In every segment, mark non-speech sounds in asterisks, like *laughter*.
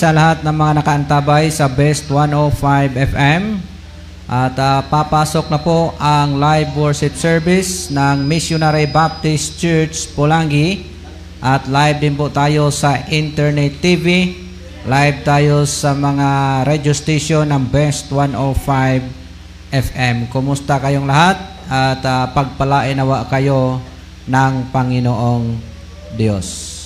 sa lahat ng mga nakaantabay sa Best 105 FM. At ah, papasok na po ang live worship service ng Missionary Baptist Church Polangi. At live din po tayo sa Internet TV. Live tayo sa mga radio station ng Best 105 FM. Kumusta kayong lahat? At ah, pagpalain nawa kayo ng Panginoong Diyos.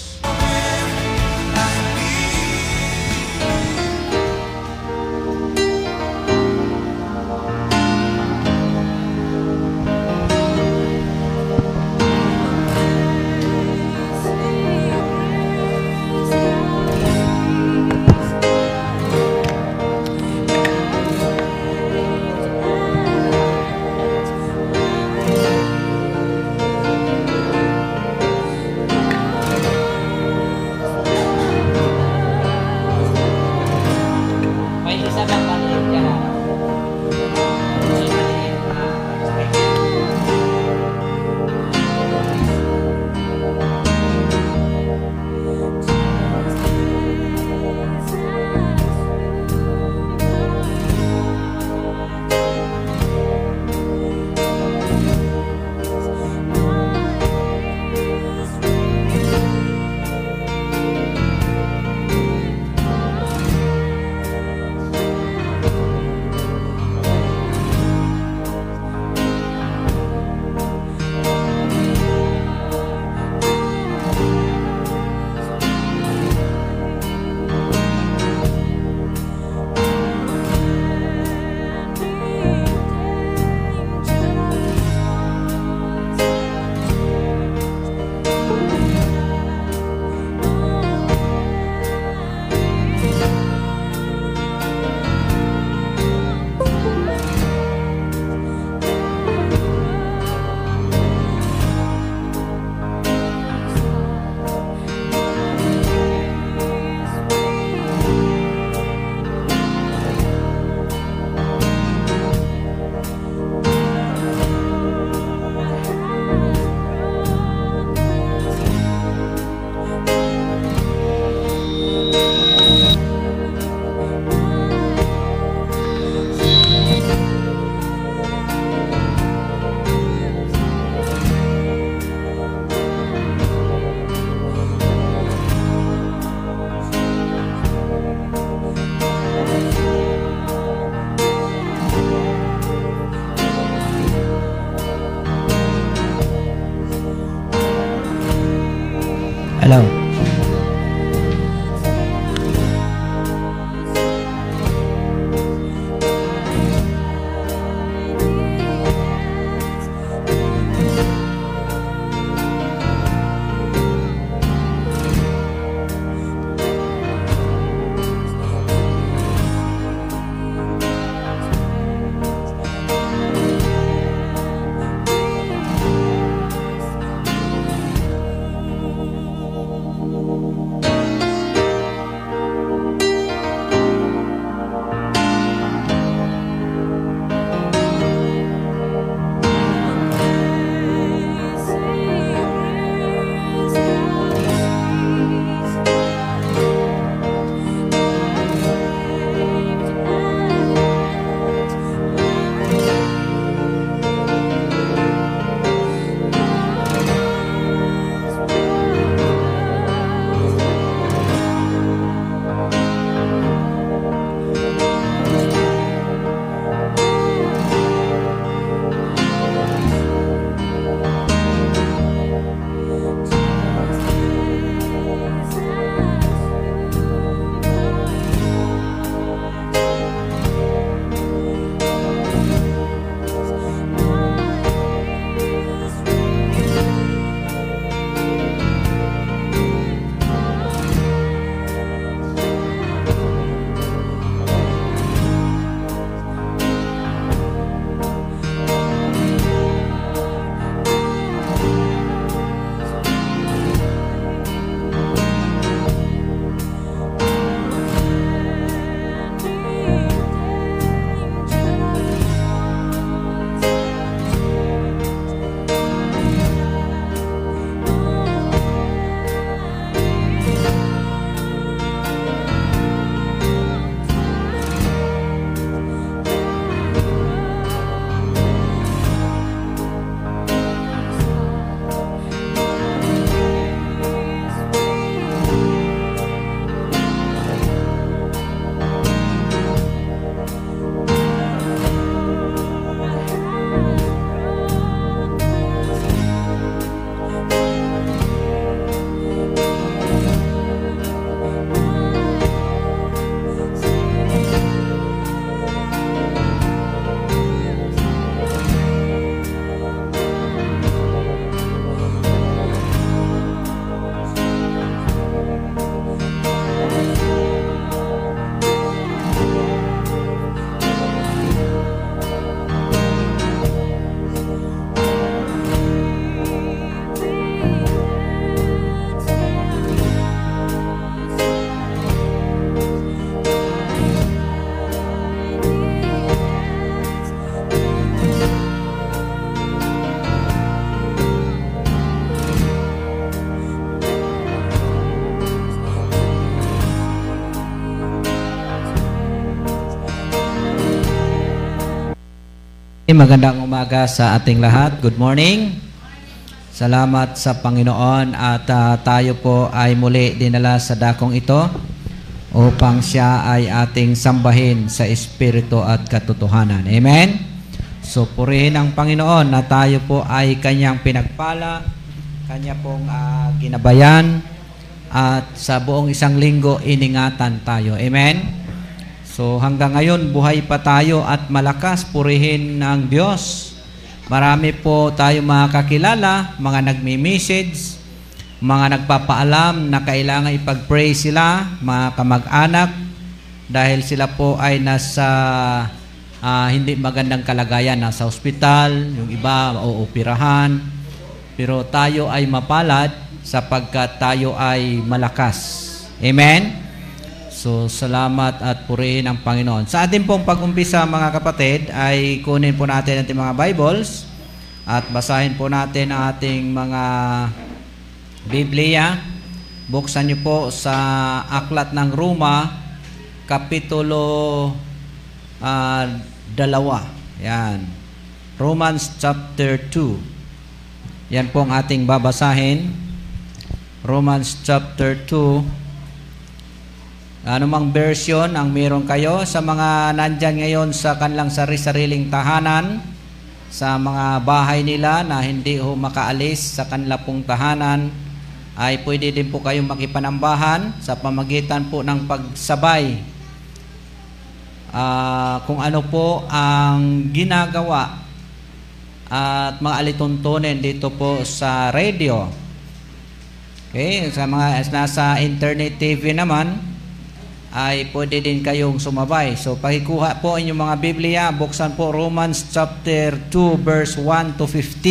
Magandang umaga sa ating lahat. Good morning. Salamat sa Panginoon at uh, tayo po ay muli dinala sa dakong ito upang siya ay ating sambahin sa Espiritu at katotohanan. Amen? So purihin ang Panginoon na tayo po ay kanyang pinagpala, kanya pong uh, ginabayan, at sa buong isang linggo iningatan tayo. Amen? So hanggang ngayon buhay pa tayo at malakas purihin ng Diyos. Marami po tayo mga kakilala, mga nagmi-message, mga nagpapaalam na kailangan ipag-pray sila, mga kamag-anak, dahil sila po ay nasa uh, hindi magandang kalagayan, nasa ospital, yung iba uupirahan, pero tayo ay mapalad sapagkat tayo ay malakas. Amen? So, salamat at purihin ang Panginoon. Sa ating pong pag-umpisa mga kapatid, ay kunin po natin ating mga Bibles at basahin po natin ang ating mga Biblia. Buksan niyo po sa Aklat ng Roma, Kapitulo uh, dalawa. Yan. Romans chapter 2. Yan po ang ating babasahin. Romans chapter 2 anumang version ang meron kayo sa mga nandyan ngayon sa kanilang sarili-sariling tahanan, sa mga bahay nila na hindi ho makaalis sa kanila pong tahanan, ay pwede din po kayong makipanambahan sa pamagitan po ng pagsabay uh, kung ano po ang ginagawa at mga alituntunin dito po sa radio. Okay, sa mga nasa internet TV naman, ay pwede din kayong sumabay. So pakikuha po inyong mga Biblia, buksan po Romans chapter 2 verse 1 to 15.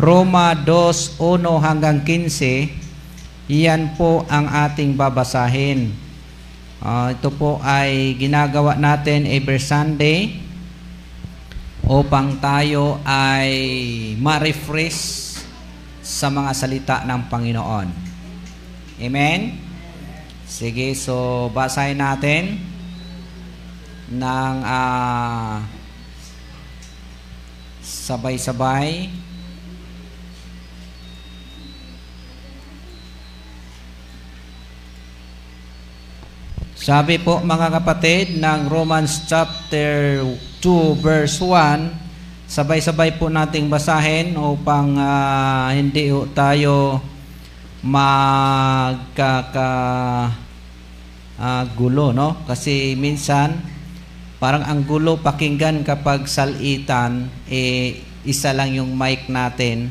Roma 2, 1 hanggang 15, iyan po ang ating babasahin. Uh, ito po ay ginagawa natin every Sunday upang tayo ay ma-refresh sa mga salita ng Panginoon. Amen? Sige, so basahin natin ng uh, sabay-sabay. Sabi po mga kapatid ng Romans chapter 2 verse 1, sabay-sabay po nating basahin upang uh, hindi tayo magkaka uh, gulo, no? Kasi minsan parang ang gulo pakinggan kapag salitan eh isa lang yung mic natin.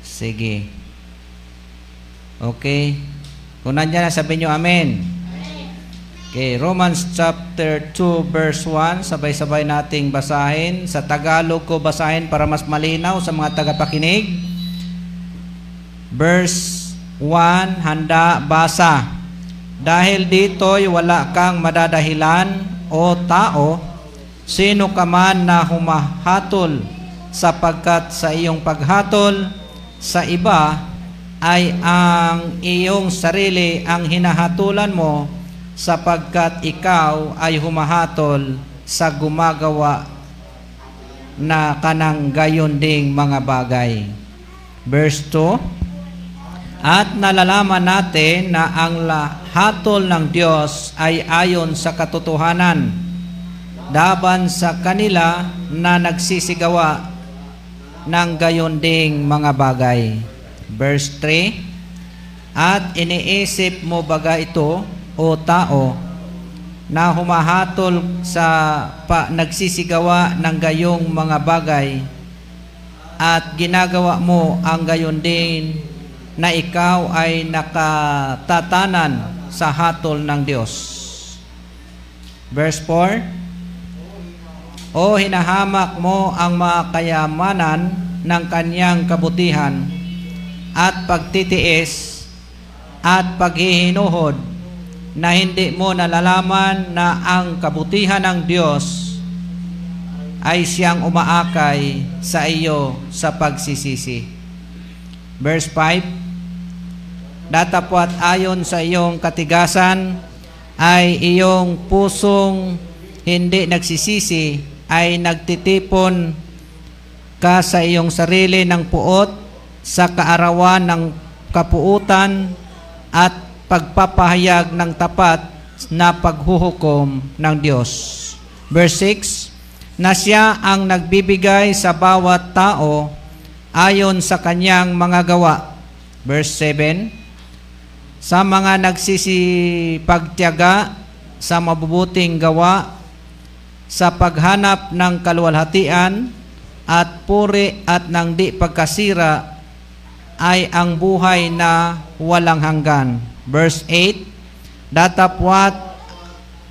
Sige. Okay. Kung nandiyan na, sabihin nyo Amen. Okay, Romans chapter 2 verse 1, sabay-sabay nating basahin. Sa Tagalog ko basahin para mas malinaw sa mga tagapakinig. Verse 1, handa, basa. Dahil dito'y wala kang madadahilan o tao, sino ka man na humahatol sapagkat sa iyong paghatol sa iba ay ang iyong sarili ang hinahatulan mo sapagkat ikaw ay humahatol sa gumagawa na kanang gayon ding mga bagay. Verse 2, at nalalaman natin na ang lahatol ng Diyos ay ayon sa katotohanan daban sa kanila na nagsisigawa ng gayon ding mga bagay. Verse 3, At iniisip mo baga ito, o tao, na humahatol sa pa, nagsisigawa ng gayong mga bagay at ginagawa mo ang gayon din na ikaw ay nakatatanan sa hatol ng Diyos. Verse 4, O hinahamak mo ang mga kayamanan ng kanyang kabutihan at pagtitiis at paghihinuhod na hindi mo nalalaman na ang kabutihan ng Diyos ay siyang umaakay sa iyo sa pagsisisi. Verse 5, datapwat ayon sa iyong katigasan ay iyong pusong hindi nagsisisi ay nagtitipon ka sa iyong sarili ng puot sa kaarawan ng kapuutan at pagpapahayag ng tapat na paghuhukom ng Diyos. Verse 6, na siya ang nagbibigay sa bawat tao ayon sa kanyang mga gawa. Verse 7, sa mga nagsisipagtiyaga sa mabubuting gawa, sa paghanap ng kaluwalhatian at puri at ng di pagkasira ay ang buhay na walang hanggan. Verse 8, Datapwat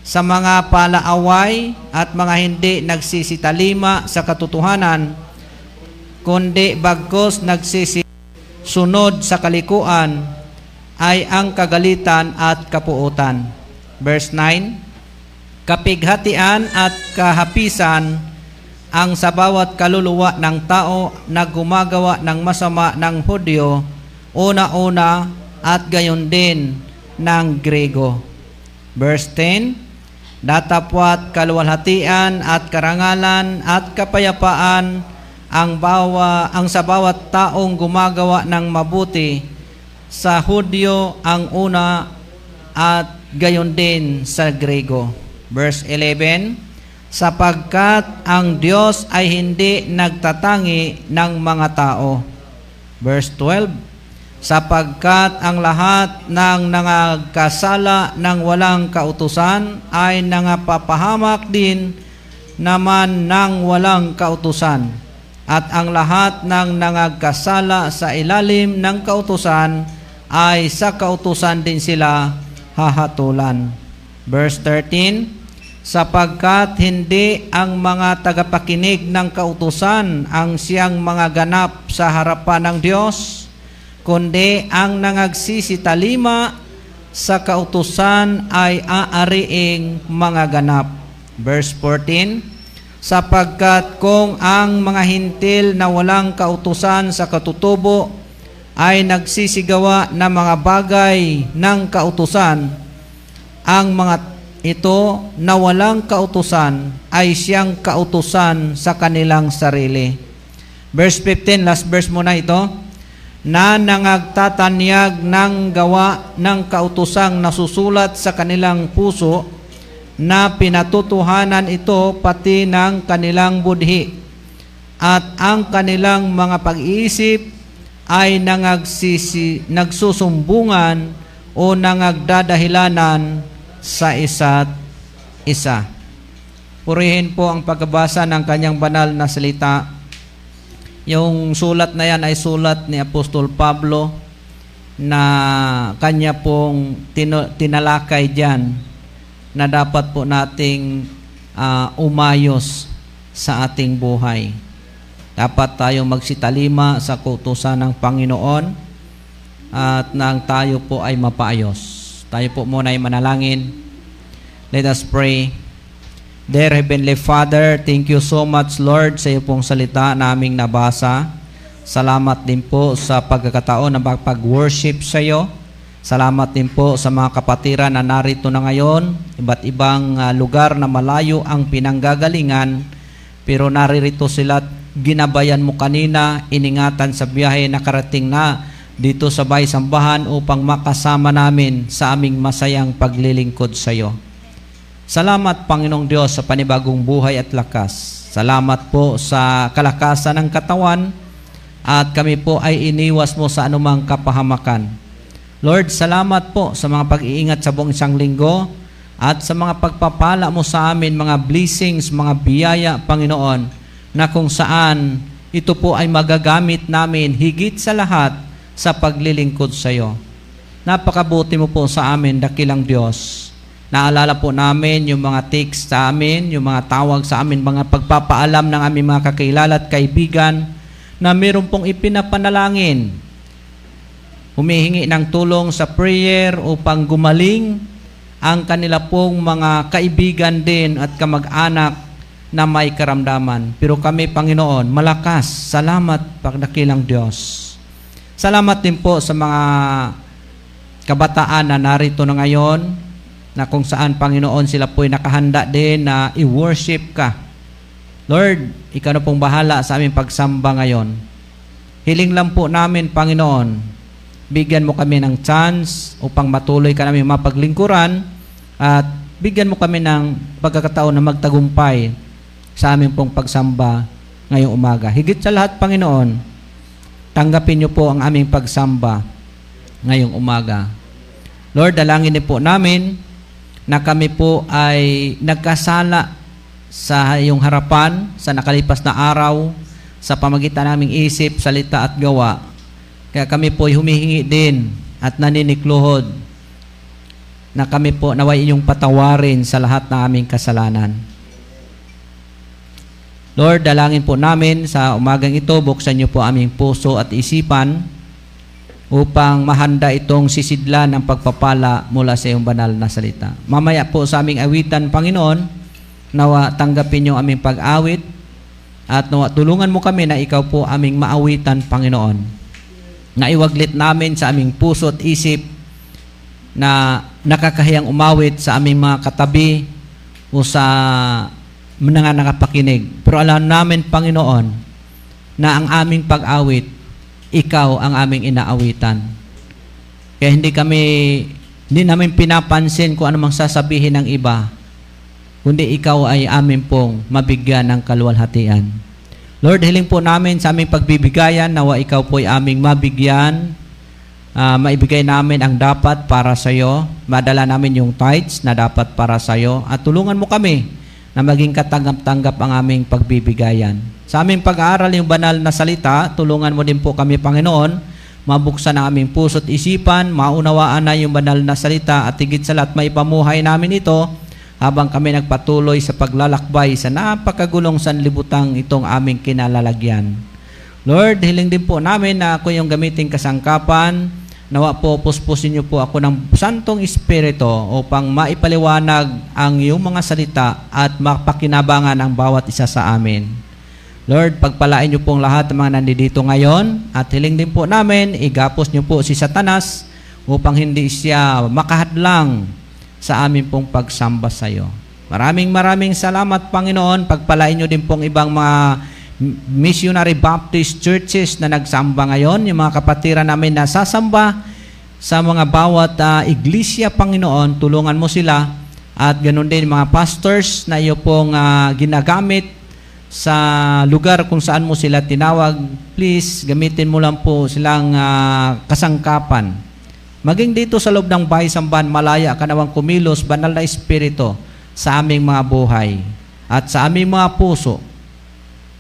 sa mga palaaway at mga hindi nagsisitalima sa katotohanan, kundi bagkos nagsisisunod sa kalikuan, ay ang kagalitan at kapuutan. Verse 9, Kapighatian at kahapisan ang sa bawat kaluluwa ng tao na gumagawa ng masama ng Hudyo, una-una at gayon din ng Grego. Verse 10, Datapwat kaluwalhatian at karangalan at kapayapaan ang bawa ang sa bawat taong gumagawa ng mabuti sa Hudyo ang una at gayon din sa Grego. Verse 11, sapagkat ang Diyos ay hindi nagtatangi ng mga tao. Verse 12, sapagkat ang lahat ng nangagkasala ng walang kautusan ay nangapapahamak din naman ng walang kautusan. At ang lahat ng nangagkasala sa ilalim ng kautusan ay sa kautusan din sila hahatulan. Verse 13, sapagkat hindi ang mga tagapakinig ng kautusan ang siyang mga ganap sa harapan ng Diyos, kundi ang nangagsisitalima sa kautusan ay aariing mga ganap. Verse 14, sapagkat kung ang mga hintil na walang kautusan sa katutubo ay nagsisigawa ng mga bagay ng kautusan, ang mga ito na walang kautusan ay siyang kautusan sa kanilang sarili. Verse 15, last verse muna ito na nangagtatanyag ng gawa ng kautusang nasusulat sa kanilang puso na pinatutuhanan ito pati ng kanilang budhi at ang kanilang mga pag-iisip ay nangagsisi, nagsusumbungan o nangagdadahilanan sa isa't isa. Purihin po ang pagbabasa ng kanyang banal na salita yung sulat na yan ay sulat ni Apostol Pablo na kanya pong tinalakay dyan na dapat po nating uh, umayos sa ating buhay. Dapat tayo magsitalima sa kutusan ng Panginoon at nang tayo po ay mapaayos. Tayo po muna ay manalangin. Let us pray. Dear Heavenly Father, thank you so much Lord sa iyo pong salita naming nabasa. Salamat din po sa pagkakataon na pag-worship sa iyo. Salamat din po sa mga kapatiran na narito na ngayon, iba't ibang uh, lugar na malayo ang pinanggagalingan, pero naririto sila ginabayan mo kanina, iningatan sa biyahe na karating na dito sa Bay Sambahan upang makasama namin sa aming masayang paglilingkod sa iyo. Salamat Panginoong Diyos sa panibagong buhay at lakas. Salamat po sa kalakasan ng katawan at kami po ay iniwas mo sa anumang kapahamakan. Lord, salamat po sa mga pag-iingat sa buong isang linggo at sa mga pagpapala mo sa amin, mga blessings, mga biyaya, Panginoon, na kung saan ito po ay magagamit namin higit sa lahat sa paglilingkod sa iyo. Napakabuti mo po sa amin, dakilang Diyos. Naalala po namin yung mga text sa amin, yung mga tawag sa amin, mga pagpapaalam ng aming mga kakilala at kaibigan na meron pong ipinapanalangin. Humihingi ng tulong sa prayer upang gumaling ang kanila pong mga kaibigan din at kamag-anak na may karamdaman. Pero kami, Panginoon, malakas. Salamat, pagdakilang Diyos. Salamat din po sa mga kabataan na narito na ngayon na kung saan Panginoon sila po'y nakahanda din na i-worship ka. Lord, ikaw na pong bahala sa aming pagsamba ngayon. Hiling lang po namin, Panginoon, bigyan mo kami ng chance upang matuloy ka namin mapaglingkuran at bigyan mo kami ng pagkakataon na magtagumpay sa aming pong pagsamba ngayong umaga. Higit sa lahat, Panginoon, tanggapin niyo po ang aming pagsamba ngayong umaga. Lord, dalangin niyo po namin na kami po ay nagkasala sa iyong harapan sa nakalipas na araw sa pamagitan naming isip, salita at gawa. Kaya kami po ay humihingi din at naninikluhod na kami po naway inyong patawarin sa lahat ng aming kasalanan. Lord, dalangin po namin sa umagang ito, buksan niyo po aming puso at isipan upang mahanda itong sisidlan ng pagpapala mula sa iyong banal na salita. Mamaya po sa aming awitan, Panginoon, Nawa tanggapin yung aming pag-awit at nawa tulungan mo kami na ikaw po aming maawitan, Panginoon. Na iwaglit namin sa aming puso at isip na nakakahiyang umawit sa aming mga katabi o sa mga nakapakinig. Pero alam namin, Panginoon, na ang aming pag-awit, ikaw ang aming inaawitan. Kaya hindi kami, hindi namin pinapansin kung anumang sasabihin ng iba kundi ikaw ay amin pong mabigyan ng kaluwalhatian. Lord, hiling po namin sa aming pagbibigayan, nawa ikaw po ay aming mabigyan, uh, maibigay namin ang dapat para sa iyo, madala namin yung tithes na dapat para sa iyo, at tulungan mo kami na maging katanggap-tanggap ang aming pagbibigayan. Sa aming pag-aaral yung banal na salita, tulungan mo din po kami, Panginoon, mabuksan ang aming puso't isipan, maunawaan na yung banal na salita, at higit sa lahat, maipamuhay namin ito habang kami nagpatuloy sa paglalakbay sa napakagulong sanlibutang itong aming kinalalagyan. Lord, hiling din po namin na ako yung gamitin kasangkapan. Nawa po, puspusin niyo po ako ng Santong Espiritu upang maipaliwanag ang iyong mga salita at mapakinabangan ang bawat isa sa amin. Lord, pagpalain niyo pong lahat ng mga nandito ngayon at hiling din po namin, igapos niyo po si Satanas upang hindi siya makahadlang sa amin pong pagsamba sa iyo. Maraming maraming salamat, Panginoon. Pagpalain nyo din pong ibang mga missionary Baptist churches na nagsamba ngayon, yung mga kapatiran namin na sasamba sa mga bawat uh, iglesia, Panginoon, tulungan mo sila at ganoon din mga pastors na iyo pong uh, ginagamit sa lugar kung saan mo sila tinawag. Please, gamitin mo lang po silang uh, kasangkapan Maging dito sa loob ng bahay sambahan, malaya ka nawang kumilos, banal na espiritu sa aming mga buhay at sa aming mga puso.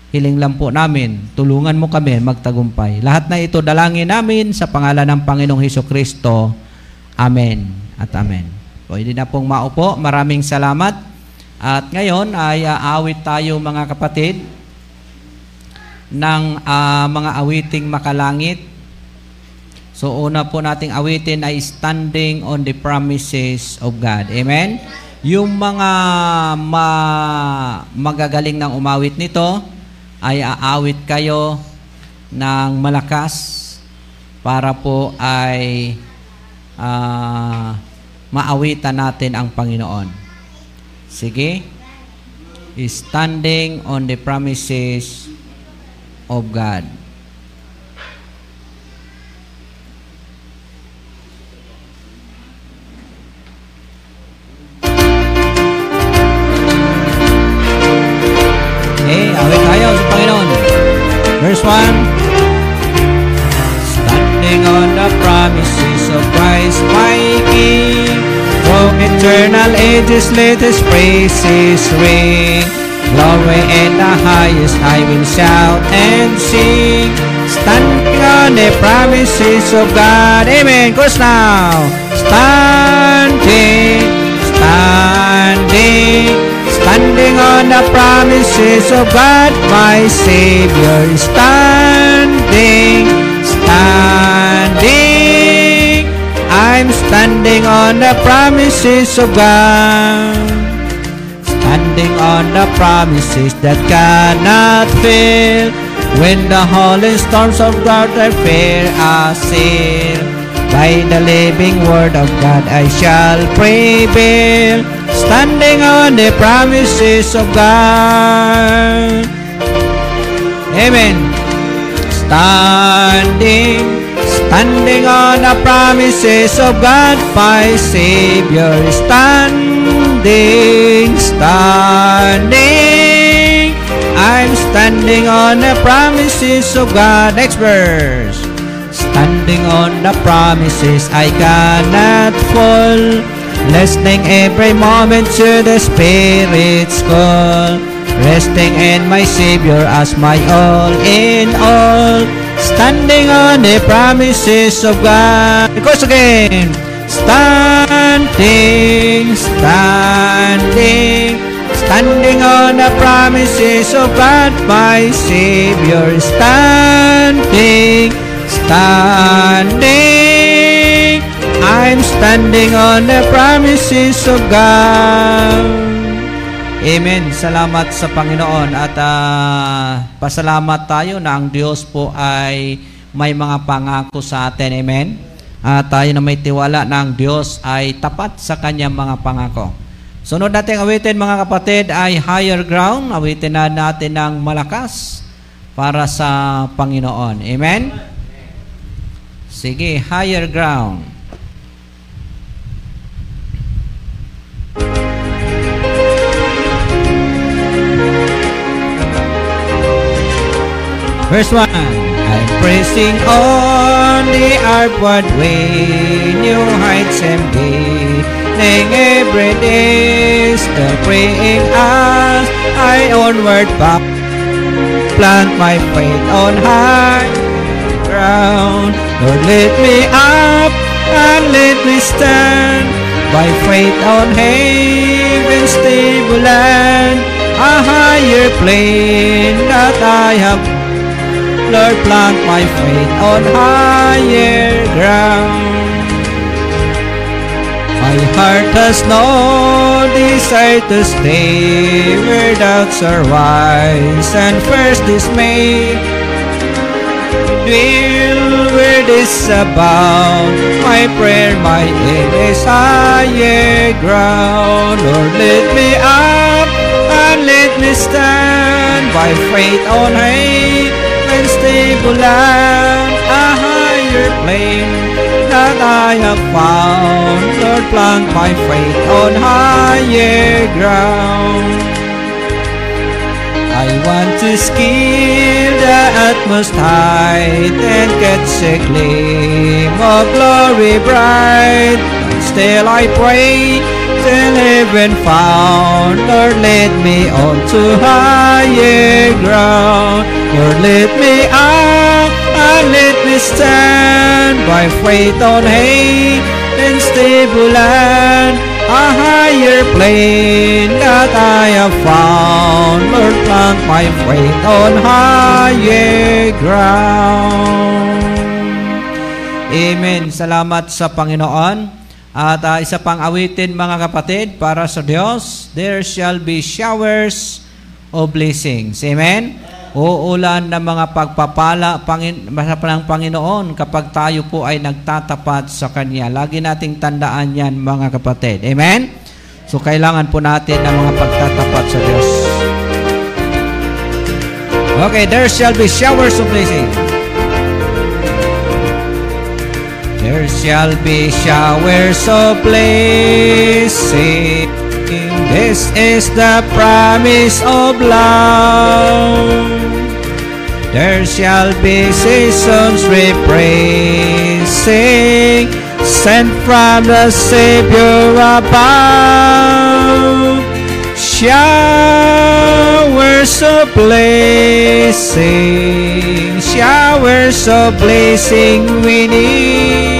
Hiling lang po namin, tulungan mo kami magtagumpay. Lahat na ito dalangin namin sa pangalan ng Panginoong Heso Kristo. Amen at Amen. Pwede na pong maupo. Maraming salamat. At ngayon ay aawit tayo mga kapatid ng uh, mga awiting makalangit So una po nating awitin ay standing on the promises of God. Amen? Yung mga ma magagaling ng umawit nito ay aawit kayo ng malakas para po ay uh, maawitan natin ang Panginoon. Sige? Standing on the promises of God. Verse 1 Standing on the promises of Christ my King. From eternal ages let His praises ring. Glory in the highest I will shout and sing. Standing on the promises of God. Amen. Chorus now. Standing Standing Standing on the promises of God, my Savior is standing, standing. I'm standing on the promises of God. Standing on the promises that cannot fail. When the holy storms of God are fair assail. By the living word of God I shall prevail standing on the promises of God. Amen. Standing, standing on the promises of God, my Savior standing, standing. I'm standing on the promises of God. Next verse. Standing on the promises, I cannot fall. Listening every moment to the Spirit's call. Resting in my Savior as my all in all. Standing on the promises of God. Because again, standing, standing, standing on the promises of God, my Savior. Standing, standing, I'm standing on the promises of God. Amen. Salamat sa Panginoon at uh, pasalamat tayo na ang Diyos po ay may mga pangako sa atin. Amen. At tayo na may tiwala na ang Diyos ay tapat sa kanyang mga pangako. Sunod natin awitin mga kapatid ay higher ground. Awitin na natin ng malakas para sa Panginoon. Amen. Sige, higher ground. Verse 1 I'm pressing on the upward way, new heights and gaining every day, still praying as I onward path, plant my faith on high ground. Lord, lift me up and let me stand. By faith on heaven's stable land, a higher plane that I have Lord, plant my faith on higher ground. My heart has no desire to stay where doubts are wise and first dismay. Dwell where this abound, my prayer, my aim is higher ground. Lord, let me up and let me stand by faith on high and stable land, a higher plane that I have found. Lord, plant my faith on higher ground. I want to scale the utmost height and catch a gleam of glory bright. But still I pray till heaven found. Lord, lead me on to higher ground. Lord, lift me up and let me stand by faith on hay and stable land, a higher plane that I have found. Lord, plant my faith on higher ground. Amen. Salamat sa Panginoon. At uh, isa pang awitin mga kapatid para sa Diyos, there shall be showers of blessings. Amen? uulan ng mga pagpapala pangin, ng Panginoon kapag tayo po ay nagtatapat sa Kanya. Lagi nating tandaan yan mga kapatid. Amen? So kailangan po natin ng mga pagtatapat sa Diyos. Okay, there shall be showers of blessing. There shall be showers of blessing. This is the promise of love. There shall be seasons repraising, sent from the Savior above. Showers of blessing, showers of blessing we need.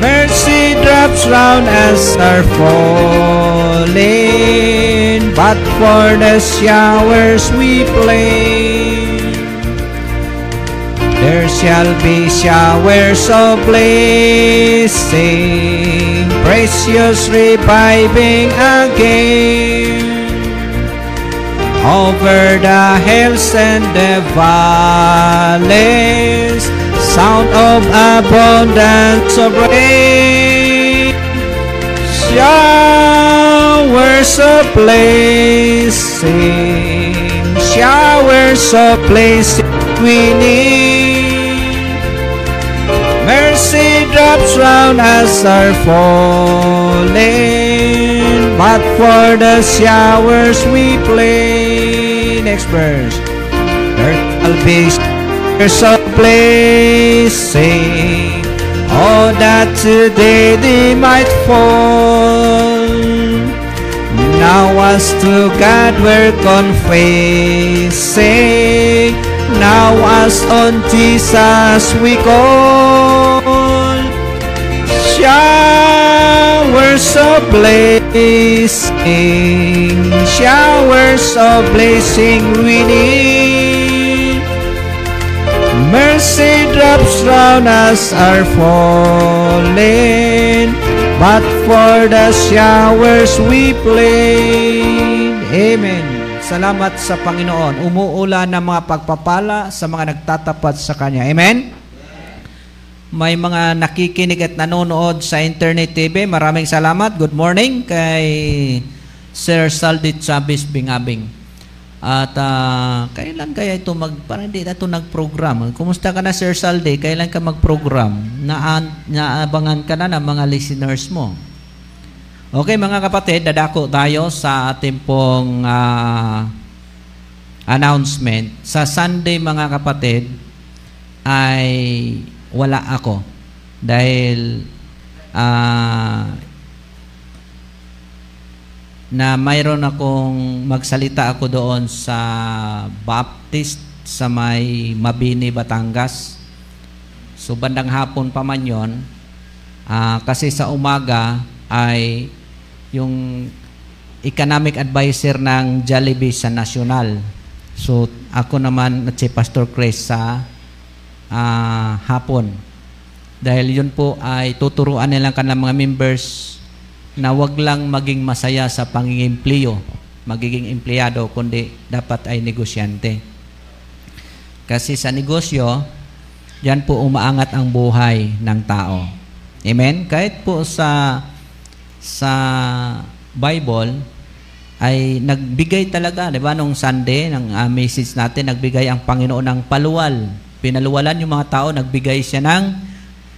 Mercy drops round us are falling, but for the showers we play. There shall be showers of blessing, precious reviving again. Over the hills and the valleys, sound of abundance of rain. Showers of blessing, showers of blessing we need. Mercy drops round us are falling, but for the showers we play. Next verse. There shall be showers of oh that today they might fall. Now as to God we're confessing, now as on Jesus we call. Showers of blessing, showers of blessing we need. Mercy drops round us are falling, but for the showers we played. Amen. Salamat sa Panginoon. Umuulan ng mga pagpapala sa mga nagtatapat sa Kanya. Amen? May mga nakikinig at nanonood sa Internet TV. Maraming salamat. Good morning kay Sir Saldit Chavez Bingabing. At ah, kailan kaya ito mag parang hindi na ito nag-program. Kumusta ka na Sir Saldi? Kailan ka mag-program? Naan, naabangan ka na ng mga listeners mo. Okay mga kapatid, dadako tayo sa ating pong ah, announcement. Sa Sunday mga kapatid ay wala ako dahil ah, na mayroon akong magsalita ako doon sa Baptist sa may Mabini, Batangas. So bandang hapon pa man yon, ah, kasi sa umaga ay yung economic advisor ng Jollibee sa national. So ako naman at si Pastor Chris sa ah, hapon. Dahil yun po ay tuturuan nilang kanilang mga members na wag lang maging masaya sa pangingimpliyo, magiging empleyado, kundi dapat ay negosyante. Kasi sa negosyo, yan po umaangat ang buhay ng tao. Amen? Kahit po sa sa Bible ay nagbigay talaga, 'di ba nung Sunday ng uh, message natin, nagbigay ang Panginoon ng paluwal. Pinaluwalan yung mga tao, nagbigay siya ng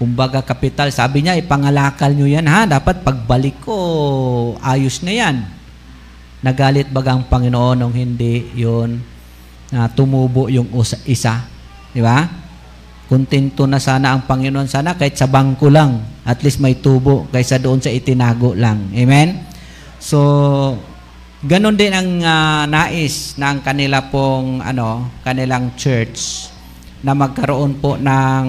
kumbaga kapital. Sabi niya, ipangalakal nyo yan ha. Dapat pagbalik ko, ayos na yan. Nagalit baga ang Panginoon nung hindi yun na tumubo yung isa. Di ba? Kontento na sana ang Panginoon sana kahit sa bangko lang. At least may tubo kaysa doon sa itinago lang. Amen? So, ganon din ang ah, nais ng kanila pong ano, kanilang church na magkaroon po ng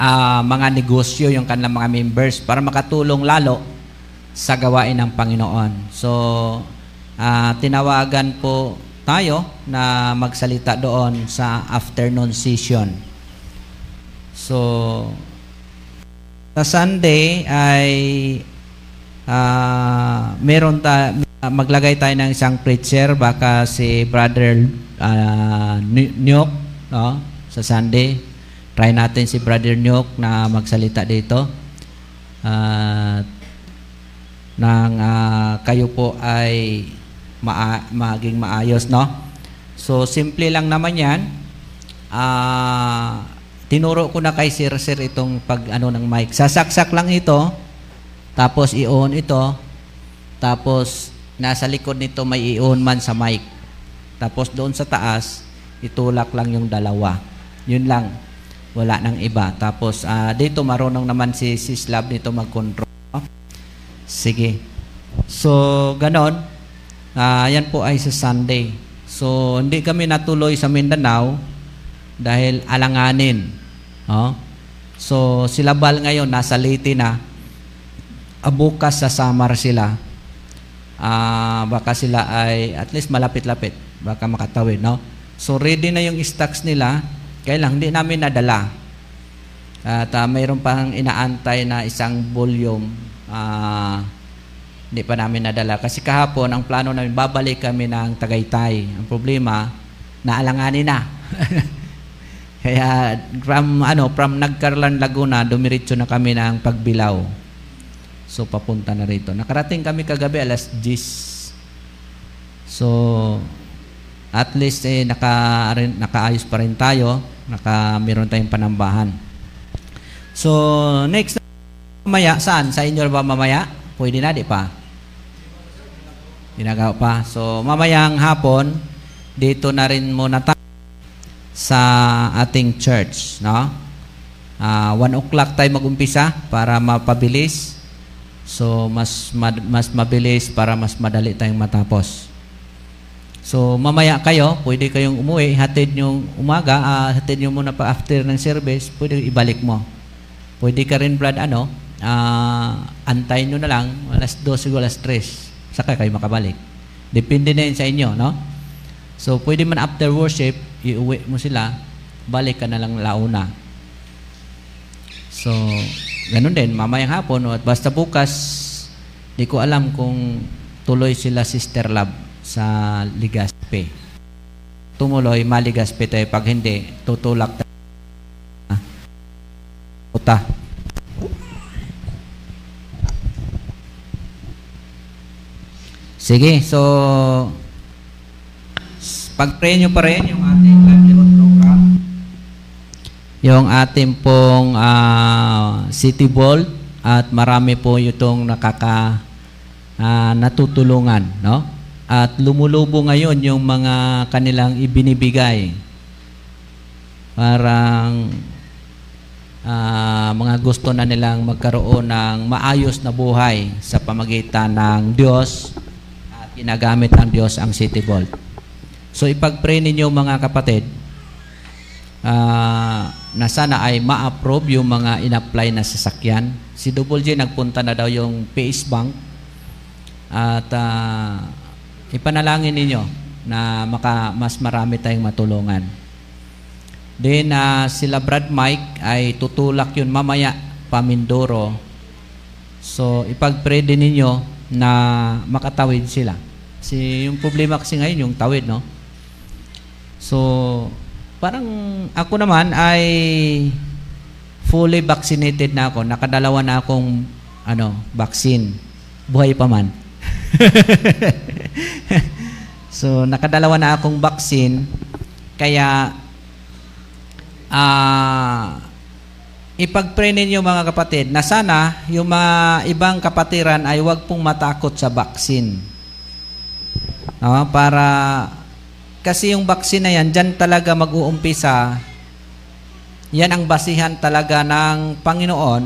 ah, mga negosyo yung kanilang mga members para makatulong lalo sa gawain ng Panginoon. So, ah, tinawagan po tayo na magsalita doon sa afternoon session. So, sa Sunday ay ah, meron ta maglagay tayo ng isang preacher baka si brother uh, Nyok no? Sa Sunday. Try natin si brother Nyok na magsalita dito. At nang ah, kayo po ay maa- maging maayos no? So simple lang naman yan. Ah tinuro ko na kay Sir Sir itong pag ano ng mic. Sasaksak lang ito tapos i-on ito tapos nasa likod nito may i-on man sa mic. Tapos doon sa taas itulak lang yung dalawa yun lang wala nang iba tapos ah, dito marunong naman si si Slab nito mag-control sige so ganon Ah, yan po ay sa Sunday. So, hindi kami natuloy sa Mindanao dahil alanganin. Oh? So, sila bal ngayon, nasa Leyte na. Bukas sa Samar sila. Ah, baka sila ay at least malapit-lapit. Baka makatawid, no? So, ready na yung stocks nila. Kaya lang, hindi namin nadala. At ah, mayroon pang inaantay na isang volume. Ah, hindi pa namin nadala. Kasi kahapon, ang plano namin, babalik kami ng Tagaytay. Ang problema, naalanganin na. *laughs* Kaya from, ano, from Nagcarlan, Laguna, dumiritso na kami ng Pagbilao. So, papunta na rito. Nakarating kami kagabi alas 10. So, at least eh, naka, nakaayos pa rin tayo. Naka, meron tayong panambahan. So, next mamaya, saan? Sa inyo ba mamaya? Pwede na, di pa? Ginagawa pa. So, mamayang hapon, dito na rin muna tayo sa ating church, no? Uh, one o'clock tayo mag-umpisa para mapabilis. So, mas, mas mabilis para mas madali tayong matapos. So, mamaya kayo, pwede kayong umuwi, hatid nyo umaga, uh, hatid nyo muna pa after ng service, pwede ibalik mo. Pwede ka rin, Brad, ano, uh, antayin nyo na lang, alas 12 o alas 3, saka kayo makabalik. Depende na yun sa inyo, no? So, pwede man after worship, iuwi mo sila, balik ka na lang launa. So, ganun din, mamayang hapon, at basta bukas, di ko alam kung tuloy sila Sister Love sa Ligaspe. Tumuloy, maligaspe tayo. Pag hindi, tutulak tayo. Uta. Sige, so pag-pray nyo pa rin yung ating livelihood program. Yung ating pong uh, City Vault at marami po itong nakaka uh, natutulungan, no? At lumulubo ngayon yung mga kanilang ibinibigay. Parang uh, mga gusto na nilang magkaroon ng maayos na buhay sa pamagitan ng Diyos at ginagamit ng Diyos ang City Vault. So ipag-pray ninyo mga kapatid uh, na sana ay ma-approve yung mga in-apply na sasakyan. Si Double J nagpunta na daw yung PS Bank at uh, ipanalangin ninyo na maka, mas marami tayong matulungan. Then, uh, sila Brad Mike ay tutulak yun mamaya, Pamindoro. So, ipag-pray din ninyo na makatawid sila. Si yung problema kasi ngayon, yung tawid, no? So, parang ako naman ay fully vaccinated na ako. Nakadalawa na akong ano, vaccine. Buhay pa man. *laughs* *laughs* so, nakadalawa na akong vaccine. Kaya, uh, ipag-pray ninyo mga kapatid na sana yung mga ibang kapatiran ay huwag pong matakot sa vaccine. No? Para, kasi yung vaccine na yan, dyan talaga mag-uumpisa. Yan ang basihan talaga ng Panginoon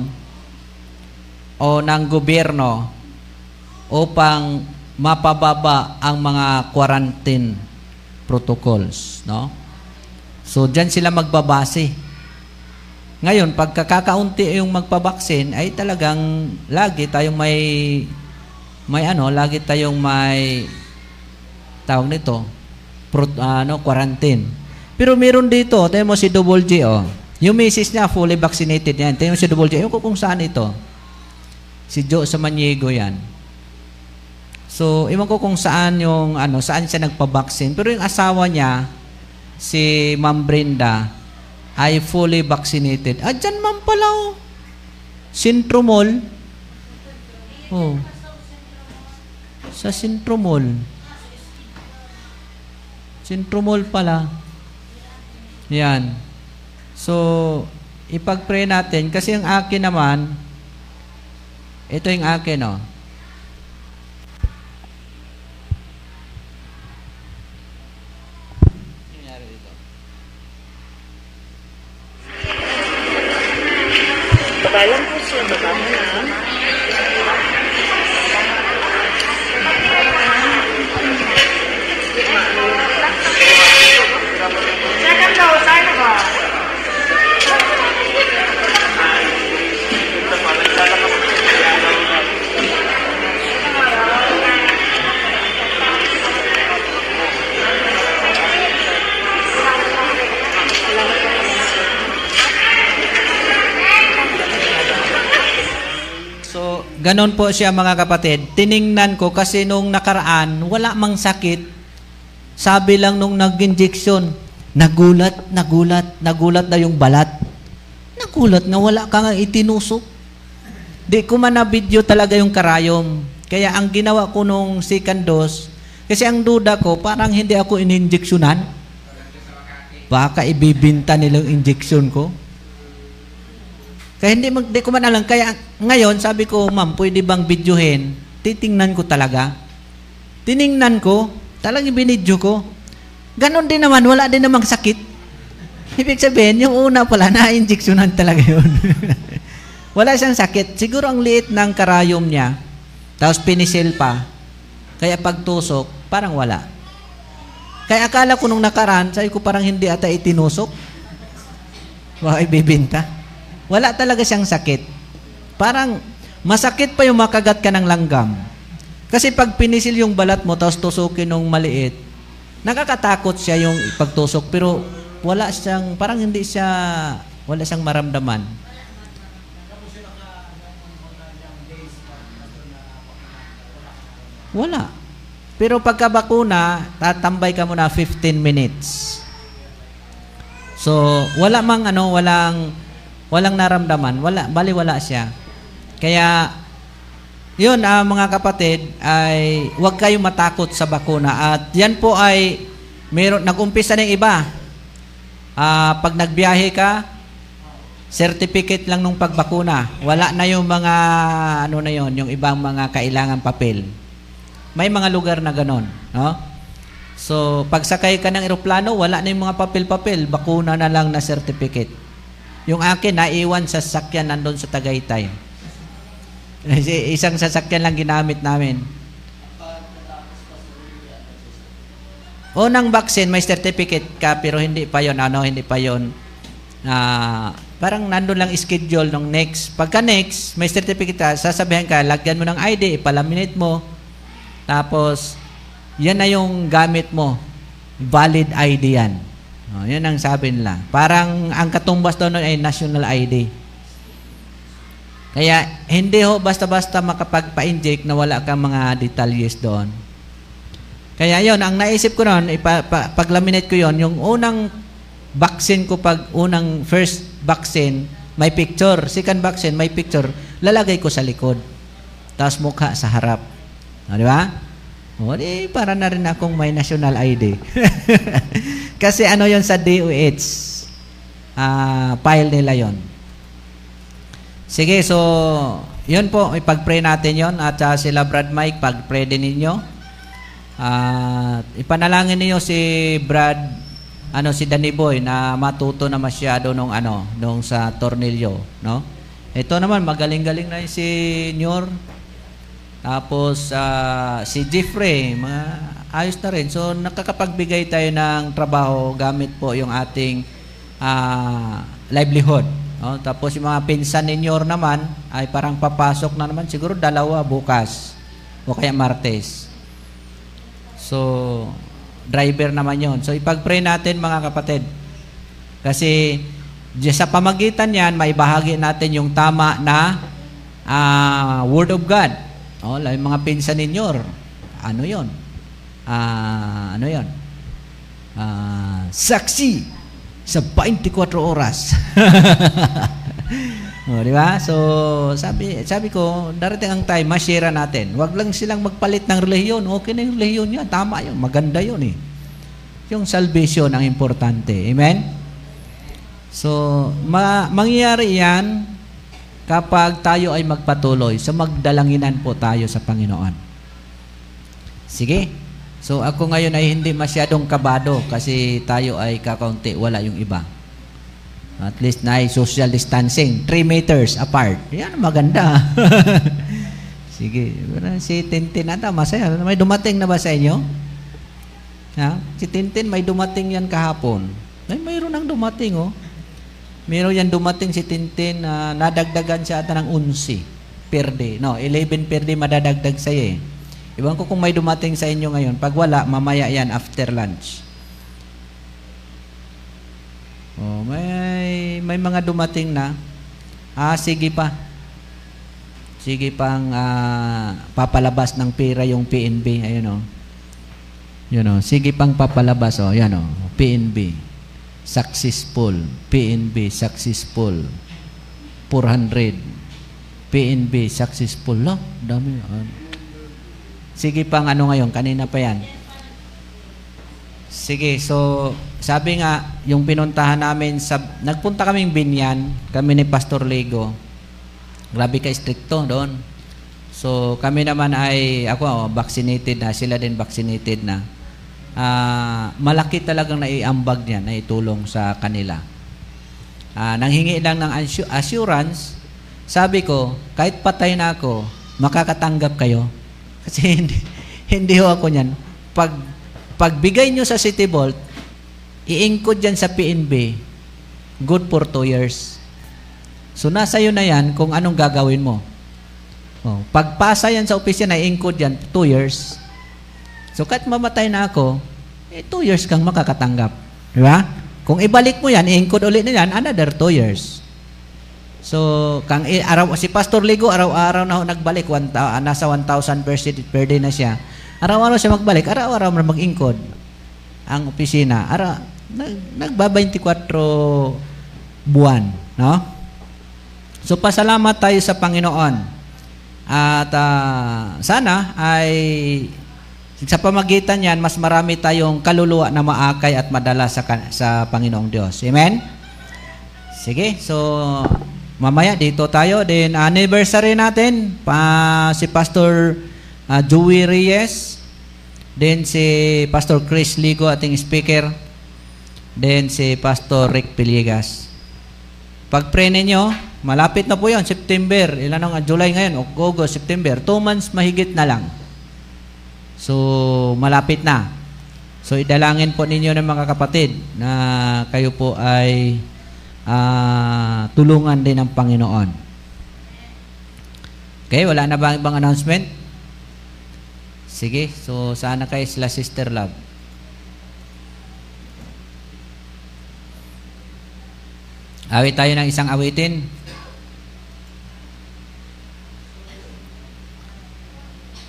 o ng gobyerno upang mapababa ang mga quarantine protocols, no? So diyan sila magbabase. Ngayon, pagkakakaunti yung magpabaksin ay talagang lagi tayong may may ano, lagi tayong may tawag nito, pro, ano, quarantine. Pero meron dito, tayo mo si Double G, oh. Yung misis niya, fully vaccinated yan. Tayo mo si Double G. Ko kung saan ito. Si Joe sa Maniego yan. So, iwan ko kung saan yung, ano, saan siya nagpa-vaccine. Pero yung asawa niya, si Ma'am Brenda, ay fully vaccinated. Ah, dyan ma'am pala, oh. Sintromol. Oh. Sa Sintromol. Sintromol pala. Yan. So, ipag-pray natin. Kasi yung akin naman, ito yung akin, oh. Ganon po siya mga kapatid. Tiningnan ko kasi nung nakaraan, wala mang sakit. Sabi lang nung nag-injection, nagulat, nagulat, nagulat na yung balat. Nagulat na wala ka nga itinusok. di ko man na-video talaga yung karayom. Kaya ang ginawa ko nung second dose, kasi ang duda ko, parang hindi ako ininjeksyonan. Baka ibibinta nila yung injection ko. Kaya hindi, mag, di ko man alam. Kaya ngayon, sabi ko, ma'am, pwede bang videohin? Titingnan ko talaga. Tiningnan ko, talagang binidyo ko. Ganon din naman, wala din namang sakit. *laughs* Ibig sabihin, yung una pala, na-injeksyonan talaga yun. *laughs* wala siyang sakit. Siguro ang liit ng karayom niya, tapos pinisil pa. Kaya pagtusok, parang wala. Kaya akala ko nung nakaraan, sabi ko parang hindi ata itinusok. *laughs* Baka ibibinta. Wala talaga siyang sakit. Parang masakit pa yung makagat ka ng langgam. Kasi pag pinisil yung balat mo, tapos tusukin ng maliit, nakakatakot siya yung pagtusok, pero wala siyang, parang hindi siya, wala siyang maramdaman. Wala. Pero pagka bakuna, tatambay ka muna 15 minutes. So, wala mang ano, walang walang naramdaman, wala bali wala siya. Kaya yun uh, mga kapatid ay huwag kayong matakot sa bakuna at yan po ay meron nag-umpisa ng iba. Uh, pag nagbiyahe ka, certificate lang nung pagbakuna. Wala na yung mga ano na yon, yung ibang mga kailangan papel. May mga lugar na ganon, no? So, pagsakay ka ng eroplano, wala na yung mga papel-papel, bakuna na lang na certificate. Yung akin, naiwan sa sasakyan nandun sa Tagaytay. Isang sasakyan lang ginamit namin. Unang vaccine, may certificate ka, pero hindi pa yon ano, hindi pa yon uh, parang nandun lang schedule nung next. Pagka next, may certificate ka, sasabihan ka, lagyan mo ng ID, ipalaminate mo, tapos, yan na yung gamit mo. Valid ID yan. O, yan ang sabi nila. Parang ang katumbas doon ay national ID. Kaya, hindi ho basta-basta makapagpa-inject na wala kang mga detalles doon. Kaya yon ang naisip ko noon, pag-laminate ko yon yung unang vaccine ko pag unang first vaccine, may picture. Second vaccine, may picture. Lalagay ko sa likod. Tapos mukha sa harap. O, di ba? O, di, para na rin akong may national ID. *laughs* Kasi ano yon sa DOH, uh, ah, file nila yon. Sige, so, yun po, ipag-pray natin yon at uh, sila Brad Mike, pag-pray din ninyo. Uh, ipanalangin niyo si Brad, ano, si Danny Boy na matuto na masyado nung ano, nung sa tornilyo, no? Ito naman, magaling-galing na si Nyor. Tapos uh, si Jeffrey, mga ayos na rin. So nakakapagbigay tayo ng trabaho gamit po yung ating uh, livelihood. No? Tapos yung mga pinsan ninyo naman ay parang papasok na naman siguro dalawa bukas o kaya Martes. So driver naman yon. So ipag-pray natin mga kapatid. Kasi sa pamagitan yan, may bahagi natin yung tama na uh, Word of God. Oh, yung mga pinsan ninyo, ano yon? Ah, ano yon? Ah, saksi sa 24 oras. *laughs* oh, di ba? So, sabi sabi ko, darating ang time, ma-share natin. Huwag lang silang magpalit ng relihiyon. Okay na yung relihiyon niya. Tama yun. Maganda yun eh. Yung salvation ang importante. Amen? So, ma- mangyayari yan kapag tayo ay magpatuloy, so magdalanginan po tayo sa Panginoon. Sige. So ako ngayon ay hindi masyadong kabado kasi tayo ay kakaunti, wala yung iba. At least na social distancing, 3 meters apart. Yan, maganda. *laughs* Sige. Si Tintin ata, masaya. May dumating na ba sa inyo? Ha? Si Tintin, may dumating yan kahapon. May mayroon nang dumating, oh. Meron yan dumating si Tintin na uh, nadagdagan siya ata ng 11 per day. No, 11 per day madadagdag sa'yo eh. Iwan ko kung may dumating sa inyo ngayon. Pag wala, mamaya yan after lunch. Oh, may may mga dumating na. Ah, sige pa. Sige pang uh, papalabas ng pera yung PNB. Ayun oh. Yun oh. Sige pang papalabas oh. Yan oh. PNB successful. PNB, successful. 400. PNB successful. Lo, dami. ah. Sige pang ano ngayon, kanina pa yan. Sige, so sabi nga, yung pinuntahan namin sa, nagpunta kaming Binyan, kami ni Pastor Lego. Grabe ka stricto doon. So kami naman ay, ako vaccinated na, sila din vaccinated na. Ah, malaki talagang naiambag niya, naitulong sa kanila. Ah, nanghingi lang ng assu- assurance, sabi ko, kahit patay na ako, makakatanggap kayo. *laughs* Kasi hindi, hindi ho ako niyan. Pag, pagbigay nyo sa City Vault, i-encode dyan sa PNB, good for two years. So, nasa iyo na yan kung anong gagawin mo. Oh, pagpasa yan sa opisina, i-encode yan, two years. So, kahit mamatay na ako, eh, two years kang makakatanggap. Di ba? Kung ibalik mo yan, i-encode ulit na yan, another two years. So, kang araw si Pastor Ligo araw-araw na ho nagbalik, one, ah, nasa 1,000 per, per day na siya. Araw-araw siya magbalik, araw-araw na mag-ingkod ang opisina. Ara nag, nagba 24 buwan, no? So pasalamat tayo sa Panginoon. At ah, sana ay sa pamagitan niyan mas marami tayong kaluluwa na maakay at madala sa sa Panginoong Diyos. Amen. Sige, so mamaya dito tayo din anniversary natin pa si Pastor uh, Joey Reyes, then si Pastor Chris Ligo ating speaker, then si Pastor Rick Piligas. Pag pray ninyo, malapit na po yon September. Ilan ang July ngayon? August, September. Two months mahigit na lang. So, malapit na. So, idalangin po ninyo ng mga kapatid na kayo po ay ah, tulungan din ng Panginoon. Okay, wala na ba ibang announcement? Sige, so sana kayo sila Sister Love. Awit tayo ng isang awitin.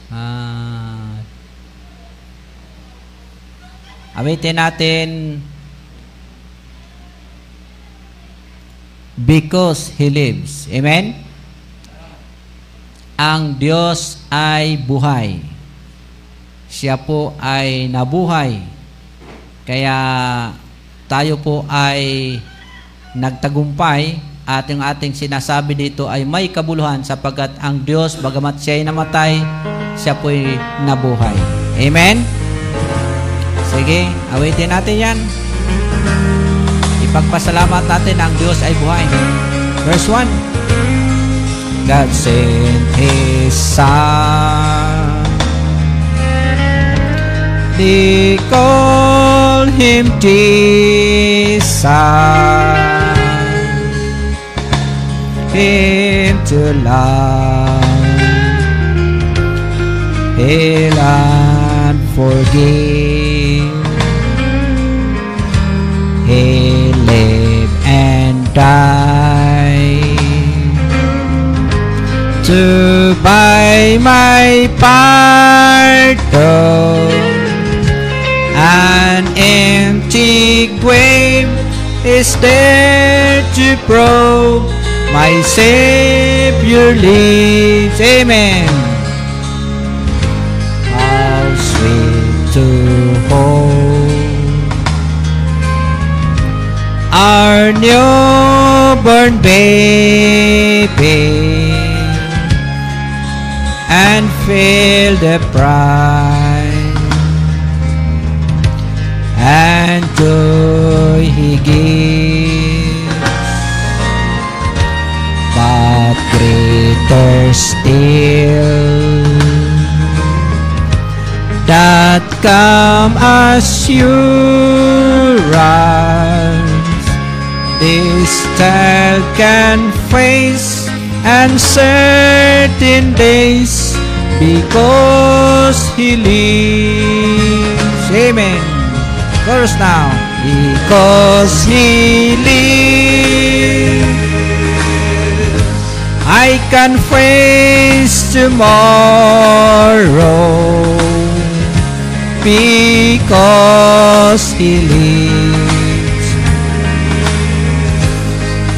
Ah, awitin natin because He lives. Amen? Ang Diyos ay buhay. Siya po ay nabuhay. Kaya tayo po ay nagtagumpay at yung ating sinasabi dito ay may kabuluhan sapagkat ang Diyos, bagamat siya ay namatay, siya po ay nabuhay. Amen? Sige, awitin natin yan. Ipagpasalamat natin ang Diyos ay buhay. Verse 1. God sent His Son. They call Him Jesus. Him to love. Heal and forgive. He live and die to buy my pardon. An empty grave is there to prove my Savior lives. Amen. How sweet to hold our newborn baby and feel the pride. And joy he gives. But greater still that come assurance this child can face uncertain days because he lives. Amen. Chorus now. Because he lives, I can face tomorrow because he lives.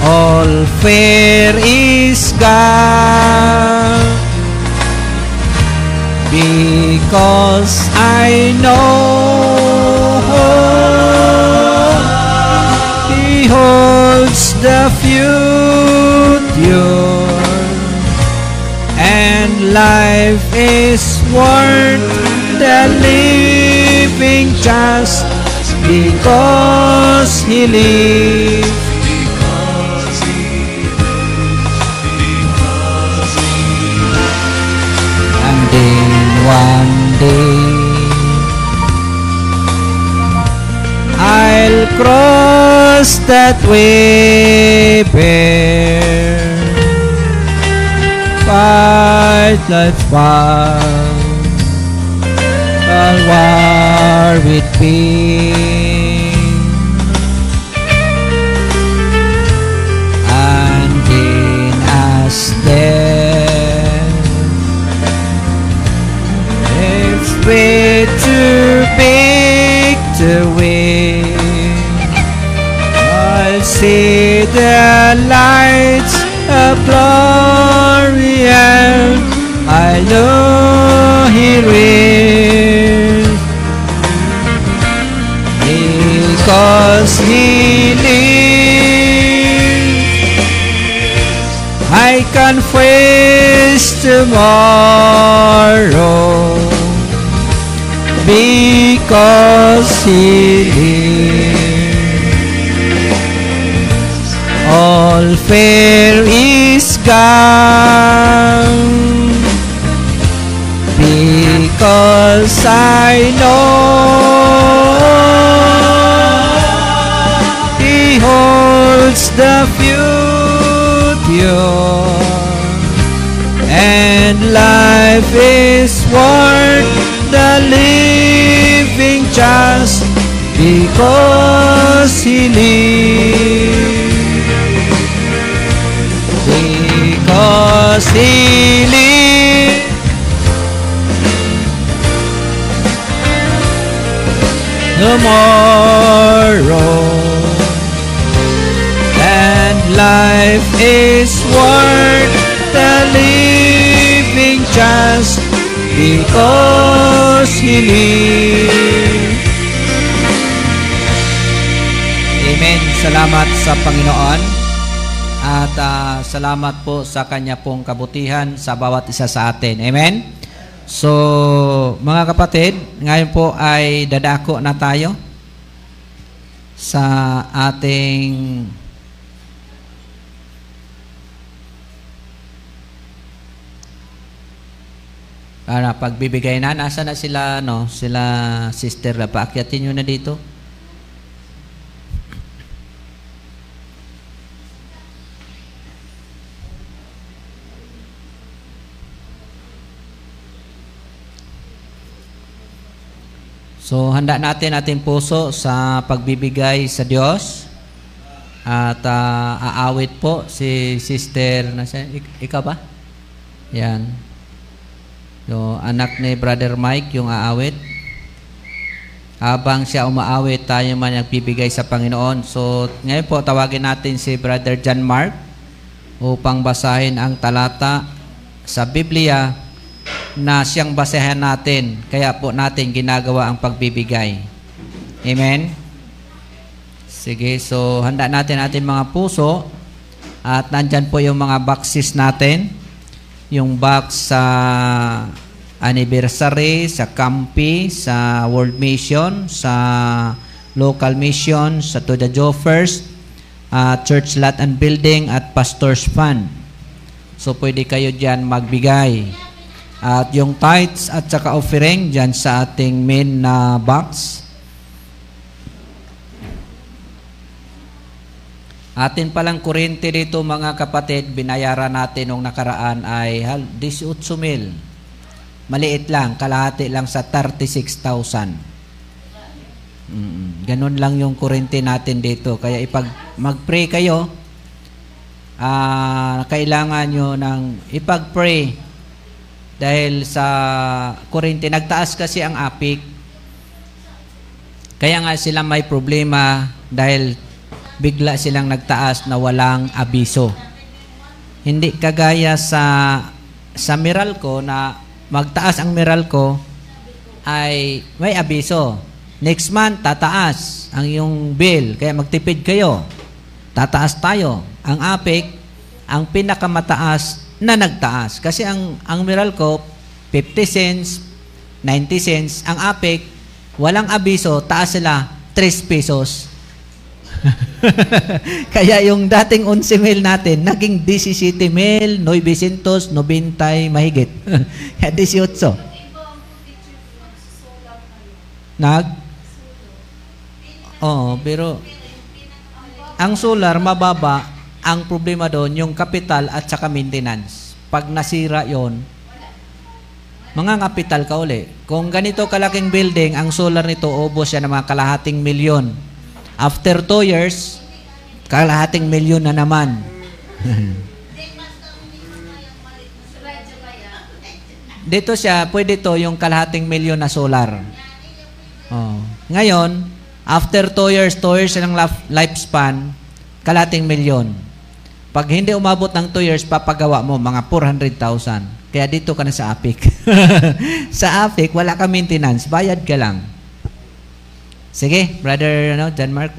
All fear is gone because I know He holds the future and life is worth the living just because He lives. One day I'll cross that way bare Fight life's war I'll war with pain way to way. I'll see the lights of glory and I know He will. Because He lives. I can face tomorrow because He lives. All fear is gone because I know He holds the future and life is worth just because He lives. Because He lives. Tomorrow and life is worth the living just because He lives. Amen. Salamat sa Panginoon. At ah, salamat po sa Kanya pong kabutihan sa bawat isa sa atin. Amen. So, mga kapatid, ngayon po ay dadako na tayo sa ating Para pagbibigay na, nasa na sila, no? Sila sister na paakyatin nyo na dito. So, handa natin ating puso sa pagbibigay sa Diyos. At ah, aawit po si sister, nasa, ik- ikaw ba? Yan. So, anak ni Brother Mike, yung aawit. Habang siya umaawit, tayo man nagbibigay sa Panginoon. So, ngayon po, tawagin natin si Brother John Mark upang basahin ang talata sa Biblia na siyang basehan natin. Kaya po natin ginagawa ang pagbibigay. Amen? Sige, so handa natin ating mga puso at nandyan po yung mga boxes natin. Yung box sa anniversary, sa Campi, sa World Mission, sa local mission, sa To the Joe First, uh, Church Lot and Building at Pastor's Fund. So pwede kayo dyan magbigay. At yung tithes at saka offering dyan sa ating main na box. Atin palang kurente dito mga kapatid, binayaran natin nung nakaraan ay hal- 18 mil. Maliit lang, kalahati lang sa 36,000. Mm, ganun lang yung kurente natin dito. Kaya ipag mag-pray kayo, ah kailangan nyo ng ipag-pray dahil sa kurente. Nagtaas kasi ang apik. Kaya nga sila may problema dahil bigla silang nagtaas na walang abiso. Hindi kagaya sa sa Meralco na magtaas ang Meralco ay may abiso. Next month, tataas ang iyong bill. Kaya magtipid kayo. Tataas tayo. Ang APEC, ang pinakamataas na nagtaas. Kasi ang, ang Meralco, 50 cents, 90 cents. Ang APEC, walang abiso, taas sila 3 pesos. *laughs* Kaya yung dating 11 mil natin, naging 17 mil, 990 mahigit. *laughs* Kaya 18. Nag? Oo, pero ang solar mababa, ang problema doon yung capital at saka maintenance. Pag nasira yon, mga kapital ka uli. Kung ganito kalaking building, ang solar nito ubos yan ng mga kalahating milyon. After 2 years, kalahating milyon na naman. Dito siya, pwede to yung kalahating milyon na solar. Oh. Ngayon, after 2 years, 2 years ng lifespan, kalating milyon. Pag hindi umabot ng 2 years, papagawa mo mga 400,000. Kaya dito ka na sa APIC. *laughs* sa APIC, wala ka maintenance. Bayad ka lang. Sige, brother ano, John Mark.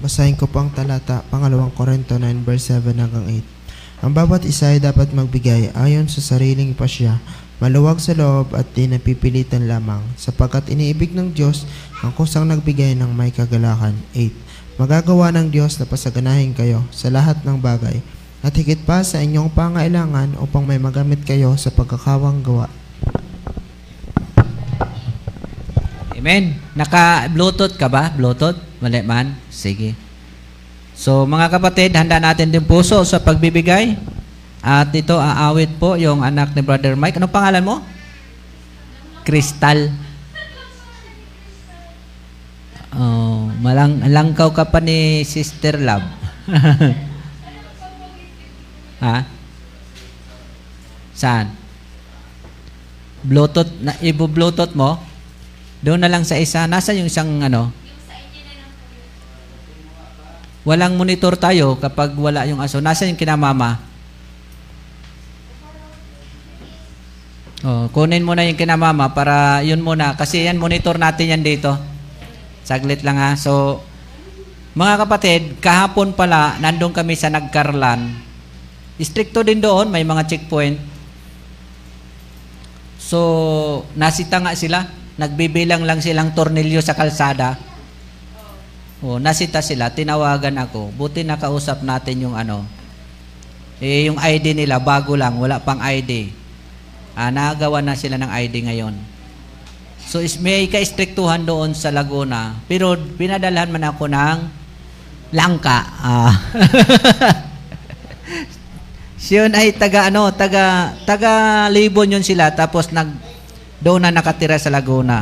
Basahin ko po ang talata, pangalawang Korinto 9 verse 7 hanggang 8. Ang bawat isa ay dapat magbigay ayon sa sariling pasya, maluwag sa loob at di napipilitan lamang, sapagkat iniibig ng Diyos ang kusang nagbigay ng may kagalakan. 8. Magagawa ng Diyos na pasaganahin kayo sa lahat ng bagay, at higit pa sa inyong pangailangan upang may magamit kayo sa pagkakawang gawa. Amen. Naka-Bluetooth ka ba? Bluetooth? Mali man? Sige. So, mga kapatid, handa natin din puso sa pagbibigay. At ito, aawit po yung anak ni Brother Mike. Anong pangalan mo? Crystal. Oh, malang langkaw ka pa ni Sister Love. *laughs* ha? Saan? Bluetooth, na, ibo-bluetooth mo? Doon na lang sa isa. Nasa yung isang ano? Walang monitor tayo kapag wala yung aso. Nasa yung kinamama? Oh, kunin mo na yung kinamama para yun muna. Kasi yan, monitor natin yan dito. Saglit lang ha. So, mga kapatid, kahapon pala, nandun kami sa Nagkarlan. Stricto din doon, may mga checkpoint. So, nasita nga sila. Nagbibilang lang silang tornilyo sa kalsada. Oh, nasita sila, tinawagan ako. Buti nakausap natin yung ano. Eh, yung ID nila, bago lang, wala pang ID. Ah, nagawa na sila ng ID ngayon. So, is, may ka-strictuhan doon sa Laguna. Pero, pinadalhan man ako ng langka. Ah. *laughs* Siyon ay taga ano, taga taga Libon yun sila tapos nag doon na nakatira sa Laguna.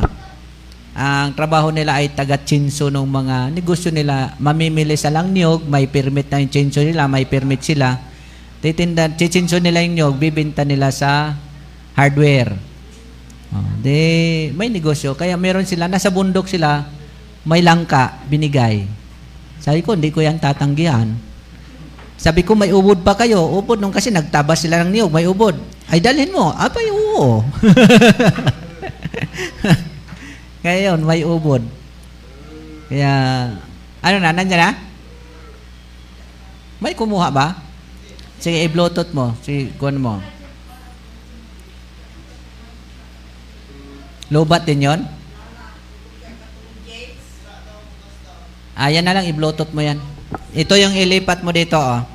Ang trabaho nila ay taga chinso ng mga negosyo nila. Mamimili sa lang niyog, may permit na yung chinso nila, may permit sila. Titinda, chichinso nila yung niyog, bibinta nila sa hardware. Oh, de, may negosyo. Kaya meron sila, nasa bundok sila, may langka, binigay. Sabi ko, hindi ko yan tatanggihan. Sabi ko, may ubod pa kayo. Ubod nung kasi nagtabas sila ng niyog, may ubod. Ay, dalhin mo. Abay, oo. *laughs* Yun, may ubod. Kaya, ano na, nandyan na? May kumuha ba? Sige, i-bluetooth mo. Sige, kuhan mo. Lobat din yon? Ah, yan na lang, i-bluetooth mo yan. Ito yung ilipat mo dito, oh.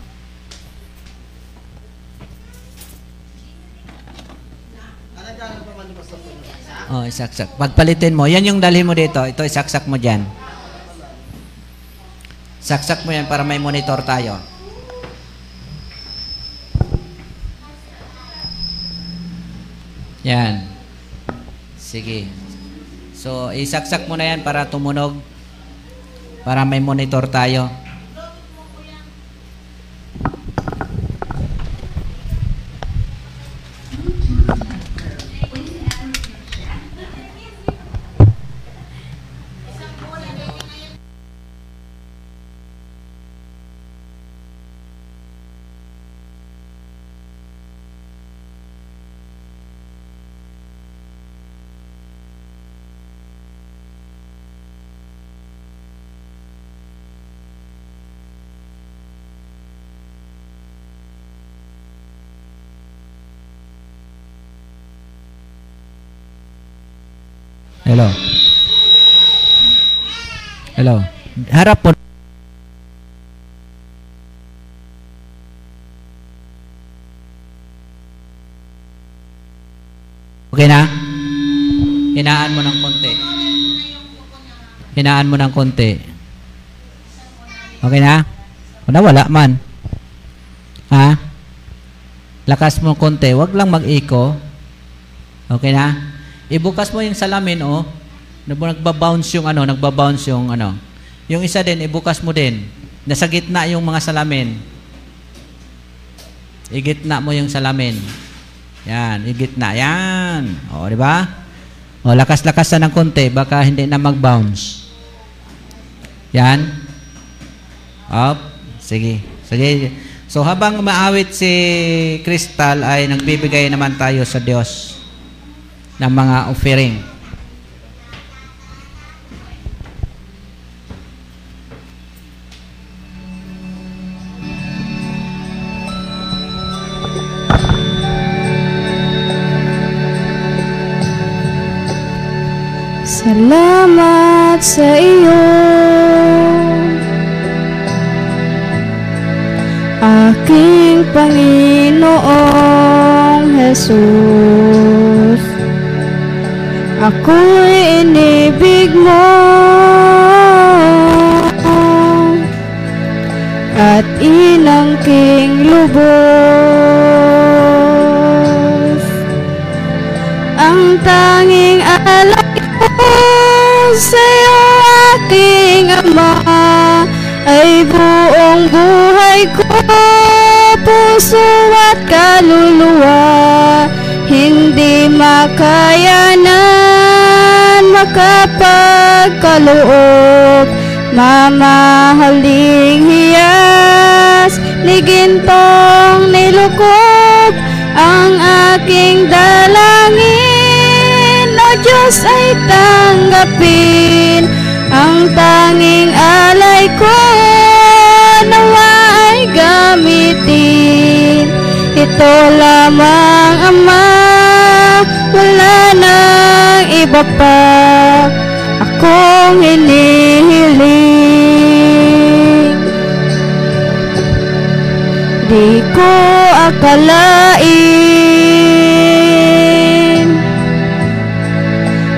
Oh, isaksak. Pagpalitin mo, yan yung dalhin mo dito. Ito, isaksak mo dyan. Saksak mo yan para may monitor tayo. Yan. Sige. So, isaksak mo na yan para tumunog. Para may monitor tayo. Hello. Hello. Harap po. Okay na? Hinaan mo ng konti. Hinaan mo ng konti. Okay na? O nawala man. Ha? Lakas mo konti. Huwag lang mag-echo. Okay na? Ibukas mo yung salamin, oh. Nag- Nagbabounce yung ano, nagbabounce yung ano. Yung isa din, ibukas mo din. Nasa gitna yung mga salamin. Igitna mo yung salamin. Yan, igitna. Yan. O, di ba? O, lakas-lakas na ng konti, baka hindi na mag-bounce. Yan. Up. Sige. Sige. So, habang maawit si Crystal, ay nagbibigay naman tayo sa Diyos ng mga offering. Salamat sa iyo Aking Panginoong Jesus Ako'y inibig mo. At inangking lubos. Ang tanging alay ko sa'yo aking ama Ay buong buhay ko Puso at kaluluwa. Hindi makayanan Makapagkaloob Mamahaling hiyas Ni gintong nilukob Ang aking dalangin. O Diyos ay tanggapin Ang tanging alay ko Nawa ay gamitin. Ito lamang Ama Wala nang iba pa Akong hinihiling. Di ko akalain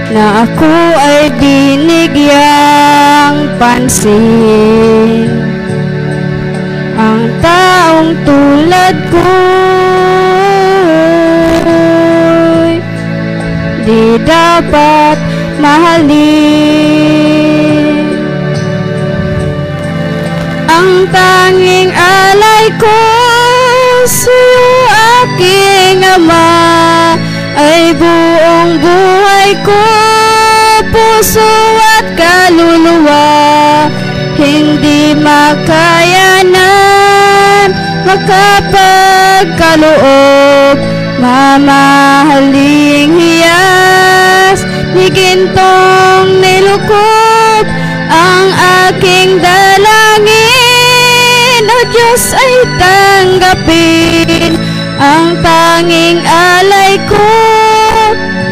Na ako ay binigyang pansin. Ang taong tulad ko dapat mahalin. Ang tanging alay ko sa'yo aking ama Ay buong buhay ko Puso at kaluluwa. Hindi makayanan Makapagkaloob Mamahaling hiyas Ni gintong nilukob Ang aking dalangin. O Diyos ay tanggapin Ang tanging alay ko.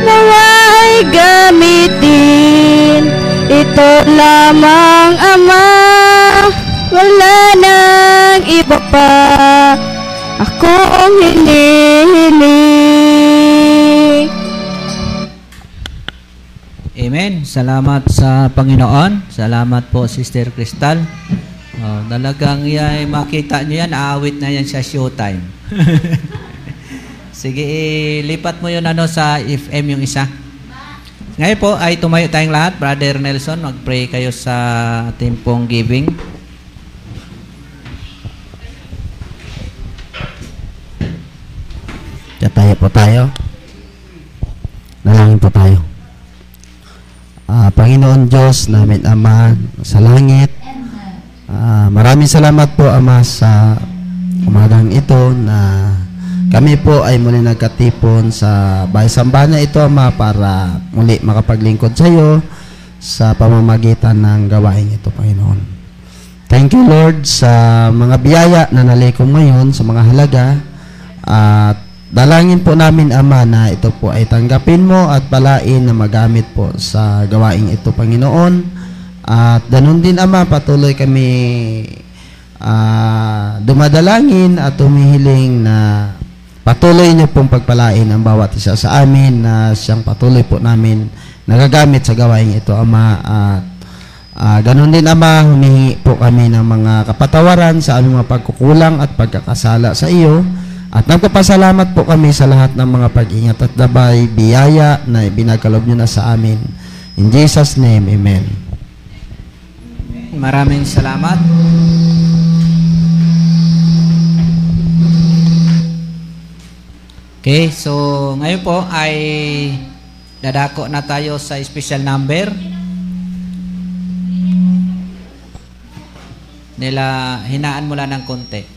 Nawa ay gamitin. Ito lamang Ama. Wala nang iba pa. Akong hinihiling Amen. Salamat sa Panginoon. Salamat po, Sister Crystal. Oh, talagang yan, makita nyo yan, aawit na yan sa showtime. *laughs* Sige, lipat mo yun ano sa FM yung isa. Ngayon po ay tumayo tayong lahat. Brother Nelson, mag-pray kayo sa ating pong giving. Tataya po tayo. Nalangin po tayo. Panginoon Diyos namin Ama sa langit, ah, maraming salamat po Ama sa umagang ito na kami po ay muli nagkatipon sa bahay sambanya ito Ama para muli makapaglingkod sa iyo sa pamamagitan ng gawain ito Panginoon. Thank you Lord sa mga biyaya na nalikom ngayon sa mga halaga at dalangin po namin Ama na ito po ay tanggapin mo at palain na magamit po sa gawaing ito Panginoon. At ganun din Ama, patuloy kami ah, dumadalangin at humihiling na patuloy niyo pong pagpalain ang bawat isa sa amin na siyang patuloy po namin nagagamit sa gawaing ito Ama at Ah, ganun din Ama, humingi po kami ng mga kapatawaran sa aming mga pagkukulang at pagkakasala sa iyo. At nagpapasalamat po kami sa lahat ng mga pag-ingat at dabay, biyaya na ibinagkalob niyo na sa amin. In Jesus' name, Amen. Maraming salamat. Okay, so ngayon po ay dadako na tayo sa special number. Nila, hinaan mo lang ng konti.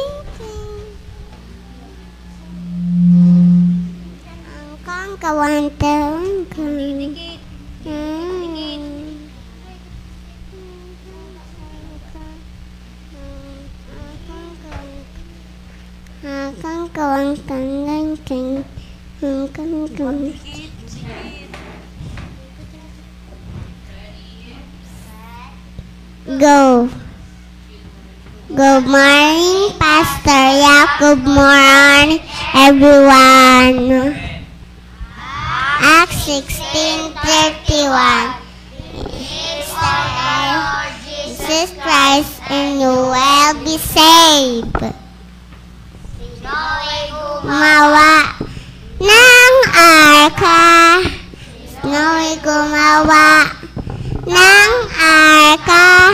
Ang kawantan ka. Akan kawantan lanting. Akan kawantan. Go. Good morning, Pastor. Yeah, good morning, everyone. Acts 16:31. It's the Lord Jesus Christ, and you will be saved. Gumawa ng arka. Sino'y gumawa ng arka.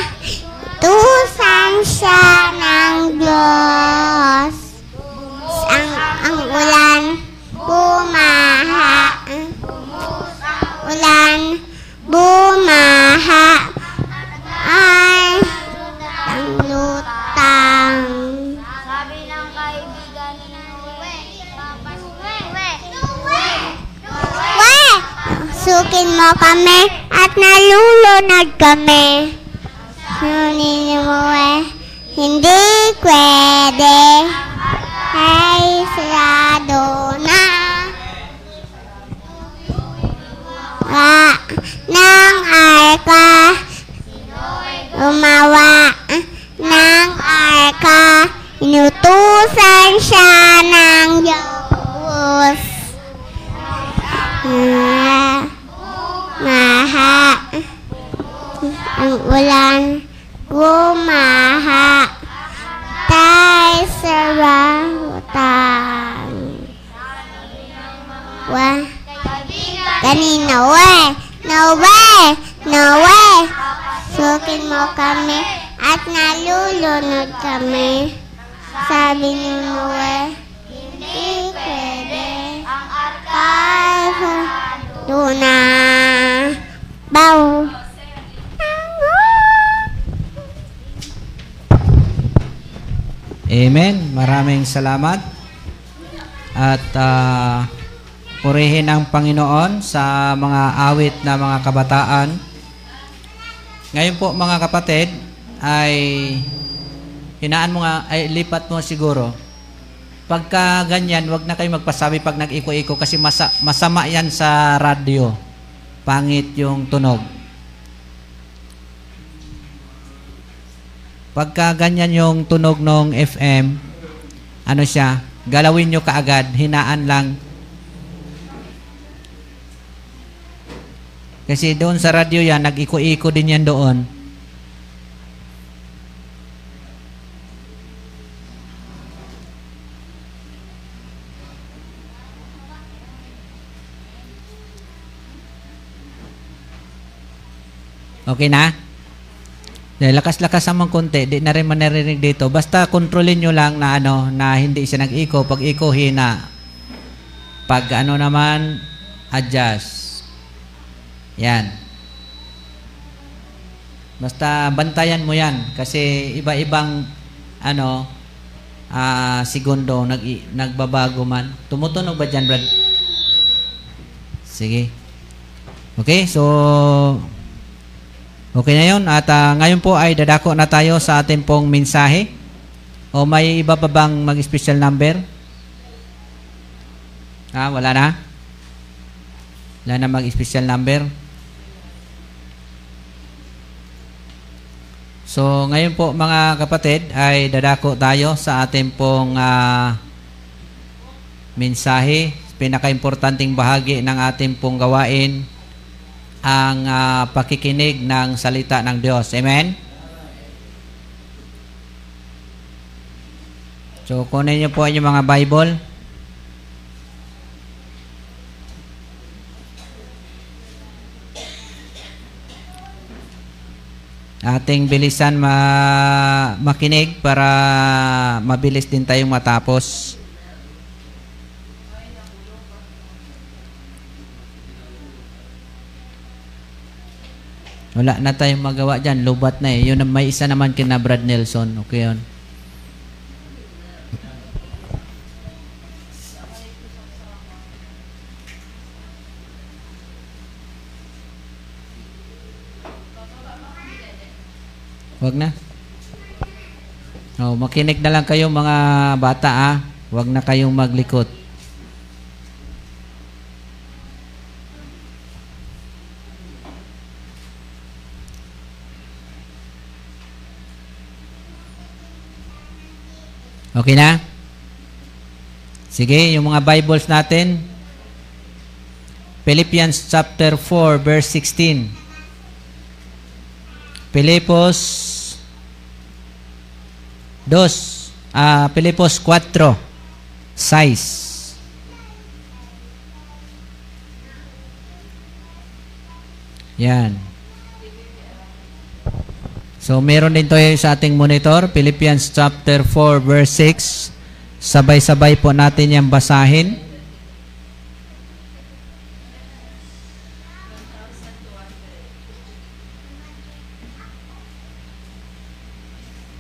Tusan siya ng Diyos. Ang, ang ulan bumaha. Ulan bumaha. Ay, ang lutang. Sabi ng kaibigan ni Noe, We! Sukin mo kami at nalulunod kami. Sunin mo eh, hindi pwede. Ay, sarado na. Wa ng arka. Umawa ng arka. Inutusan siya ng Diyos. Ah, Maha. Ang ulan gumaha. Tay sarautan. Wah. Kanina, we. No way. No way. Sukin mo kami at nalulunod kami. Sabi ni Noe, hindi pwede. Ang arka. Luna. Bow. Amen. Maraming salamat. At ah, purihin ang Panginoon sa mga awit na mga kabataan. Ngayon po mga kapatid ay hinaan mo nga, ay lipat mo siguro. Pagka ganyan, wag na kayo magpasabi pag nag-iko-iko kasi masa, masama yan sa radyo. Pangit yung tunog. Pagka ganyan yung tunog ng FM, ano siya, galawin nyo kaagad, hinaan lang. Kasi doon sa radyo yan, nag-iko-iko din yan doon. Okay na? Lakas-lakas naman konti, di na rin manarinig dito. Basta kontrolin nyo lang na ano, na hindi siya nag-iko. Pag iko, hina. Pag ano naman, adjust. Yan. Basta bantayan mo yan kasi iba-ibang ano ah segundo nag nagbabago man. Tumutunog ba diyan, Brad? Sige. Okay, so Okay na 'yon at ah, ngayon po ay dadako na tayo sa ating pong mensahe. O may iba pa bang mag-special number? Ah, wala na? Wala na mag-special number? So, ngayon po mga kapatid ay dadako tayo sa ating pong ah, mensahe. Pinaka-importanting bahagi ng ating pong gawain ang ah, pakikinig ng salita ng Diyos. Amen? So, kunin niyo po ang mga Bible. Ating bilisan ma makinig para mabilis din tayong matapos. Wala na tayong magawa dyan. Lubat na eh. Yun, may isa naman kina Brad Nelson. Okay yun. Wag na. Oh, makinig na lang kayo mga bata ah. Wag na kayong maglikot. Okay na? Sige, yung mga Bibles natin. Philippians chapter 4 verse 16. Pilipos 2, ah Pilipos 4, 6. Yan. So, meron din tayo sa ating monitor, Philippians chapter 4, verse 6. Sabay-sabay po natin yung basahin.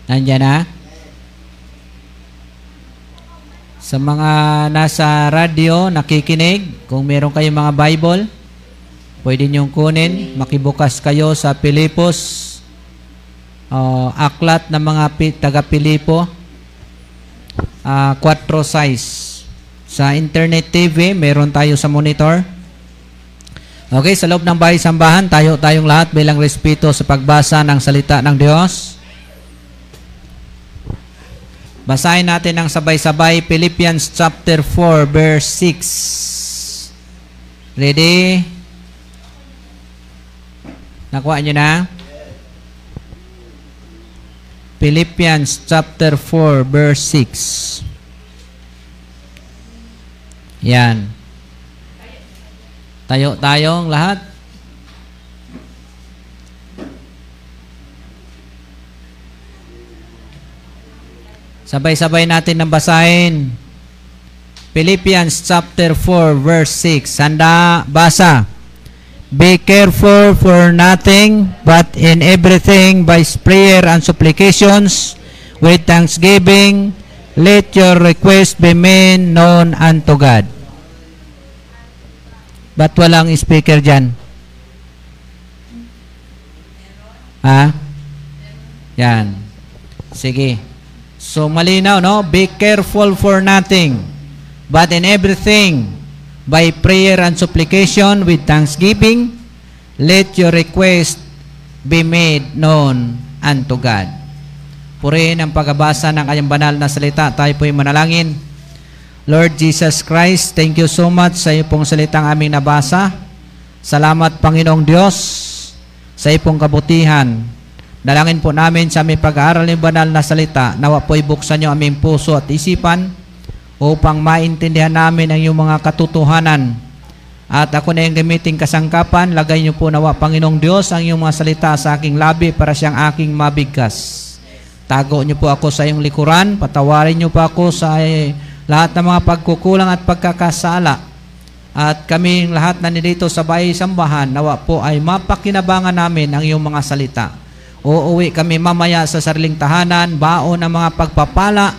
Nandiyan na? Sa mga nasa radyo, nakikinig, kung meron kayong mga Bible, pwede niyong kunin, makibukas kayo sa Pilipos, uh, aklat ng mga pi, taga-Pilipo, uh, 4 size. Sa internet TV, meron tayo sa monitor. Okay, sa loob ng bahay sambahan, tayo tayong lahat bilang respeto sa pagbasa ng salita ng Diyos. Basahin natin ng sabay-sabay Philippians chapter 4 verse 6. Ready? Nakuha nyo na? Philippians chapter 4 verse 6. Yan. Tayo tayong lahat. Sabay-sabay natin ng basahin. Philippians chapter 4 verse 6. Handa, basa. Be careful for nothing, but in everything by prayer and supplications with thanksgiving, let your request be made known unto God. Ba't walang speaker dyan? Ha? Yan. Sige. So malinaw, no? Be careful for nothing, but in everything, by prayer and supplication with thanksgiving, let your request be made known unto God. Purihin ang pagbabasa ng kanyang banal na salita. Tayo po'y manalangin. Lord Jesus Christ, thank you so much sa iyo pong salitang aming nabasa. Salamat Panginoong Diyos sa iyo pong kabutihan. Dalangin po namin sa aming pag-aaral ng banal na salita, nawa po'y buksan niyo aming puso at isipan upang maintindihan namin ang iyong mga katotohanan. At ako na yung gamiting kasangkapan, lagay niyo po nawa Panginoong Diyos ang iyong mga salita sa aking labi para siyang aking mabigkas. Tago niyo po ako sa iyong likuran, patawarin niyo po ako sa eh, lahat ng mga pagkukulang at pagkakasala. At kaming lahat na nilito sa bahay sambahan, nawa po ay mapakinabangan namin ang iyong mga salita. Uuwi kami mamaya sa sariling tahanan, baon ng mga pagpapala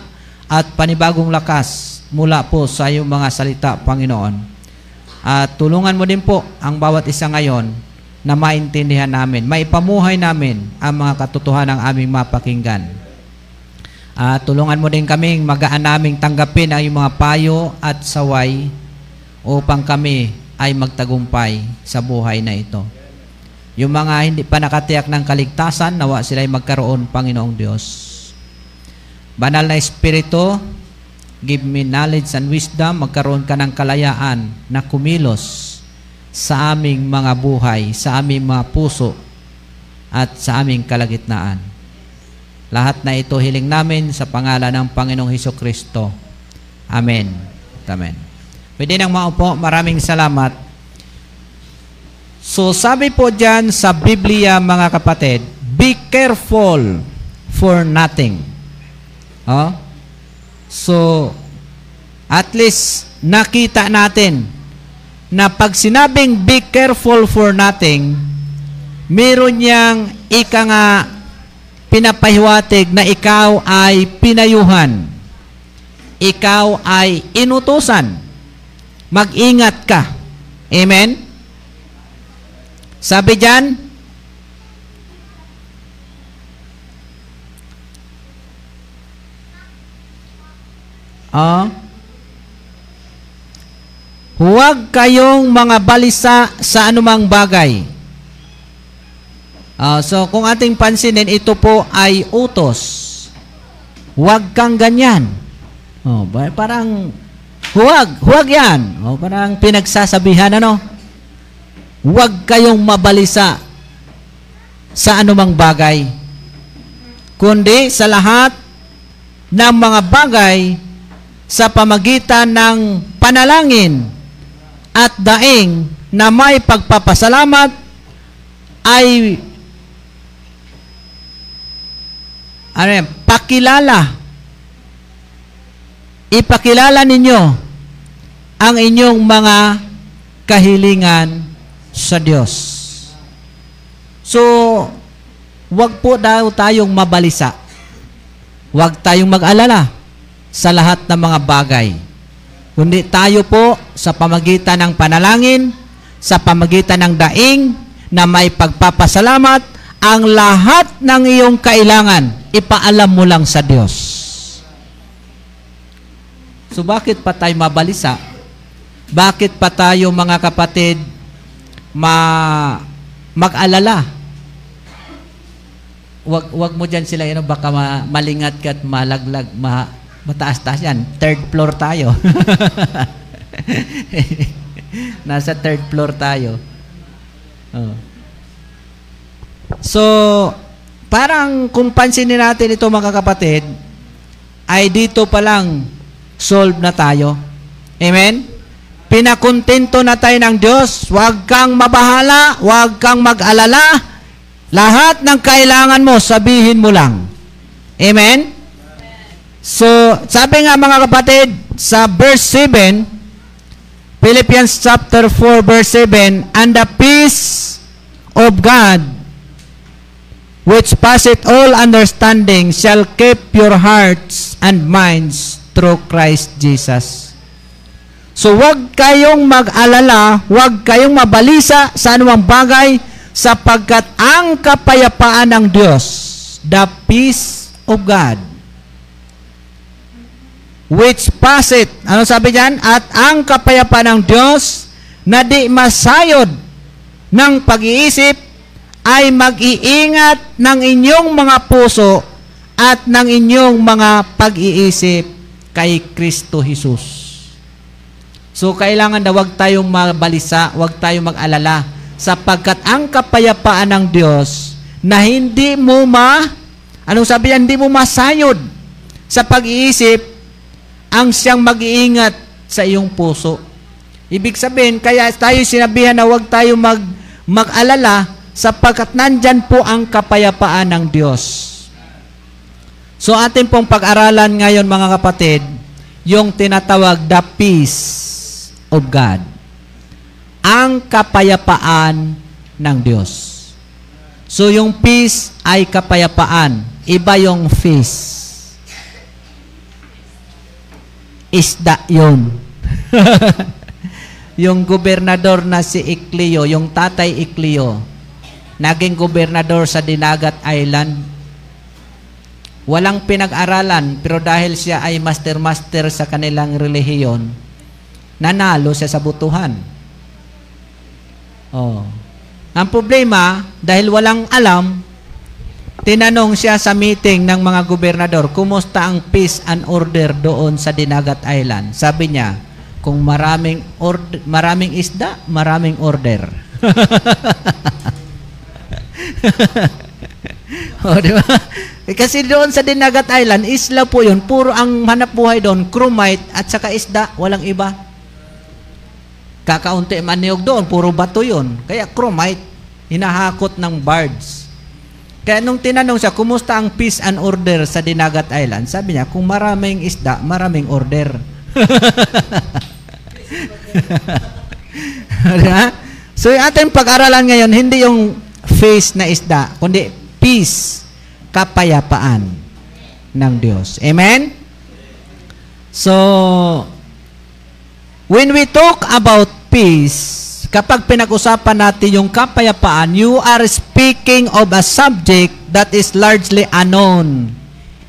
at panibagong lakas mula po sa iyong mga salita, Panginoon. At tulungan mo din po ang bawat isa ngayon na maintindihan namin, maipamuhay namin ang mga katotohanan ng aming mapakinggan. At tulungan mo din kaming magaan naming tanggapin ang iyong mga payo at saway upang kami ay magtagumpay sa buhay na ito. Yung mga hindi pa nakatiyak ng kaligtasan, nawa sila ay magkaroon, Panginoong Diyos. Banal na Espiritu, give me knowledge and wisdom, magkaroon ka ng kalayaan na kumilos sa aming mga buhay, sa aming mga puso, at sa aming kalagitnaan. Lahat na ito hiling namin sa pangalan ng Panginoong Heso Kristo. Amen. Amen. Pwede nang maupo. Maraming salamat. So sabi po dyan sa Biblia mga kapatid, be careful for nothing. Oh? So, at least nakita natin na pag sinabing be careful for nothing, meron niyang ika nga pinapahiwatig na ikaw ay pinayuhan. Ikaw ay inutusan. Mag-ingat ka. Amen? Sabi dyan, Ah. Huwag kayong mga balisa sa anumang bagay. Ah, so kung ating pansinin, ito po ay utos. Huwag kang ganyan. Oh, parang huwag, huwag yan. Oh, parang pinagsasabihan ano? Huwag kayong mabalisa sa anumang bagay. Kundi sa lahat ng mga bagay sa pamagitan ng panalangin at daing na may pagpapasalamat ay ano yan, pakilala ipakilala ninyo ang inyong mga kahilingan sa Diyos. So, wag po daw tayong mabalisa. Wag tayong mag-alala sa lahat ng mga bagay. Kundi tayo po sa pamagitan ng panalangin, sa pamagitan ng daing na may pagpapasalamat, ang lahat ng iyong kailangan, ipaalam mo lang sa Diyos. So bakit pa tayo mabalisa? Bakit pa tayo mga kapatid ma mag-alala? Wag wag mo diyan sila ano baka ma, malingat ka at malaglag ma, mataas-taas yan. Third floor tayo. *laughs* Nasa third floor tayo. Oh. So, parang kung pansinin natin ito mga kapatid, ay dito pa lang solve na tayo. Amen? Pinakontento na tayo ng Diyos. Huwag kang mabahala, huwag kang mag-alala. Lahat ng kailangan mo, sabihin mo lang. Amen? So, sabi nga mga kapatid, sa verse 7, Philippians chapter 4 verse 7, And the peace of God, which passeth all understanding, shall keep your hearts and minds through Christ Jesus. So, wag kayong mag-alala, wag kayong mabalisa sa anumang bagay, sapagkat ang kapayapaan ng Diyos, the peace of God, which passeth, ano sabi diyan? At ang kapayapaan ng Diyos na di masayod ng pag-iisip ay mag-iingat ng inyong mga puso at ng inyong mga pag-iisip kay Kristo Jesus. So, kailangan na wag tayong mabalisa, wag tayong mag-alala, sapagkat ang kapayapaan ng Diyos na hindi mo ma, anong sabi hindi mo masayod sa pag-iisip, ang siyang mag-iingat sa iyong puso. Ibig sabihin, kaya tayo sinabihan na wag tayo mag, mag-alala sapagkat nandyan po ang kapayapaan ng Diyos. So atin pong pag-aralan ngayon mga kapatid, yung tinatawag the peace of God. ang kapayapaan ng Diyos. So yung peace ay kapayapaan. Iba yung feast. Isda yun. *laughs* yung gobernador na si Iklio, yung tatay Iklio, naging gobernador sa Dinagat Island. Walang pinag-aralan, pero dahil siya ay master-master sa kanilang relihiyon, nanalo siya sa butuhan. Oh. Ang problema, dahil walang alam, tinanong siya sa meeting ng mga gobernador, kumusta ang peace and order doon sa Dinagat Island? Sabi niya, kung maraming order, maraming isda, maraming order. *laughs* oh, di ba? Eh, kasi doon sa Dinagat Island, isla po yun, puro ang hanap buhay doon, chromite at saka isda, walang iba. Kakaunti man doon, puro bato yun. Kaya chromite, hinahakot ng birds. Kaya nung tinanong siya, kumusta ang peace and order sa Dinagat Island? Sabi niya, kung maraming isda, maraming order. *laughs* So yung ating pag-aralan ngayon, hindi yung face na isda, kundi peace, kapayapaan ng Diyos. Amen? So, when we talk about peace, kapag pinag-usapan natin yung kapayapaan, you are speaking of a subject that is largely unknown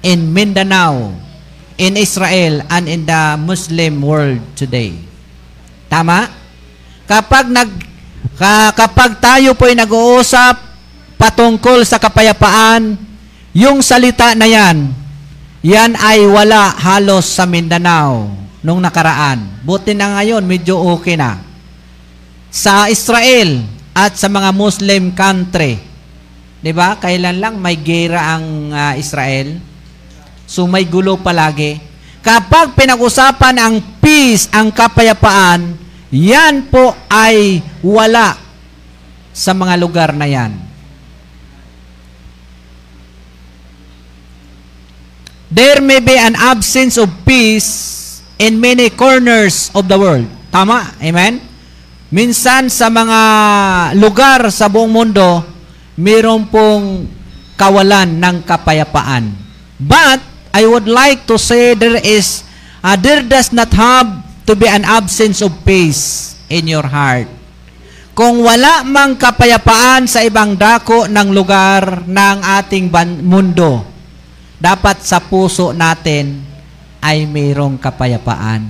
in Mindanao, in Israel, and in the Muslim world today. Tama? Kapag nag ka, kapag tayo po ay nag-uusap patungkol sa kapayapaan, yung salita na yan, yan ay wala halos sa Mindanao nung nakaraan. Buti na ngayon, medyo okay na. Sa Israel at sa mga Muslim country, di ba? Kailan lang may gera ang uh, Israel? So may gulo palagi. Kapag pinag-usapan ang peace, ang kapayapaan, yan po ay wala sa mga lugar na yan. There may be an absence of peace in many corners of the world. Tama? Amen? Minsan sa mga lugar sa buong mundo, mayroon pong kawalan ng kapayapaan. But, I would like to say there is, uh, there does not have to be an absence of peace in your heart. Kung wala mang kapayapaan sa ibang dako ng lugar ng ating mundo, dapat sa puso natin ay mayroong kapayapaan.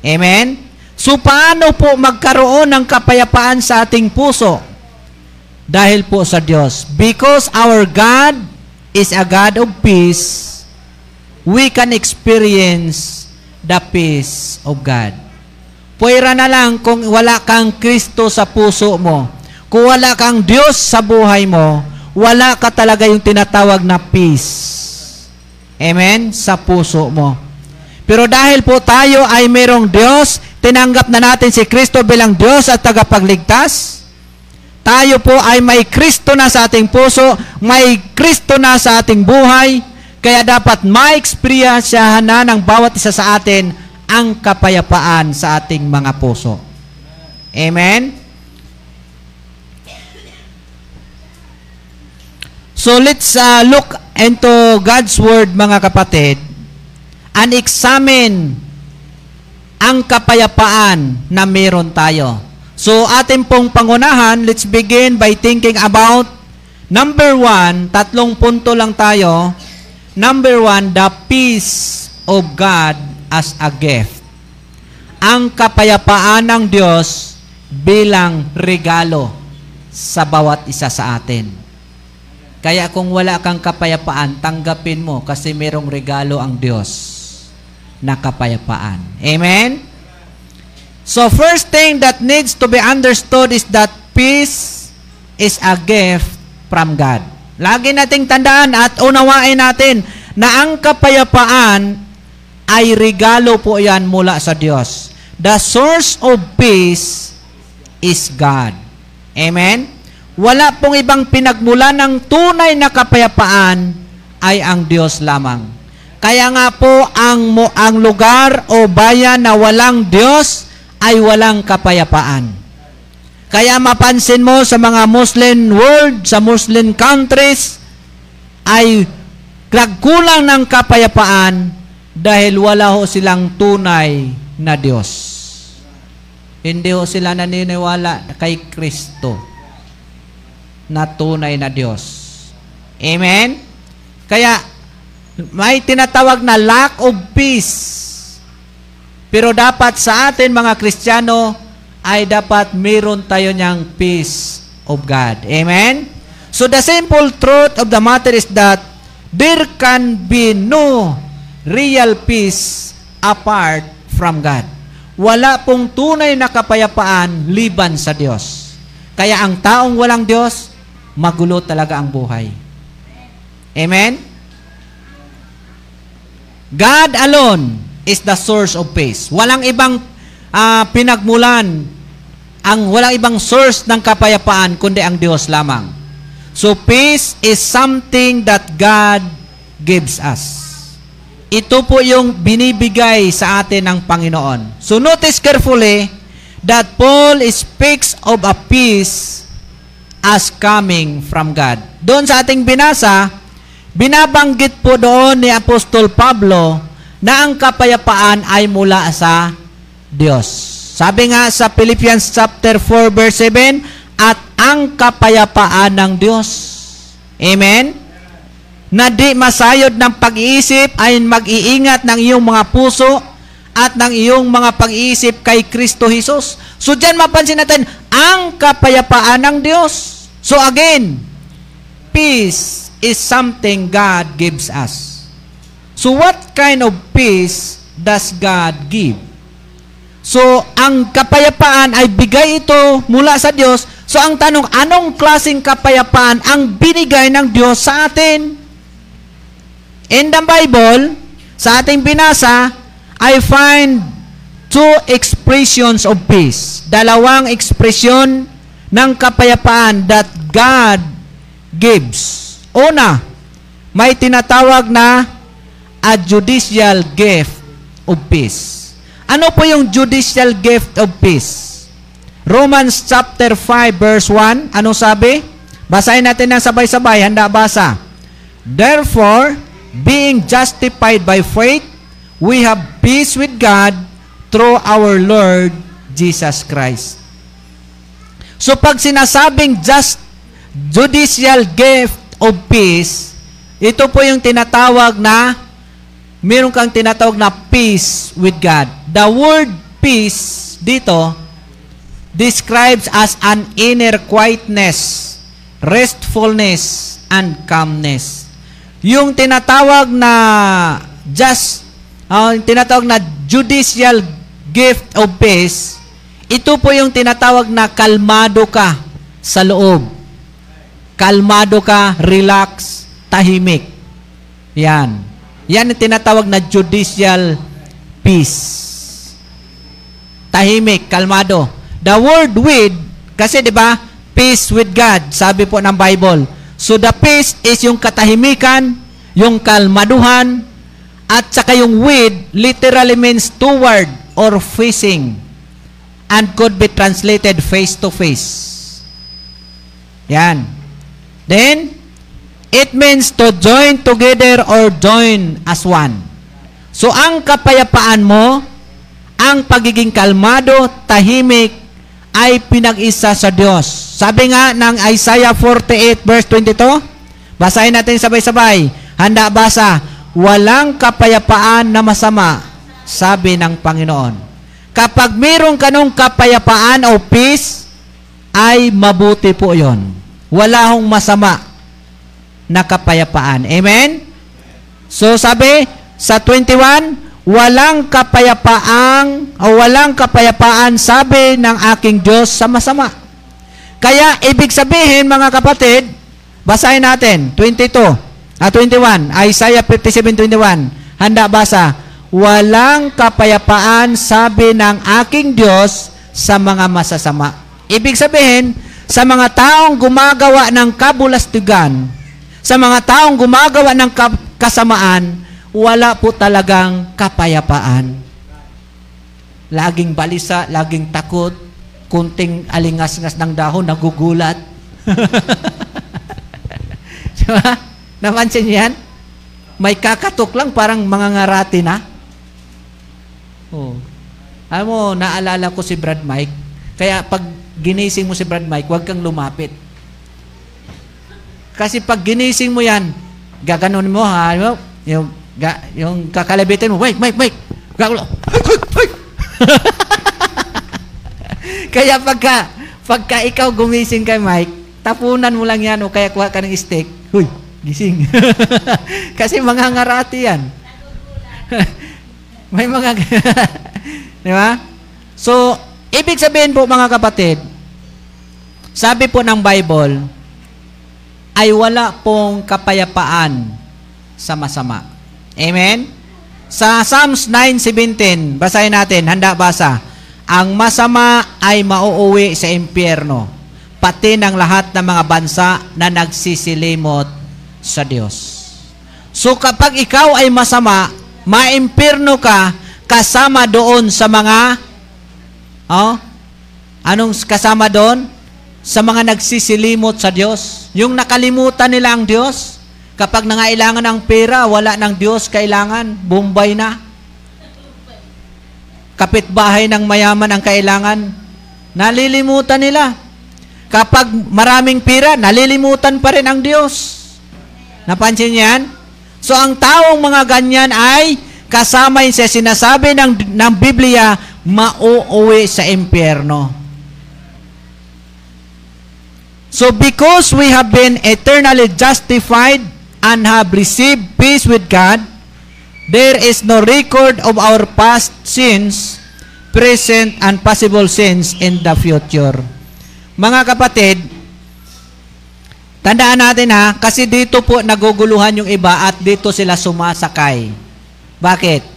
Amen? So paano po magkaroon ng kapayapaan sa ating puso? Dahil po sa Diyos. Because our God is a God of peace, we can experience the peace of God. Puwera na lang kung wala kang Kristo sa puso mo. Kung wala kang Diyos sa buhay mo, wala ka talaga yung tinatawag na peace. Amen? Sa puso mo. Pero dahil po tayo ay mayroong Diyos, tinanggap na natin si Kristo bilang Diyos at tagapagligtas, tayo po ay may Kristo na sa ating puso, may Kristo na sa ating buhay, kaya dapat ma-experience na ng bawat isa sa atin ang kapayapaan sa ating mga puso. Amen? So let's uh, look into God's Word, mga kapatid, and examine ang kapayapaan na meron tayo. So ating pong pangunahan, let's begin by thinking about number one, tatlong punto lang tayo. Number one, the peace of God as a gift. Ang kapayapaan ng Diyos bilang regalo sa bawat isa sa atin. Kaya kung wala kang kapayapaan, tanggapin mo kasi merong regalo ang Diyos na kapayapaan. Amen? So first thing that needs to be understood is that peace is a gift from God. Lagi nating tandaan at unawain natin na ang kapayapaan ay regalo po yan mula sa Diyos. The source of peace is God. Amen? Wala pong ibang pinagmula ng tunay na kapayapaan ay ang Diyos lamang. Kaya nga po ang mo ang lugar o bayan na walang Diyos ay walang kapayapaan. Kaya mapansin mo sa mga Muslim world, sa Muslim countries, ay nagkulang ng kapayapaan dahil wala ho silang tunay na Diyos. Hindi ho sila naniniwala kay Kristo na tunay na Diyos. Amen? Kaya, may tinatawag na lack of peace. Pero dapat sa atin mga Kristiyano ay dapat meron tayo niyang peace of God. Amen? So the simple truth of the matter is that there can be no real peace apart from God. Wala pong tunay na kapayapaan liban sa Diyos. Kaya ang taong walang Diyos, magulo talaga ang buhay. Amen? God alone is the source of peace. Walang ibang ah, pinagmulan, ang walang ibang source ng kapayapaan kundi ang Diyos lamang. So peace is something that God gives us. Ito po yung binibigay sa atin ng Panginoon. So notice carefully that Paul speaks of a peace as coming from God. Doon sa ating binasa, binabanggit po doon ni Apostol Pablo na ang kapayapaan ay mula sa Diyos. Sabi nga sa Philippians chapter 4 verse 7, at ang kapayapaan ng Diyos. Amen? Na di masayod ng pag-iisip ay mag-iingat ng iyong mga puso at ng iyong mga pag-iisip kay Kristo Jesus. So dyan mapansin natin, ang kapayapaan ng Diyos. So again, peace is something God gives us. So what kind of peace does God give? So, ang kapayapaan ay bigay ito mula sa Diyos. So, ang tanong, anong klaseng kapayapaan ang binigay ng Diyos sa atin? In the Bible, sa ating binasa, I find two expressions of peace. Dalawang ekspresyon ng kapayapaan that God gives. Una, may tinatawag na a judicial gift of peace. Ano po yung judicial gift of peace? Romans chapter 5 verse 1, ano sabi? Basahin natin ng sabay-sabay, handa basa. Therefore, being justified by faith, we have peace with God through our Lord Jesus Christ. So pag sinasabing just judicial gift of peace, ito po yung tinatawag na meron kang tinatawag na peace with God. The word peace dito describes as an inner quietness, restfulness, and calmness. Yung tinatawag na just, uh, tinatawag na judicial gift of peace, ito po yung tinatawag na kalmado ka sa loob. Kalmado ka, relax, tahimik. Yan. Yan ang tinatawag na judicial peace. Tahimik, kalmado. The word with, kasi di ba, peace with God, sabi po ng Bible. So the peace is yung katahimikan, yung kalmaduhan, at saka yung with literally means toward or facing and could be translated face to face. Yan. Then, it means to join together or join as one. So, ang kapayapaan mo, ang pagiging kalmado, tahimik, ay pinag-isa sa Diyos. Sabi nga ng Isaiah 48 verse 22, basahin natin sabay-sabay. Handa basa, walang kapayapaan na masama, sabi ng Panginoon. Kapag mayroon kanong kapayapaan o peace, ay mabuti po yon. Wala hong masama na kapayapaan. Amen? So sabi sa 21, walang kapayapaang o walang kapayapaan sabi ng aking Diyos sa masama. Kaya ibig sabihin mga kapatid, basahin natin 22 ah 21, Isaiah 57:21. Handa basa. Walang kapayapaan sabi ng aking Diyos sa mga masasama. Ibig sabihin, sa mga taong gumagawa ng kabulastugan, sa mga taong gumagawa ng kasamaan, wala po talagang kapayapaan. Laging balisa, laging takot, kunting alingas-ngas ng dahon, nagugulat. *laughs* diba? Napansin niyo yan? May kakatok lang, parang mga ngarati na. Oh. Alam mo, naalala ko si Brad Mike. Kaya pag ginising mo si Brad Mike, huwag kang lumapit. Kasi pag ginising mo yan, gaganon mo ha, yung, yung, ga, yung kakalabitin mo, Mike, Mike, Mike, gagulo, *laughs* kaya pagka, pagka ikaw gumising kay Mike, tapunan mo lang yan o kaya kuha ka ng steak, huy, gising. *laughs* Kasi mga ngarati yan. *laughs* May mga, di ba? So, ibig sabihin po mga kapatid, sabi po ng Bible, ay wala pong kapayapaan sa masama. Amen? Sa Psalms 9.17, basahin natin, handa basa. Ang masama ay mauuwi sa impyerno, pati ng lahat ng mga bansa na nagsisilimot sa Diyos. So kapag ikaw ay masama, maimpirno ka kasama doon sa mga oh, anong kasama doon? Sa mga nagsisilimot sa Diyos. Yung nakalimutan nila ang Diyos. Kapag nangailangan ng pera, wala ng Diyos kailangan, Bombay na. Kapitbahay ng mayaman ang kailangan, nalilimutan nila. Kapag maraming pera, nalilimutan pa rin ang Diyos. Napansin niyo yan? So ang taong mga ganyan ay kasama sa sinasabi ng, ng Biblia, mauuwi sa impyerno. So because we have been eternally justified and have received peace with God, there is no record of our past sins, present and possible sins in the future. Mga kapatid, tandaan natin ha, kasi dito po naguguluhan yung iba at dito sila sumasakay. Bakit?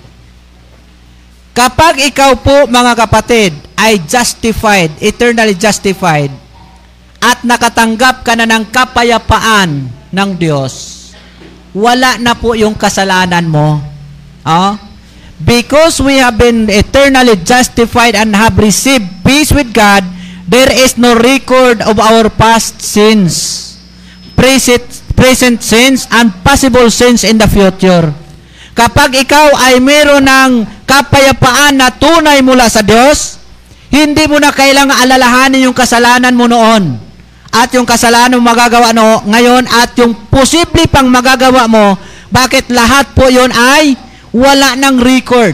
Kapag ikaw po, mga kapatid, ay justified, eternally justified, at nakatanggap ka na ng kapayapaan ng Diyos, wala na po yung kasalanan mo. Oh? Because we have been eternally justified and have received peace with God, there is no record of our past sins, present, present sins, and possible sins in the future. Kapag ikaw ay meron ng kapayapaan na tunay mula sa Diyos, hindi mo na kailangang alalahanin yung kasalanan mo noon at yung kasalanan mo magagawa no, ngayon at yung posible pang magagawa mo, bakit lahat po yon ay wala ng record.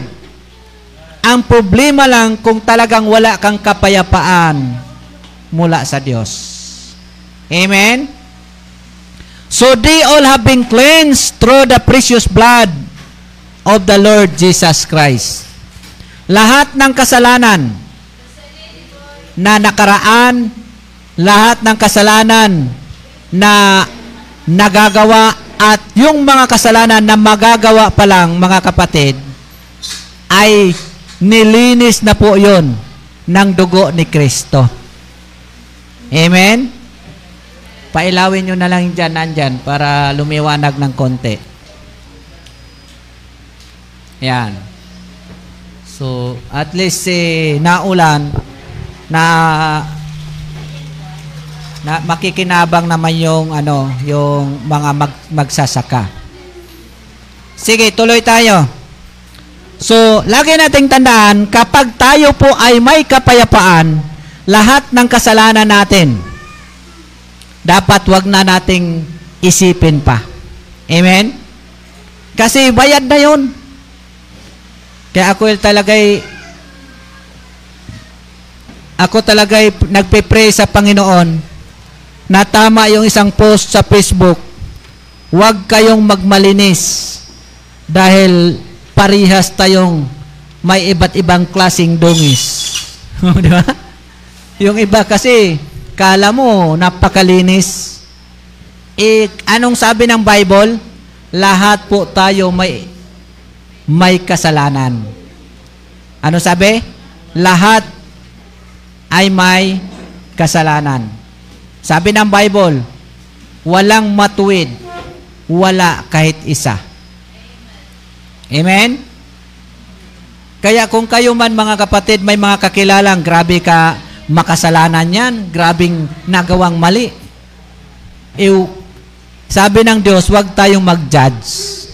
Ang problema lang kung talagang wala kang kapayapaan mula sa Diyos. Amen? So they all have been cleansed through the precious blood of the Lord Jesus Christ. Lahat ng kasalanan na nakaraan lahat ng kasalanan na nagagawa at yung mga kasalanan na magagawa pa lang, mga kapatid, ay nilinis na po yon ng dugo ni Kristo. Amen? Pailawin nyo na lang dyan, nandyan, para lumiwanag ng konti. Yan. So, at least eh, naulan na na makikinabang naman yung ano, yung mga mag, magsasaka. Sige, tuloy tayo. So, lagi nating tandaan, kapag tayo po ay may kapayapaan, lahat ng kasalanan natin, dapat wag na nating isipin pa. Amen? Kasi bayad na yun. Kaya ako talagay ako talagay nagpe-pray sa Panginoon na tama yung isang post sa Facebook, huwag kayong magmalinis dahil parihas tayong may iba't ibang klasing dungis. *laughs* Di ba? Yung iba kasi, kala mo, napakalinis. Eh, anong sabi ng Bible? Lahat po tayo may may kasalanan. Ano sabi? Lahat ay may kasalanan. Sabi ng Bible, walang matuwid, wala kahit isa. Amen? Kaya kung kayo man mga kapatid, may mga kakilalang, grabe ka, makasalanan yan, grabing nagawang mali. Ew, sabi ng Diyos, huwag tayong mag-judge.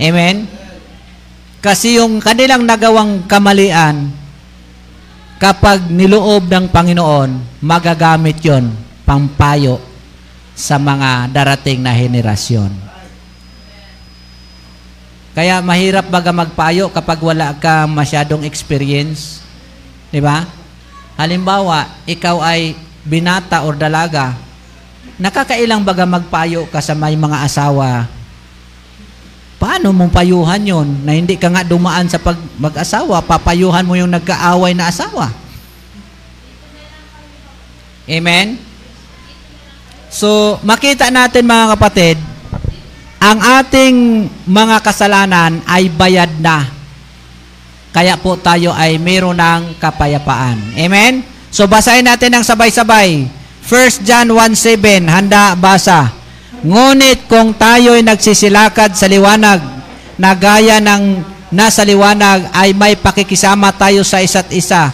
Amen? Kasi yung kanilang nagawang kamalian, kapag niloob ng Panginoon, magagamit yon pampayo sa mga darating na henerasyon. Kaya mahirap baga magpayo kapag wala ka masyadong experience. Di ba? Halimbawa, ikaw ay binata or dalaga, nakakailang baga magpayo ka sa may mga asawa. Paano mong payuhan yon na hindi ka nga dumaan sa pag mag-asawa, papayuhan mo yung nagkaaway na asawa. Amen? So, makita natin mga kapatid, ang ating mga kasalanan ay bayad na. Kaya po tayo ay mayroon ng kapayapaan. Amen? So, basahin natin ng sabay-sabay. 1 John 1.7, handa basa. Ngunit kung tayo ay nagsisilakad sa liwanag, na gaya ng nasa liwanag ay may pakikisama tayo sa isa't isa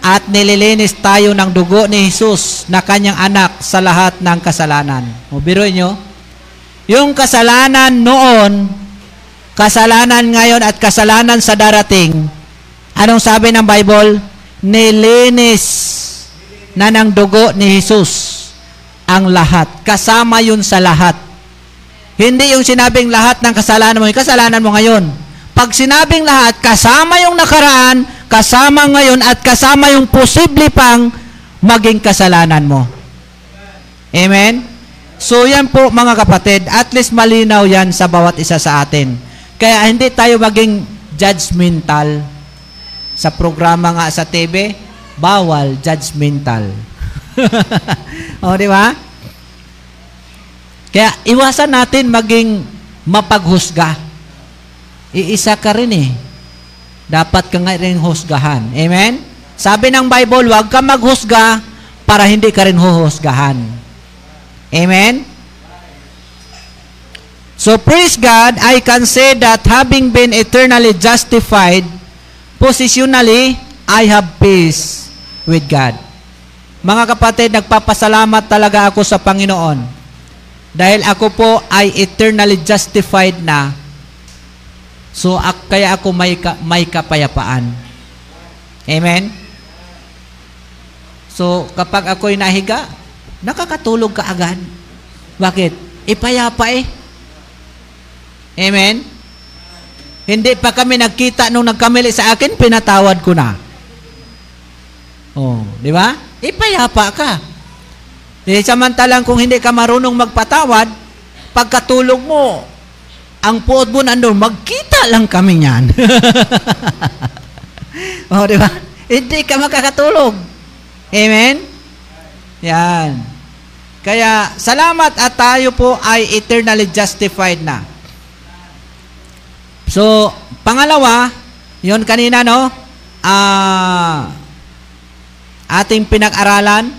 at nililinis tayo ng dugo ni Jesus na kanyang anak sa lahat ng kasalanan. O biruin nyo, yung kasalanan noon, kasalanan ngayon at kasalanan sa darating, anong sabi ng Bible? Nilinis na ng dugo ni Jesus ang lahat. Kasama yun sa lahat. Hindi yung sinabing lahat ng kasalanan mo, yung kasalanan mo ngayon. Pag sinabing lahat, kasama yung nakaraan, kasama ngayon, at kasama yung posible pang maging kasalanan mo. Amen? So yan po mga kapatid, at least malinaw yan sa bawat isa sa atin. Kaya hindi tayo maging judgmental. Sa programa nga sa TV, bawal judgmental. *laughs* o, di ba? Kaya iwasan natin maging mapaghusga. Iisa ka rin eh. Dapat ka nga rin husgahan. Amen? Sabi ng Bible, huwag ka maghusga para hindi ka rin huhusgahan. Amen? So praise God, I can say that having been eternally justified, positionally, I have peace with God. Mga kapatid, nagpapasalamat talaga ako sa Panginoon. Dahil ako po ay eternally justified na. So, ak- kaya ako may, ka- may kapayapaan. Amen? So, kapag ako'y nahiga, nakakatulog ka agad. Bakit? Ipayapa eh. Amen? Hindi pa kami nagkita nung nagkamali sa akin, pinatawad ko na. Oh, di ba? Ipayapa ka. Eh, samantalang kung hindi ka marunong magpatawad, pagkatulog mo, ang puot mo nandun, magkita lang kami niyan. *laughs* oh, di ba? Hindi ka makakatulog. Amen? Yan. Kaya, salamat at tayo po ay eternally justified na. So, pangalawa, yon kanina, no? Ah, ating pinag-aralan,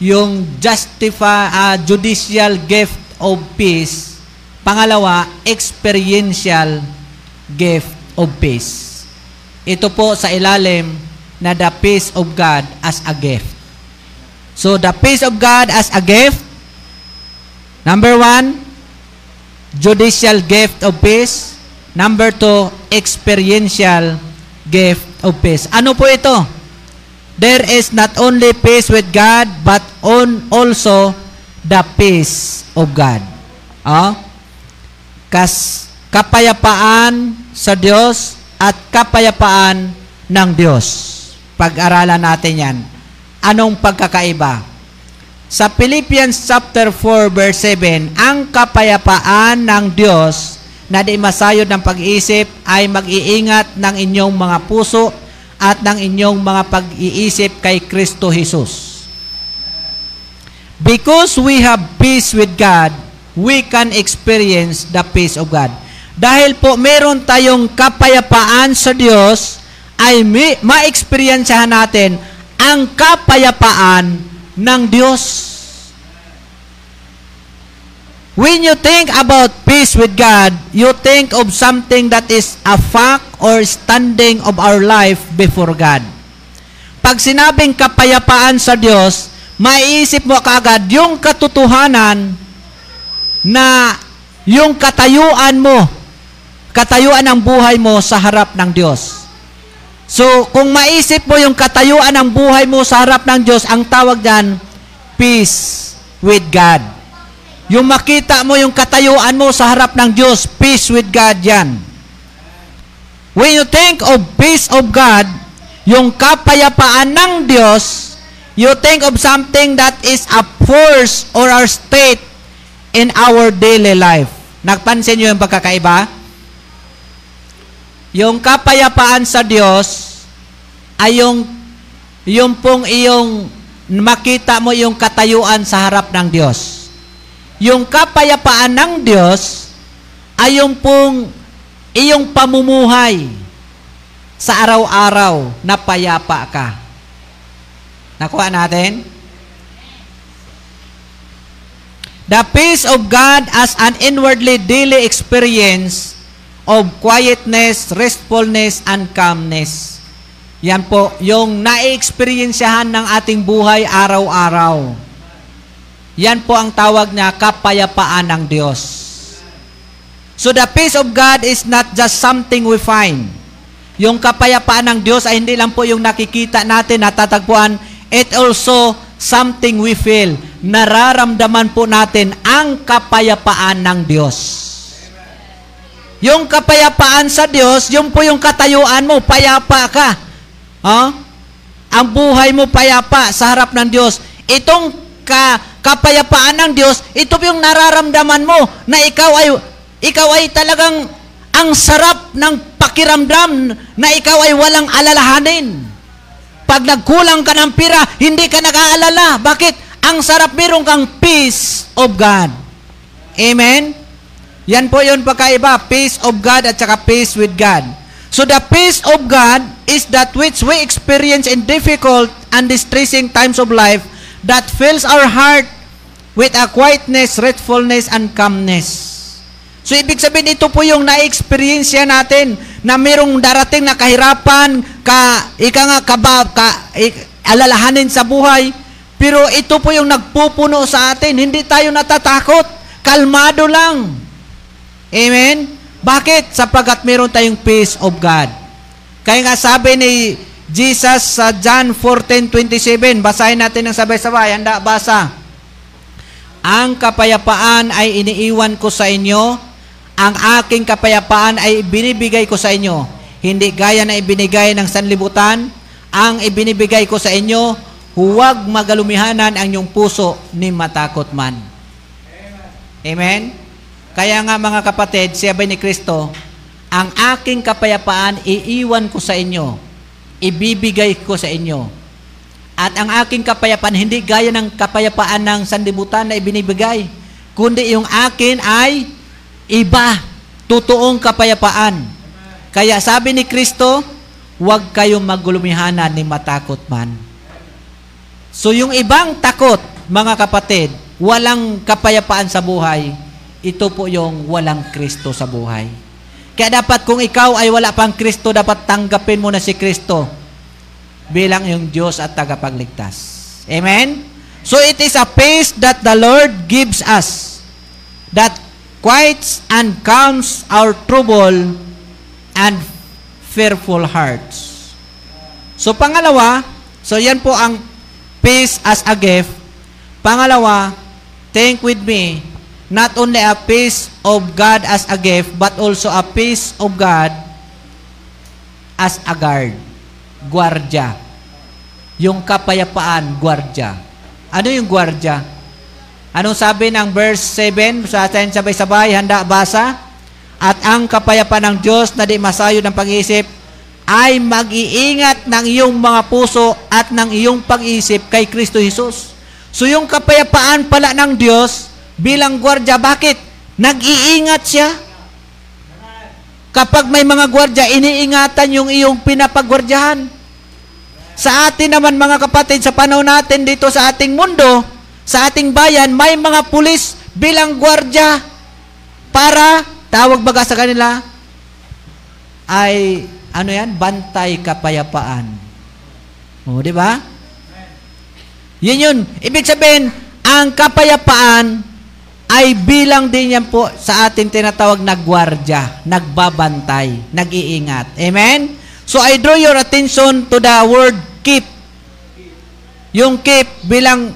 yung justify, ah, judicial gift of peace. Pangalawa, experiential gift of peace. Ito po sa ilalim na the peace of God as a gift. So, the peace of God as a gift. Number one, judicial gift of peace. Number two, experiential gift of peace. Ano po ito? There is not only peace with God, but on also the peace of God. Oh? Kas kapayapaan sa Diyos at kapayapaan ng Diyos. Pag-aralan natin yan. Anong pagkakaiba? Sa Philippians chapter 4 verse 7, ang kapayapaan ng Diyos na di masayod ng pag-iisip ay mag-iingat ng inyong mga puso at ng inyong mga pag-iisip kay Kristo Jesus. Because we have peace with God, we can experience the peace of God. Dahil po meron tayong kapayapaan sa Diyos, ay ma-experiencehan natin ang kapayapaan ng Diyos. When you think about peace with God, you think of something that is a fact or standing of our life before God. pag sinabing kapayapaan sa Diyos, maiisip mo kaagad yung katotohanan na yung katayuan mo, katayuan ng buhay mo sa harap ng Diyos. So, kung maisip mo yung katayuan ng buhay mo sa harap ng Diyos, ang tawag dyan, peace with God. Yung makita mo yung katayuan mo sa harap ng Diyos, peace with God yan. When you think of peace of God, yung kapayapaan ng Diyos, you think of something that is a force or our state in our daily life. Nagpansin nyo yung pagkakaiba? Yung kapayapaan sa Diyos ay yung yung pong iyong makita mo yung katayuan sa harap ng Diyos. Yung kapayapaan ng Diyos ay yung pong iyong pamumuhay sa araw-araw na payapa ka. Nakuha natin? The peace of God as an inwardly daily experience of quietness, restfulness, and calmness. Yan po, yung na-experiensyahan ng ating buhay araw-araw. Yan po ang tawag na kapayapaan ng Diyos. So the peace of God is not just something we find. Yung kapayapaan ng Diyos ay hindi lang po yung nakikita natin, natatagpuan. It also something we feel. Nararamdaman po natin ang kapayapaan ng Diyos. Yung kapayapaan sa Diyos, yung po yung katayuan mo, payapa ka. Huh? Ang buhay mo payapa sa harap ng Diyos. Itong ka, kapayapaan ng Diyos, ito yung nararamdaman mo na ikaw ay ikaw ay talagang ang sarap ng pakiramdam na ikaw ay walang alalahanin. Pag nagkulang ka ng pira, hindi ka nag-aalala. Bakit? Ang sarap meron kang peace of God. Amen? Yan po yun pagkaiba. Peace of God at saka peace with God. So the peace of God is that which we experience in difficult and distressing times of life that fills our heart with a quietness, restfulness, and calmness. So, ibig sabihin, ito po yung na-experience natin na mayroong darating na kahirapan, ka, ika nga, kaba, ka, ik, alalahanin sa buhay. Pero ito po yung nagpupuno sa atin. Hindi tayo natatakot. Kalmado lang. Amen? Bakit? Sapagat meron tayong peace of God. Kaya nga sabi ni Jesus sa John 14:27, basahin natin ng sabay-sabay. Handa, basa. Ang kapayapaan ay iniiwan ko sa inyo, ang aking kapayapaan ay binibigay ko sa inyo. Hindi gaya na ibinigay ng sanlibutan, ang ibinibigay ko sa inyo, huwag magalumihanan ang inyong puso ni matakot man. Amen? Kaya nga mga kapatid, sabi ni Kristo, ang aking kapayapaan iiwan ko sa inyo, ibibigay ko sa inyo. At ang aking kapayapaan, hindi gaya ng kapayapaan ng sanlibutan na ibinibigay, kundi yung akin ay iba, totoong kapayapaan. Kaya sabi ni Kristo, huwag kayong magulumihanan ni matakot man. So yung ibang takot, mga kapatid, walang kapayapaan sa buhay, ito po yung walang Kristo sa buhay. Kaya dapat kung ikaw ay wala pang Kristo, dapat tanggapin mo na si Kristo bilang yung Diyos at tagapagligtas. Amen? So it is a peace that the Lord gives us that quiets and calms our trouble and fearful hearts. So pangalawa, so yan po ang peace as a gift. Pangalawa, think with me, not only a peace of God as a gift, but also a peace of God as a guard. Guardia. Yung kapayapaan, guardia. Ano yung guardia? Anong sabi ng verse 7? Sa atin sabay-sabay, handa basa? At ang kapayapaan ng Diyos na di masayo ng pag-iisip ay mag-iingat ng iyong mga puso at ng iyong pag-iisip kay Kristo Jesus. So yung kapayapaan pala ng Diyos bilang gwardya, bakit? Nag-iingat siya. Kapag may mga gwardya, iniingatan yung iyong pinapagwardyahan. Sa atin naman mga kapatid, sa panahon natin dito sa ating mundo, sa ating bayan, may mga pulis bilang gwardya para, tawag baga sa kanila, ay, ano yan, bantay kapayapaan. O, di ba? Yun yun. Ibig sabihin, ang kapayapaan ay bilang din yan po sa ating tinatawag na gwardya, nagbabantay, nag-iingat. Amen? So I draw your attention to the word keep. Yung keep bilang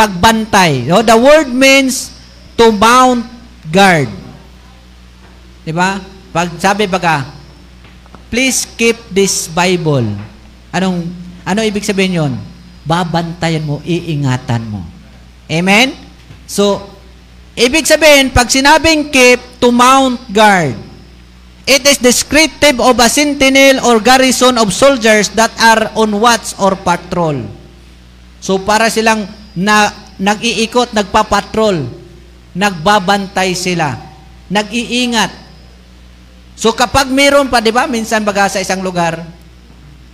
pagbantay. So, the word means to mount guard. Di ba? Pag sabi baga, please keep this Bible. Anong ano ibig sabihin 'yon? Babantayan mo, iingatan mo. Amen? So, ibig sabihin, pag sinabing keep, to mount guard, it is descriptive of a sentinel or garrison of soldiers that are on watch or patrol. So, para silang na, nag-iikot, nagpapatrol, nagbabantay sila, nag-iingat. So, kapag meron pa, di ba, minsan baga sa isang lugar,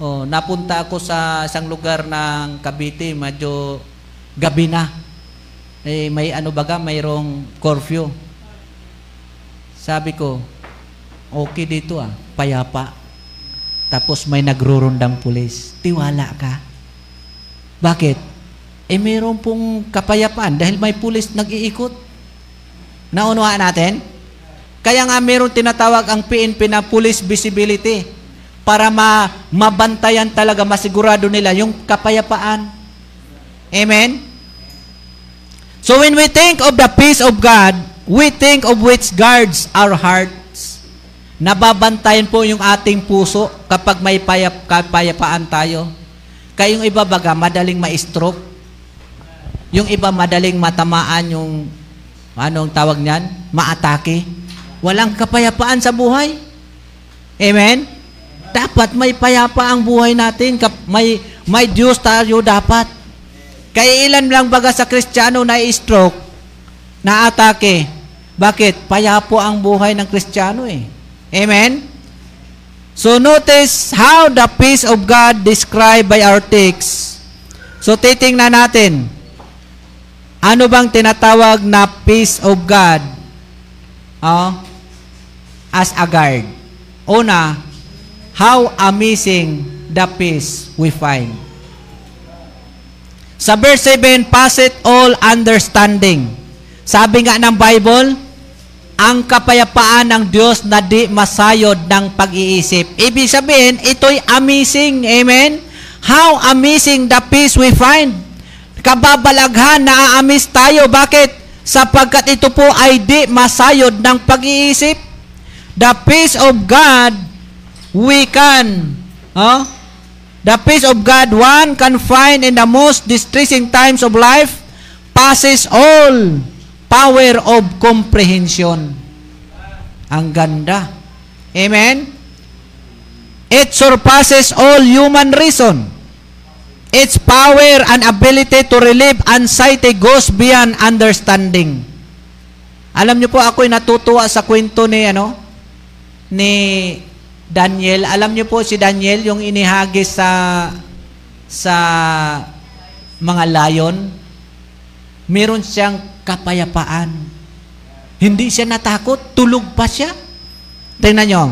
oh, napunta ako sa isang lugar ng Cavite, medyo gabi na eh, may ano baga, mayroong curfew. Sabi ko, okay dito ah, payapa. Tapos may nagrurundang pulis. Tiwala ka. Bakit? Eh mayroon pong kapayapaan dahil may pulis nag-iikot. Naunawaan natin? Kaya nga mayroon tinatawag ang PNP na police visibility para ma mabantayan talaga, masigurado nila yung kapayapaan. Amen? So when we think of the peace of God, we think of which guards our hearts. Nababantayan po yung ating puso kapag may payap, kapayapaan tayo. Kaya yung iba baga, madaling ma-stroke. Yung iba madaling matamaan yung, anong tawag niyan? Maatake. Walang kapayapaan sa buhay. Amen? Dapat may payapa ang buhay natin. May, may Diyos tayo dapat. Kaya ilan lang baga sa Kristiyano na stroke, na atake. Bakit? Payapo ang buhay ng Kristiyano eh. Amen? So notice how the peace of God described by our text. So titingnan natin, ano bang tinatawag na peace of God? Oh, as a guard. Una, how amazing the peace we find. Sa verse 7, pass it all understanding. Sabi nga ng Bible, ang kapayapaan ng Diyos na di masayod ng pag-iisip. Ibig sabihin, ito'y amazing. Amen? How amazing the peace we find. Kababalaghan, naa-amaze tayo. Bakit? Sapagkat ito po ay di masayod ng pag-iisip. The peace of God, we can, huh? The peace of God one can find in the most distressing times of life passes all power of comprehension. Ang ganda. Amen? It surpasses all human reason. Its power and ability to relieve anxiety goes beyond understanding. Alam niyo po, ako'y natutuwa sa kwento ni, ano, ni Daniel. Alam niyo po si Daniel, yung inihagis sa sa mga layon, meron siyang kapayapaan. Hindi siya natakot, tulog pa siya. Tingnan niyo.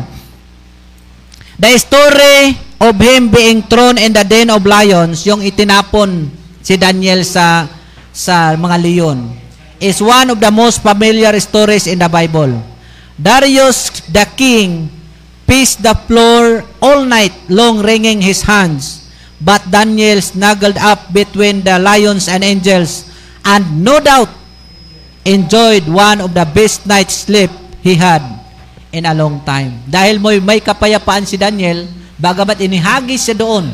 The story of him being thrown in the den of lions, yung itinapon si Daniel sa sa mga leon, is one of the most familiar stories in the Bible. Darius the king paced the floor all night long wringing his hands. But Daniel snuggled up between the lions and angels and no doubt enjoyed one of the best night's sleep he had in a long time. Dahil may, may kapayapaan si Daniel, bagamat inihagis siya doon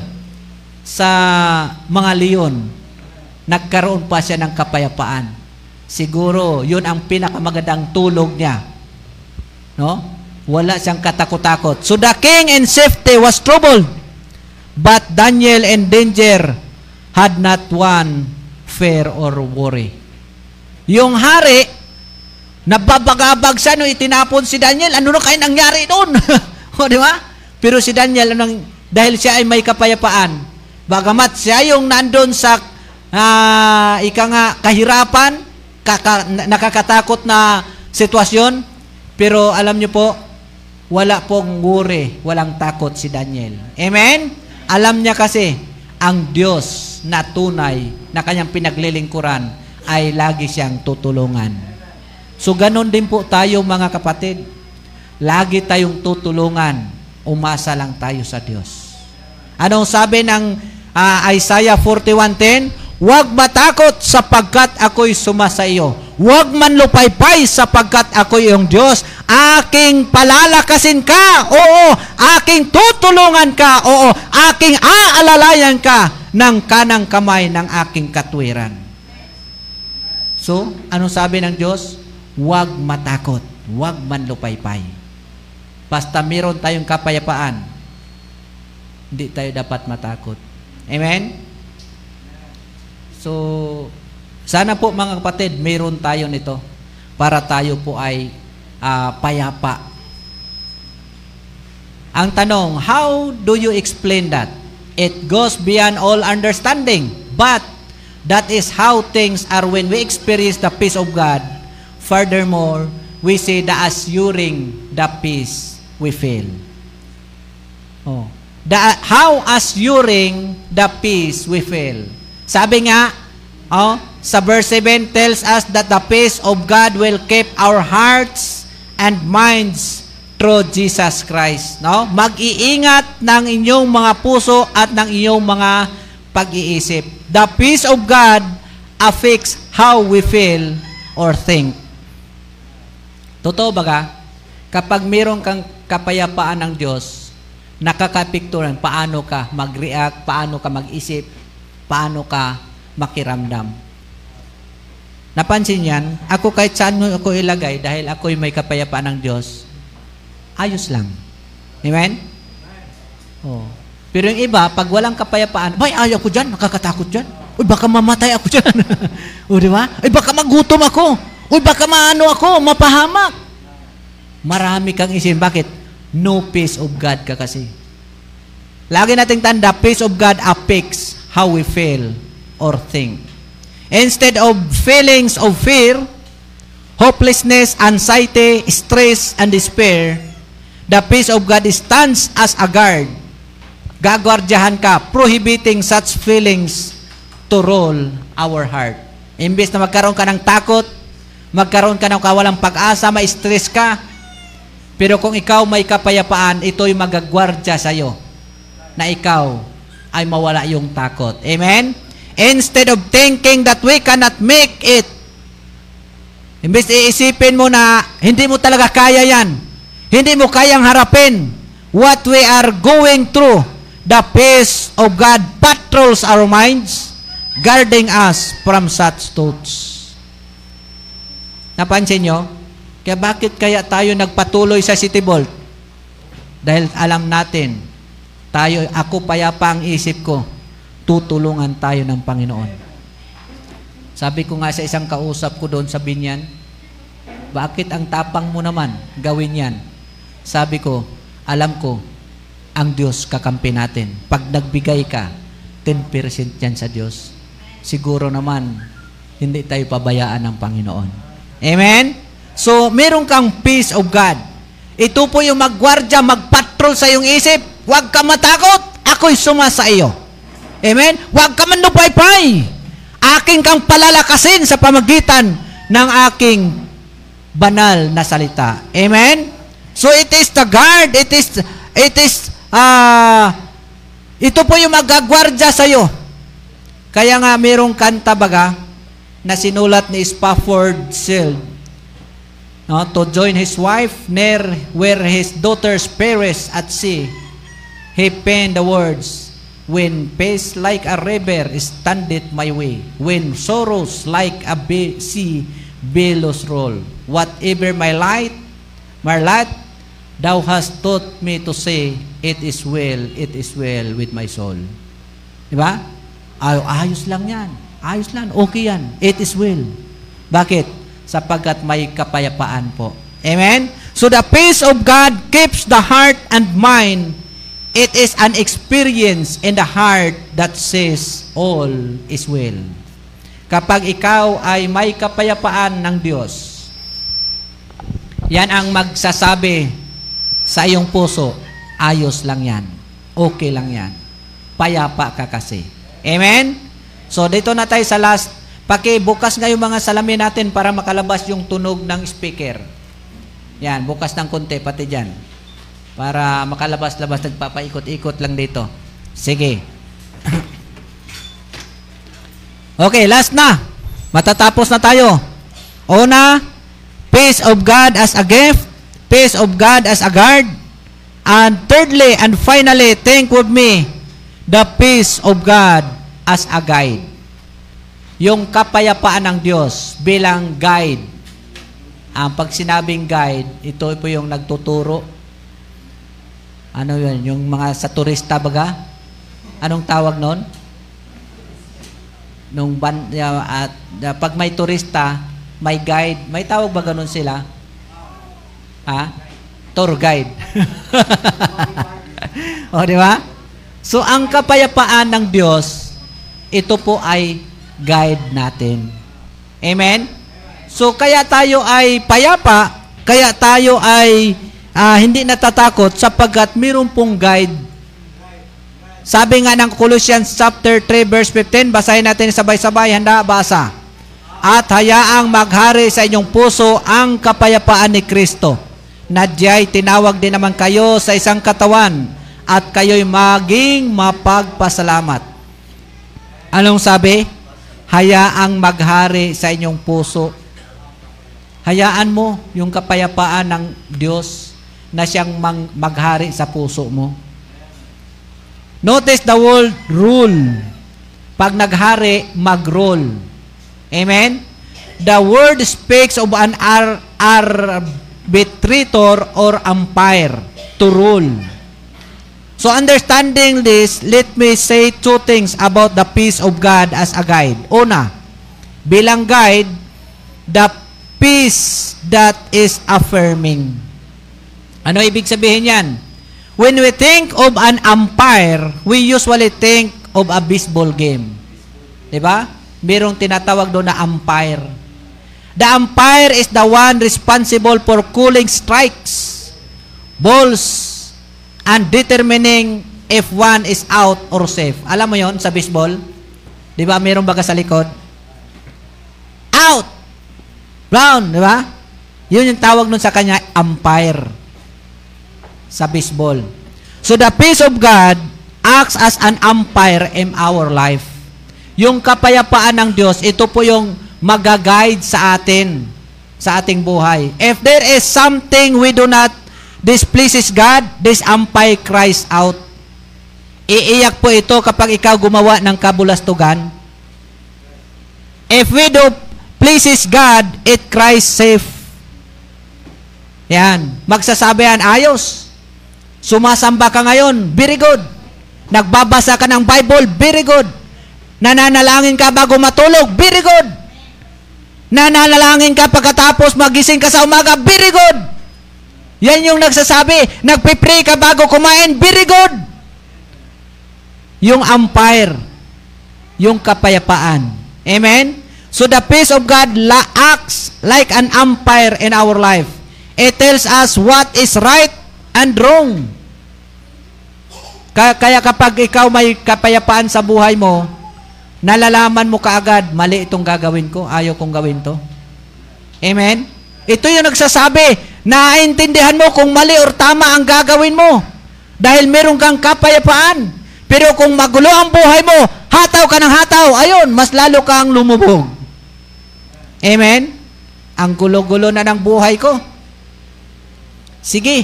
sa mga leon, nagkaroon pa siya ng kapayapaan. Siguro, yun ang pinakamagandang tulog niya. No? Wala siyang katakot-takot. So the king in safety was troubled, but Daniel in danger had not one fear or worry. Yung hari, nababagabag siya no itinapon si Daniel. Ano na kayo nangyari doon? *laughs* o, di ba? Pero si Daniel, anong, dahil siya ay may kapayapaan, bagamat siya yung nandun sa uh, ika nga kahirapan, kaka, nakakatakot na sitwasyon, pero alam niyo po, wala pong worry, walang takot si Daniel. Amen? Alam niya kasi, ang Diyos na tunay na kanyang pinaglilingkuran ay lagi siyang tutulungan. So ganon din po tayo mga kapatid. Lagi tayong tutulungan. Umasa lang tayo sa Diyos. Anong sabi ng ah, Isaiah 41.10? Huwag matakot sapagkat ako'y sumasa iyo. Huwag man lupaypay sapagkat ako iyong Diyos. Aking palalakasin ka. Oo. Aking tutulungan ka. Oo. Aking aalalayan ka ng kanang kamay ng aking katwiran. So, anong sabi ng Diyos? Huwag matakot. Huwag man lupaypay. Basta meron tayong kapayapaan, hindi tayo dapat matakot. Amen? So, sana po mga kapatid, meron tayo nito para tayo po ay ah, payapa. Ang tanong, how do you explain that? It goes beyond all understanding. But, that is how things are when we experience the peace of God. Furthermore, we see the assuring the peace we feel. Oh. The, how assuring the peace we feel. Sabi nga, oh, sa verse 7 tells us that the peace of God will keep our hearts and minds through Jesus Christ. No? Mag-iingat ng inyong mga puso at ng inyong mga pag-iisip. The peace of God affects how we feel or think. Totoo ba ka? Kapag meron kang kapayapaan ng Diyos, nakakapikturan paano ka mag-react, paano ka mag-isip, paano ka makiramdam. Napansin yan, ako kahit saan mo ako ilagay dahil ako'y may kapayapaan ng Diyos, ayos lang. Amen? Oh. Pero yung iba, pag walang kapayapaan, bay, ayaw ko dyan, nakakatakot dyan. Uy, baka mamatay ako dyan. *laughs* o, di ba? Uy, baka magutom ako. Uy, baka maano ako, mapahamak. Marami kang isin. Bakit? No peace of God ka kasi. Lagi nating tanda, peace of God affects how we feel or think. Instead of feelings of fear, hopelessness, anxiety, stress, and despair, the peace of God stands as a guard. Gagwardyahan ka, prohibiting such feelings to rule our heart. Imbes na magkaroon ka ng takot, magkaroon ka ng kawalang pag-asa, ma-stress ka, pero kung ikaw may kapayapaan, ito'y magagwardya sa iyo na ikaw ay mawala yung takot. Amen? Instead of thinking that we cannot make it, imbes iisipin mo na hindi mo talaga kaya yan, hindi mo kayang harapin what we are going through, the peace of God patrols our minds, guarding us from such thoughts. Napansin nyo? Kaya bakit kaya tayo nagpatuloy sa City Vault? Dahil alam natin, tayo, ako payapa ang isip ko, tutulungan tayo ng Panginoon. Sabi ko nga sa isang kausap ko doon sa Binyan, bakit ang tapang mo naman gawin yan? Sabi ko, alam ko, ang Diyos kakampi natin. Pag nagbigay ka, 10% yan sa Diyos. Siguro naman, hindi tayo pabayaan ng Panginoon. Amen? So, meron kang peace of God. Ito po yung magwardya, magpatrol sa iyong isip. Huwag ka matakot. Ako'y suma sa iyo. Amen? Huwag ka manupaypay. Aking kang palalakasin sa pamagitan ng aking banal na salita. Amen? So it is the guard, it is, it is, ah, ito po yung magagwardya sa iyo. Kaya nga merong kanta baga na sinulat ni Spafford Sill no, to join his wife near where his daughters perish at sea. He penned the words, When peace like a river standeth my way, when sorrows like a be- sea billows roll, whatever my light, my light, thou hast taught me to say, it is well, it is well with my soul. Di ba? Ay, ayos lang yan. Ayos lang. Okay yan. It is well. Bakit? Sapagkat may kapayapaan po. Amen? So the peace of God keeps the heart and mind. It is an experience in the heart that says all is well. Kapag ikaw ay may kapayapaan ng Diyos, yan ang magsasabi sa iyong puso, ayos lang yan. Okay lang yan. payapa ka kasi. Amen? So, dito na tayo sa last. Pakibukas nga yung mga salamin natin para makalabas yung tunog ng speaker. Yan, bukas ng konti, pati dyan. Para makalabas-labas, nagpapaikot-ikot lang dito. Sige. *clears throat* okay, last na. Matatapos na tayo. Una, peace of God as a gift, peace of God as a guard, and thirdly and finally, think with me, the peace of God as a guide. Yung kapayapaan ng Diyos bilang guide. Ang pag sinabing guide, ito po yung nagtuturo. Ano yun? Yung mga sa turista baga? Anong tawag nun? Nung ban, uh, at, uh, pag may turista, may guide. May tawag ba ganun sila? Ha? Tour guide. *laughs* o, di ba? So, ang kapayapaan ng Diyos, ito po ay guide natin. Amen? So, kaya tayo ay payapa, kaya tayo ay ah, hindi natatakot sapagkat mayroon pong guide. Sabi nga ng Colossians chapter 3 verse 15, basahin natin sabay-sabay, handa, basa. At hayaang maghari sa inyong puso ang kapayapaan ni Kristo. Nadyay tinawag din naman kayo sa isang katawan at kayo'y maging mapagpasalamat. Anong sabi? Hayaang maghari sa inyong puso. Hayaan mo yung kapayapaan ng Diyos na siyang maghari sa puso mo. Notice the word rule. Pag naghari, mag-rule. Amen? The word speaks of an ar- arbitrator or umpire to rule. So understanding this, let me say two things about the peace of God as a guide. Una, bilang guide, the peace that is affirming. Ano ibig sabihin yan? When we think of an umpire, we usually think of a baseball game. Di ba? Merong tinatawag doon na umpire. The umpire is the one responsible for calling strikes, balls, and determining if one is out or safe. Alam mo yon sa baseball? Di ba? Merong baga sa likod? Out! Brown, di ba? Yun yung tawag nun sa kanya, umpire sa baseball. So the peace of God acts as an umpire in our life. Yung kapayapaan ng Diyos, ito po yung magaguide sa atin, sa ating buhay. If there is something we do not displeases God, this umpire cries out. Iiyak po ito kapag ikaw gumawa ng kabulastugan. If we do pleases God, it cries safe. Yan. Magsasabi yan, ayos. Sumasamba ka ngayon, very good. Nagbabasa ka ng Bible, very good. Nananalangin ka bago matulog, very good. Nananalangin ka pagkatapos magising ka sa umaga, very good. Yan yung nagsasabi, nagpipray ka bago kumain, very good. Yung umpire, yung kapayapaan. Amen? So the peace of God acts like an umpire in our life. It tells us what is right and wrong. Kaya, kapag ikaw may kapayapaan sa buhay mo, nalalaman mo kaagad, mali itong gagawin ko, ayaw kong gawin to. Amen? Ito yung nagsasabi, naiintindihan mo kung mali or tama ang gagawin mo. Dahil meron kang kapayapaan. Pero kung magulo ang buhay mo, hataw ka ng hataw, ayun, mas lalo kang lumubog. Amen? Ang gulo-gulo na ng buhay ko. Sige,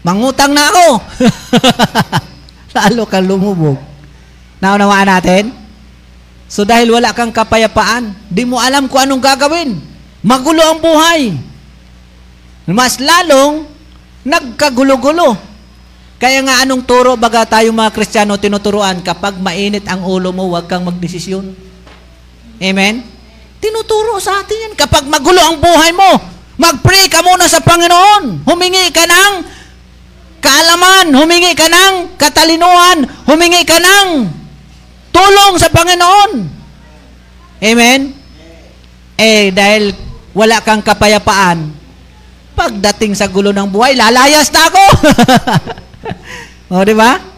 Mangutang na ako. *laughs* Lalo kang lumubog. Naunawaan natin? So dahil wala kang kapayapaan, di mo alam kung anong gagawin. Magulo ang buhay. Mas lalong nagkagulo-gulo. Kaya nga anong turo baga tayo mga Kristiyano tinuturuan kapag mainit ang ulo mo, huwag kang magdesisyon. Amen? Tinuturo sa atin yan. Kapag magulo ang buhay mo, mag-pray ka muna sa Panginoon. Humingi ka ng kaalaman, humingi ka ng katalinuhan, humingi ka ng tulong sa Panginoon. Amen? Eh, dahil wala kang kapayapaan, pagdating sa gulo ng buhay, lalayas na ako. *laughs* o, di ba?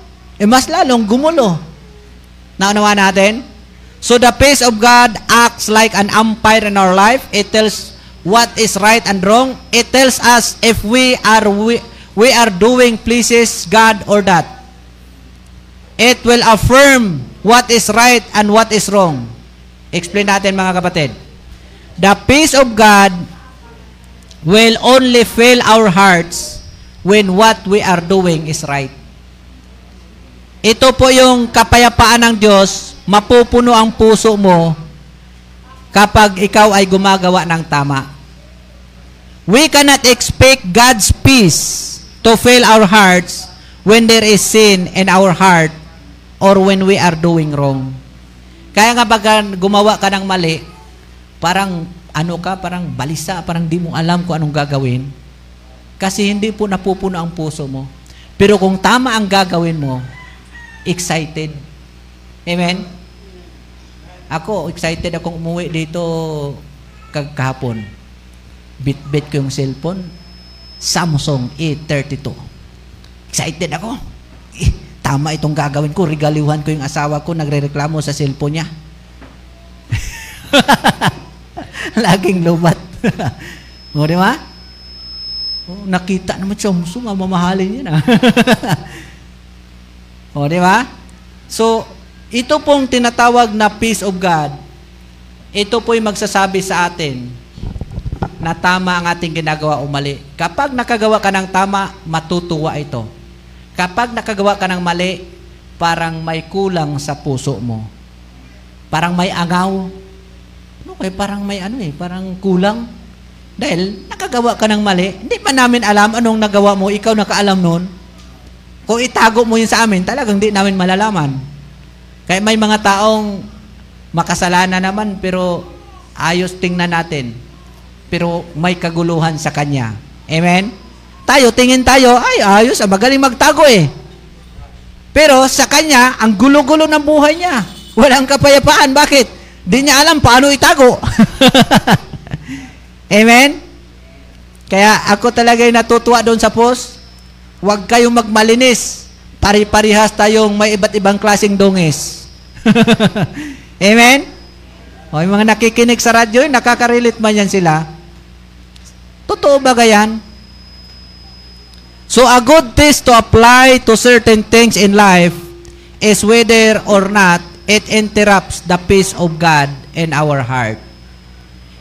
eh mas lalong gumulo. Naunawa natin? So the peace of God acts like an umpire in our life. It tells what is right and wrong. It tells us if we are we, we are doing pleases God or not. It will affirm what is right and what is wrong. Explain natin mga kapatid. The peace of God will only fill our hearts when what we are doing is right. Ito po yung kapayapaan ng Diyos, mapupuno ang puso mo kapag ikaw ay gumagawa ng tama. We cannot expect God's peace to fill our hearts when there is sin in our heart or when we are doing wrong. Kaya nga baga gumawa ka ng mali, parang ano ka, parang balisa, parang di mo alam kung anong gagawin. Kasi hindi po napupuno ang puso mo. Pero kung tama ang gagawin mo, excited. Amen? Ako, excited akong umuwi dito kahapon. Bit-bit ko yung cellphone. Samsung A32. Excited ako. Eh, tama itong gagawin ko. Regaliwan ko yung asawa ko. Nagre-reklamo sa cellphone niya. *laughs* Laging lubat. *laughs* o, di ba? Oh, nakita naman Samsung, ah, mamahalin yan ah. *laughs* o, di ba? So, ito pong tinatawag na peace of God, ito po'y magsasabi sa atin na tama ang ating ginagawa o mali. Kapag nakagawa ka ng tama, matutuwa ito. Kapag nakagawa ka ng mali, parang may kulang sa puso mo. Parang may angaw. Ano kaya parang may ano eh, parang kulang. Dahil nakagawa ka ng mali, hindi pa namin alam anong nagawa mo, ikaw nakaalam noon. Kung itago mo yun sa amin, talagang hindi namin malalaman. Kaya may mga taong makasalanan naman pero ayos tingnan natin. Pero may kaguluhan sa kanya. Amen? Tayo, tingin tayo, ay ayos, magaling magtago eh. Pero sa kanya, ang gulo-gulo ng buhay niya. Walang kapayapaan. Bakit? Di niya alam paano itago. *laughs* Amen? Kaya ako talaga yung natutuwa doon sa post. Huwag kayong magmalinis. Pari-parihas tayong may iba't ibang klaseng dungis. *laughs* Amen? O, yung mga nakikinig sa radyo, nakaka-relate man yan sila. Totoo ba gayan? So, a good test to apply to certain things in life is whether or not it interrupts the peace of God in our heart.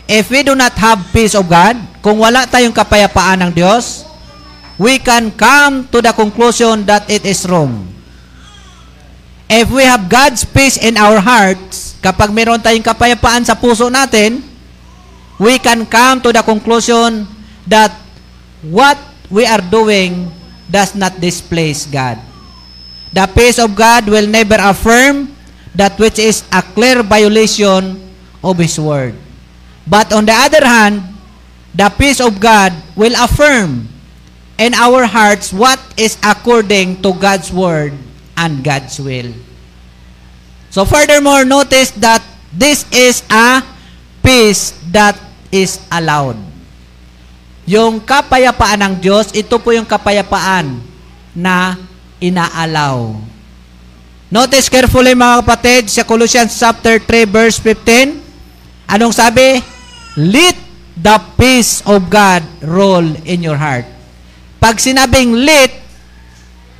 If we do not have peace of God, kung wala tayong kapayapaan ng Diyos, we can come to the conclusion that it is wrong. If we have God's peace in our hearts, kapag meron tayong kapayapaan sa puso natin, we can come to the conclusion that what we are doing does not displease God. The peace of God will never affirm that which is a clear violation of His Word. But on the other hand, the peace of God will affirm in our hearts what is according to God's Word and God's will. So furthermore, notice that this is a peace that is allowed. Yung kapayapaan ng Diyos, ito po yung kapayapaan na inaalaw. Notice carefully mga kapatid sa Colossians chapter 3 verse 15. Anong sabi? Let the peace of God rule in your heart. Pag sinabing let,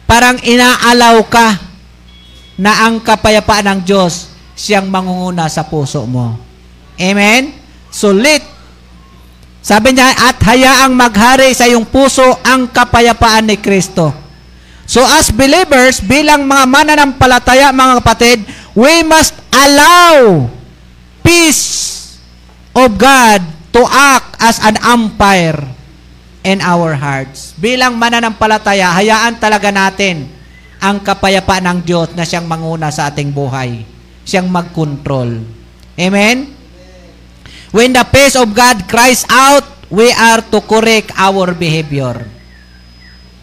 parang inaalaw ka na ang kapayapaan ng Diyos siyang mangunguna sa puso mo. Amen? So let sabi niya, at hayaang maghari sa iyong puso ang kapayapaan ni Kristo. So as believers, bilang mga mananampalataya, mga kapatid, we must allow peace of God to act as an umpire in our hearts. Bilang mananampalataya, hayaan talaga natin ang kapayapaan ng Diyos na siyang manguna sa ating buhay. Siyang mag-control. Amen? When the peace of God cries out, we are to correct our behavior.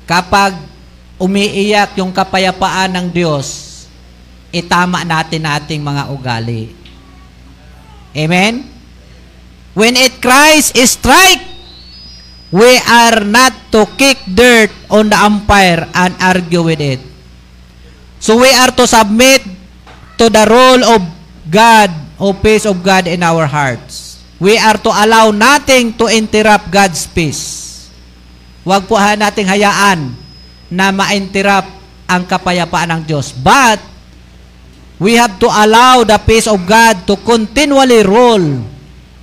Kapag umiiyak yung kapayapaan ng Diyos, itama natin ating mga ugali. Amen? When it cries, strike, we are not to kick dirt on the umpire and argue with it. So we are to submit to the role of God, o peace of God in our hearts. We are to allow nothing to interrupt God's peace. Huwag po ha nating hayaan na ma-interrupt ang kapayapaan ng Diyos. But, we have to allow the peace of God to continually rule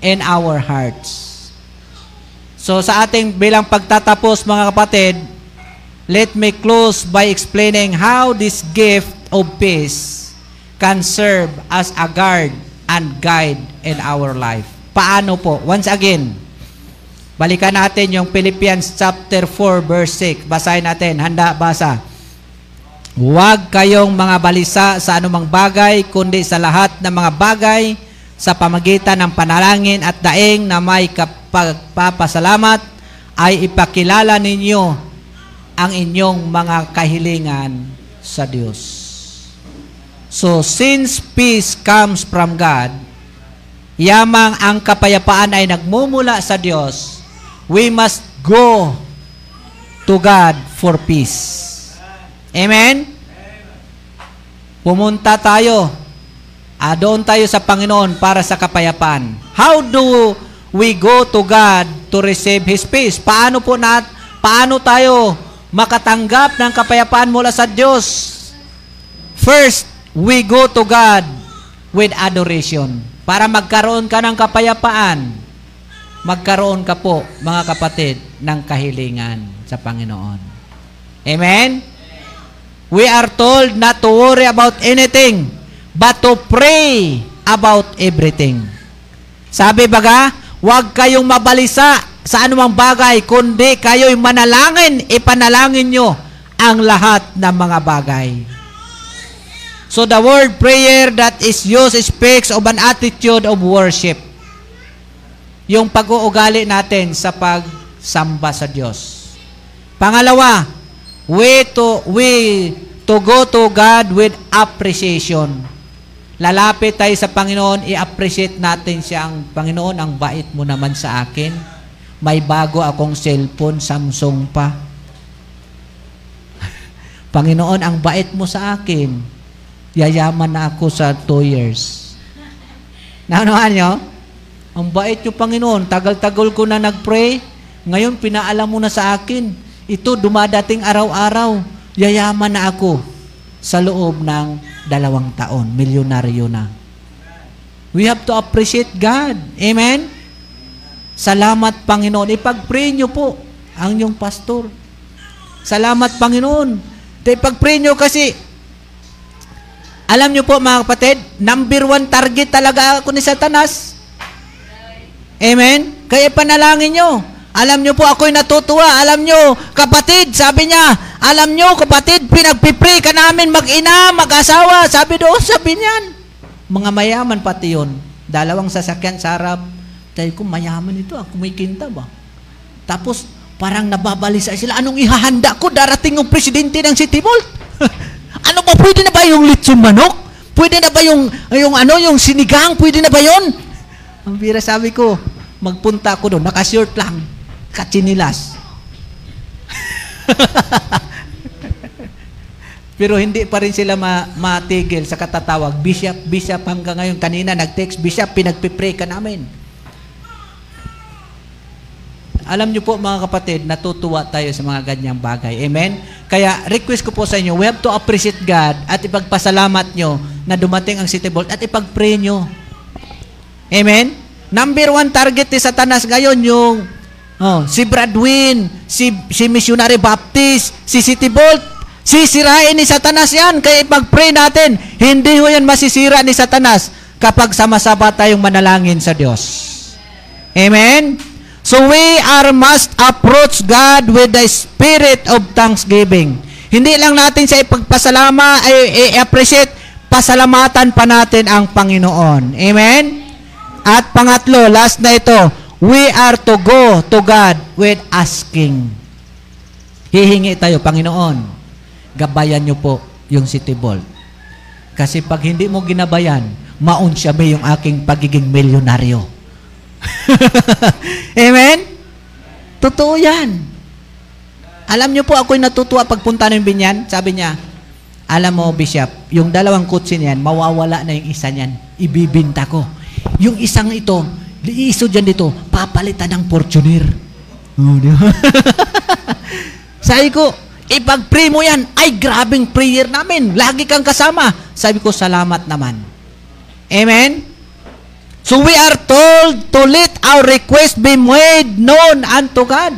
in our hearts. So sa ating bilang pagtatapos mga kapatid, let me close by explaining how this gift of peace can serve as a guard and guide in our life. Paano po? Once again, balikan natin yung Philippians chapter 4 verse 6. Basahin natin. Handa, basa. Huwag kayong mga balisa sa anumang bagay, kundi sa lahat ng mga bagay, sa pamagitan ng panalangin at daing na may kapagpapasalamat, ay ipakilala ninyo ang inyong mga kahilingan sa Diyos. So, since peace comes from God, yamang ang kapayapaan ay nagmumula sa Diyos, we must go to God for peace. Amen? Pumunta tayo. Ah, doon tayo sa Panginoon para sa kapayapaan. How do we go to God to receive His peace? Paano po nat paano tayo makatanggap ng kapayapaan mula sa Diyos? First, we go to God with adoration. Para magkaroon ka ng kapayapaan, magkaroon ka po, mga kapatid, ng kahilingan sa Panginoon. Amen? We are told not to worry about anything, but to pray about everything. Sabi baga, huwag kayong mabalisa sa anumang bagay, kundi kayo'y manalangin, ipanalangin nyo ang lahat ng mga bagay. So the word prayer that is used speaks of an attitude of worship. Yung pag-uugali natin sa pagsamba sa Diyos. Pangalawa, we to we to go to God with appreciation. Lalapit tayo sa Panginoon, i-appreciate natin siya ang Panginoon, ang bait mo naman sa akin. May bago akong cellphone, Samsung pa. *laughs* Panginoon, ang bait mo sa akin. Yayaman na ako sa 2 years. Naunahan nyo? Ang bait nyo, Panginoon. Tagal-tagal ko na nag-pray. Ngayon, pinaalam mo na sa akin. Ito, dumadating araw-araw. Yayaman na ako sa loob ng dalawang taon. Milyonaryo na. We have to appreciate God. Amen? Salamat, Panginoon. Ipag-pray nyo po ang inyong pastor. Salamat, Panginoon. Ipag-pray nyo kasi alam nyo po mga kapatid, number one target talaga ako ni Satanas. Amen? Kaya panalangin nyo. Alam nyo po, ako'y natutuwa. Alam nyo, kapatid, sabi niya, alam nyo, kapatid, pinagpipray ka namin mag-ina, mag-asawa. Sabi doon, sabi niyan. Mga mayaman pati yun. Dalawang sasakyan sa harap. Tayo ko, mayaman ito, ako may kinta ba? Tapos, parang nababalisa sila. Anong ihahanda ko? Darating yung presidente ng City Mall. *laughs* ano ba, pwede na ba yung lechon manok? Pwede na ba yung, yung ano, yung sinigang? Pwede na ba yon? Ang bira sabi ko, magpunta ako doon, nakashort lang, katsinilas. *laughs* Pero hindi pa rin sila ma matigil sa katatawag. Bishop, Bishop hanggang ngayon. Kanina nag-text, Bishop, pinagpipray ka namin. Alam niyo po mga kapatid, natutuwa tayo sa mga ganyang bagay. Amen? Kaya request ko po sa inyo, we have to appreciate God at ipagpasalamat nyo na dumating ang City Vault at ipag-pray nyo. Amen? Number one target ni Satanas ngayon yung oh, si Bradwin, si, si Missionary Baptist, si City Vault. Sisirain ni Satanas yan. Kaya ipag-pray natin. Hindi ho yan masisira ni Satanas kapag sama-sama tayong manalangin sa Diyos. Amen? So we are must approach God with the spirit of thanksgiving. Hindi lang natin siya ipagpasalama, ay i-appreciate, pasalamatan pa natin ang Panginoon. Amen? At pangatlo, last na ito, we are to go to God with asking. Hihingi tayo, Panginoon, gabayan niyo po yung City Vault. Kasi pag hindi mo ginabayan, maun siya may yung aking pagiging milyonaryo. *laughs* Amen? Totoo yan. Alam niyo po, ako'y natutuwa pagpunta ng binyan. Sabi niya, Alam mo, Bishop, yung dalawang kutsi niyan, mawawala na yung isa niyan. Ibibinta ko. Yung isang ito, iiso dyan dito, papalitan ng Fortuner. Oh, di ba? *laughs* Sabi ko, ipag-pray mo yan. Ay, grabing prayer namin. Lagi kang kasama. Sabi ko, salamat naman. Amen? So we are told to let our request be made known unto God.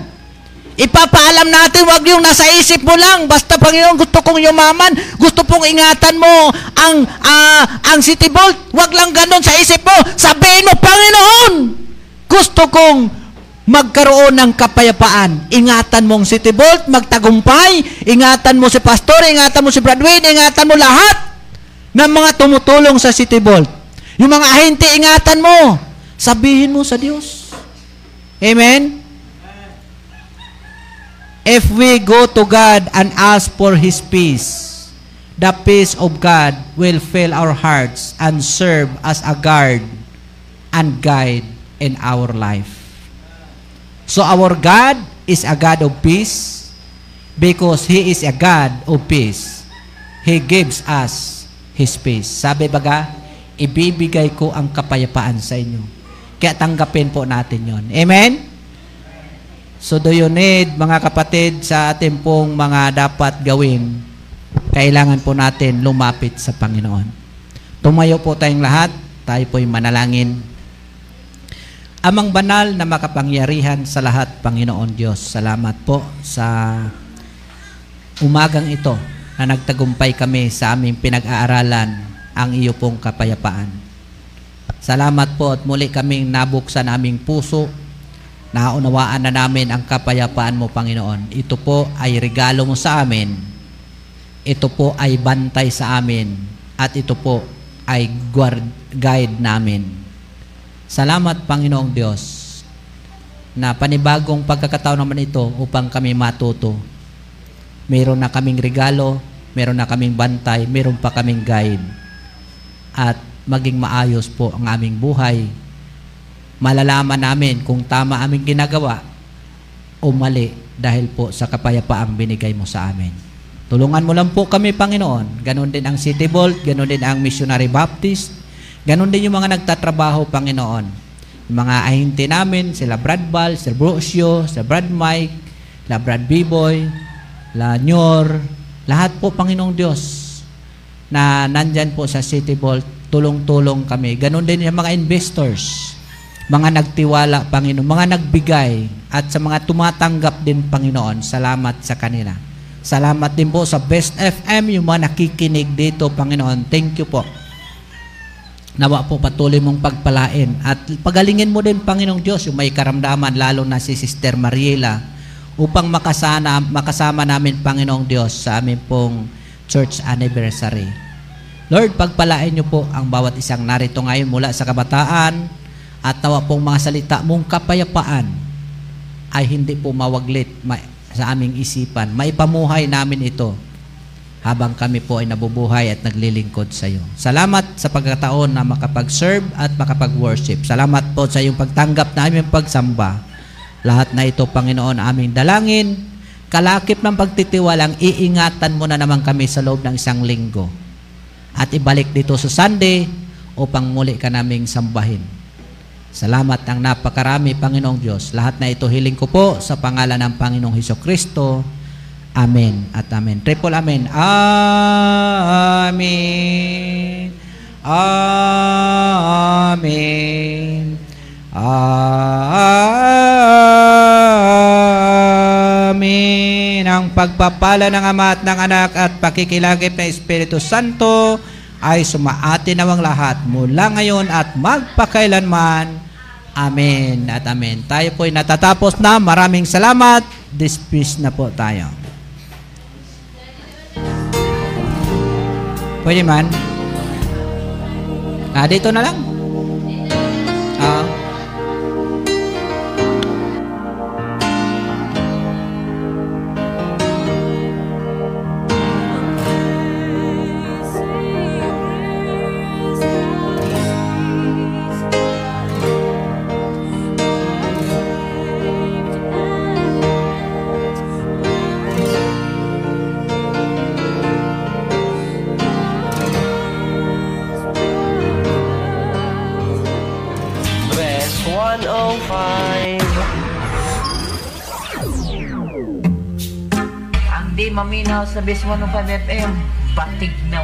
Ipapaalam natin, wag yung nasa isip mo lang. Basta, Panginoon, gusto kong yumaman. Gusto pong ingatan mo ang, ah, ang City Vault. Wag lang ganun sa isip mo. Sabihin mo, Panginoon, gusto kong magkaroon ng kapayapaan. Ingatan mo ang City Vault, magtagumpay. Ingatan mo si Pastor, ingatan mo si Bradwin, ingatan mo lahat ng mga tumutulong sa City Vault. Yung mga ahente, ingatan mo. Sabihin mo sa Diyos. Amen? If we go to God and ask for His peace, the peace of God will fill our hearts and serve as a guard and guide in our life. So our God is a God of peace because He is a God of peace. He gives us His peace. Sabi baga, ibibigay ko ang kapayapaan sa inyo. Kaya tanggapin po natin yon. Amen? So do you need, mga kapatid, sa ating pong mga dapat gawin, kailangan po natin lumapit sa Panginoon. Tumayo po tayong lahat, tayo po'y manalangin. Amang banal na makapangyarihan sa lahat, Panginoon Diyos, salamat po sa umagang ito na nagtagumpay kami sa aming pinag-aaralan ang iyo pong kapayapaan. Salamat po at muli kaming nabuksan aming puso Naunawaan na namin ang kapayapaan mo, Panginoon. Ito po ay regalo mo sa amin. Ito po ay bantay sa amin. At ito po ay guard, guide namin. Salamat, Panginoong Diyos, na panibagong pagkakataon naman ito upang kami matuto. Meron na kaming regalo, meron na kaming bantay, meron pa kaming guide. At maging maayos po ang aming buhay malalaman namin kung tama aming ginagawa o mali dahil po sa kapayapaang binigay mo sa amin. Tulungan mo lang po kami, Panginoon. Ganon din ang City Vault, ganon din ang Missionary Baptist, ganon din yung mga nagtatrabaho, Panginoon. Yung mga ahinti namin, sila Brad Bal, sila Brucio, sila Brad Mike, sila Brad B-Boy, la Nyor, lahat po, Panginoong Diyos, na nandyan po sa City Vault, tulong-tulong kami. Ganon din yung mga investors, mga nagtiwala, Panginoon, mga nagbigay, at sa mga tumatanggap din, Panginoon, salamat sa kanila. Salamat din po sa Best FM, yung mga nakikinig dito, Panginoon. Thank you po. Nawa po patuloy mong pagpalain. At pagalingin mo din, Panginoong Diyos, yung may karamdaman, lalo na si Sister Mariela, upang makasana, makasama namin, Panginoong Diyos, sa amin pong church anniversary. Lord, pagpalain niyo po ang bawat isang narito ngayon mula sa kabataan, at tawa pong mga salita mong kapayapaan ay hindi po mawaglit sa aming isipan. Maipamuhay namin ito habang kami po ay nabubuhay at naglilingkod sa iyo. Salamat sa pagkataon na makapag-serve at makapag-worship. Salamat po sa iyong pagtanggap na aming pagsamba. Lahat na ito, Panginoon, aming dalangin. Kalakip ng pagtitiwalang iingatan mo na naman kami sa loob ng isang linggo. At ibalik dito sa Sunday upang muli ka naming sambahin. Salamat ang napakarami, Panginoong Diyos. Lahat na ito hiling ko po sa pangalan ng Panginoong Heso Kristo. Amen at amen. Triple amen. Amen. Amen. Amen. Ang pagpapala ng Ama at ng Anak at pakikilagip ng Espiritu Santo ay sumaati nawang lahat mula ngayon at magpakailanman. Amen at amen. Tayo po ay natatapos na. Maraming salamat. Dismiss na po tayo. Pwede man? Ah, dito na lang. Ah. Ang di maminaw sa Base 105 FM, batig na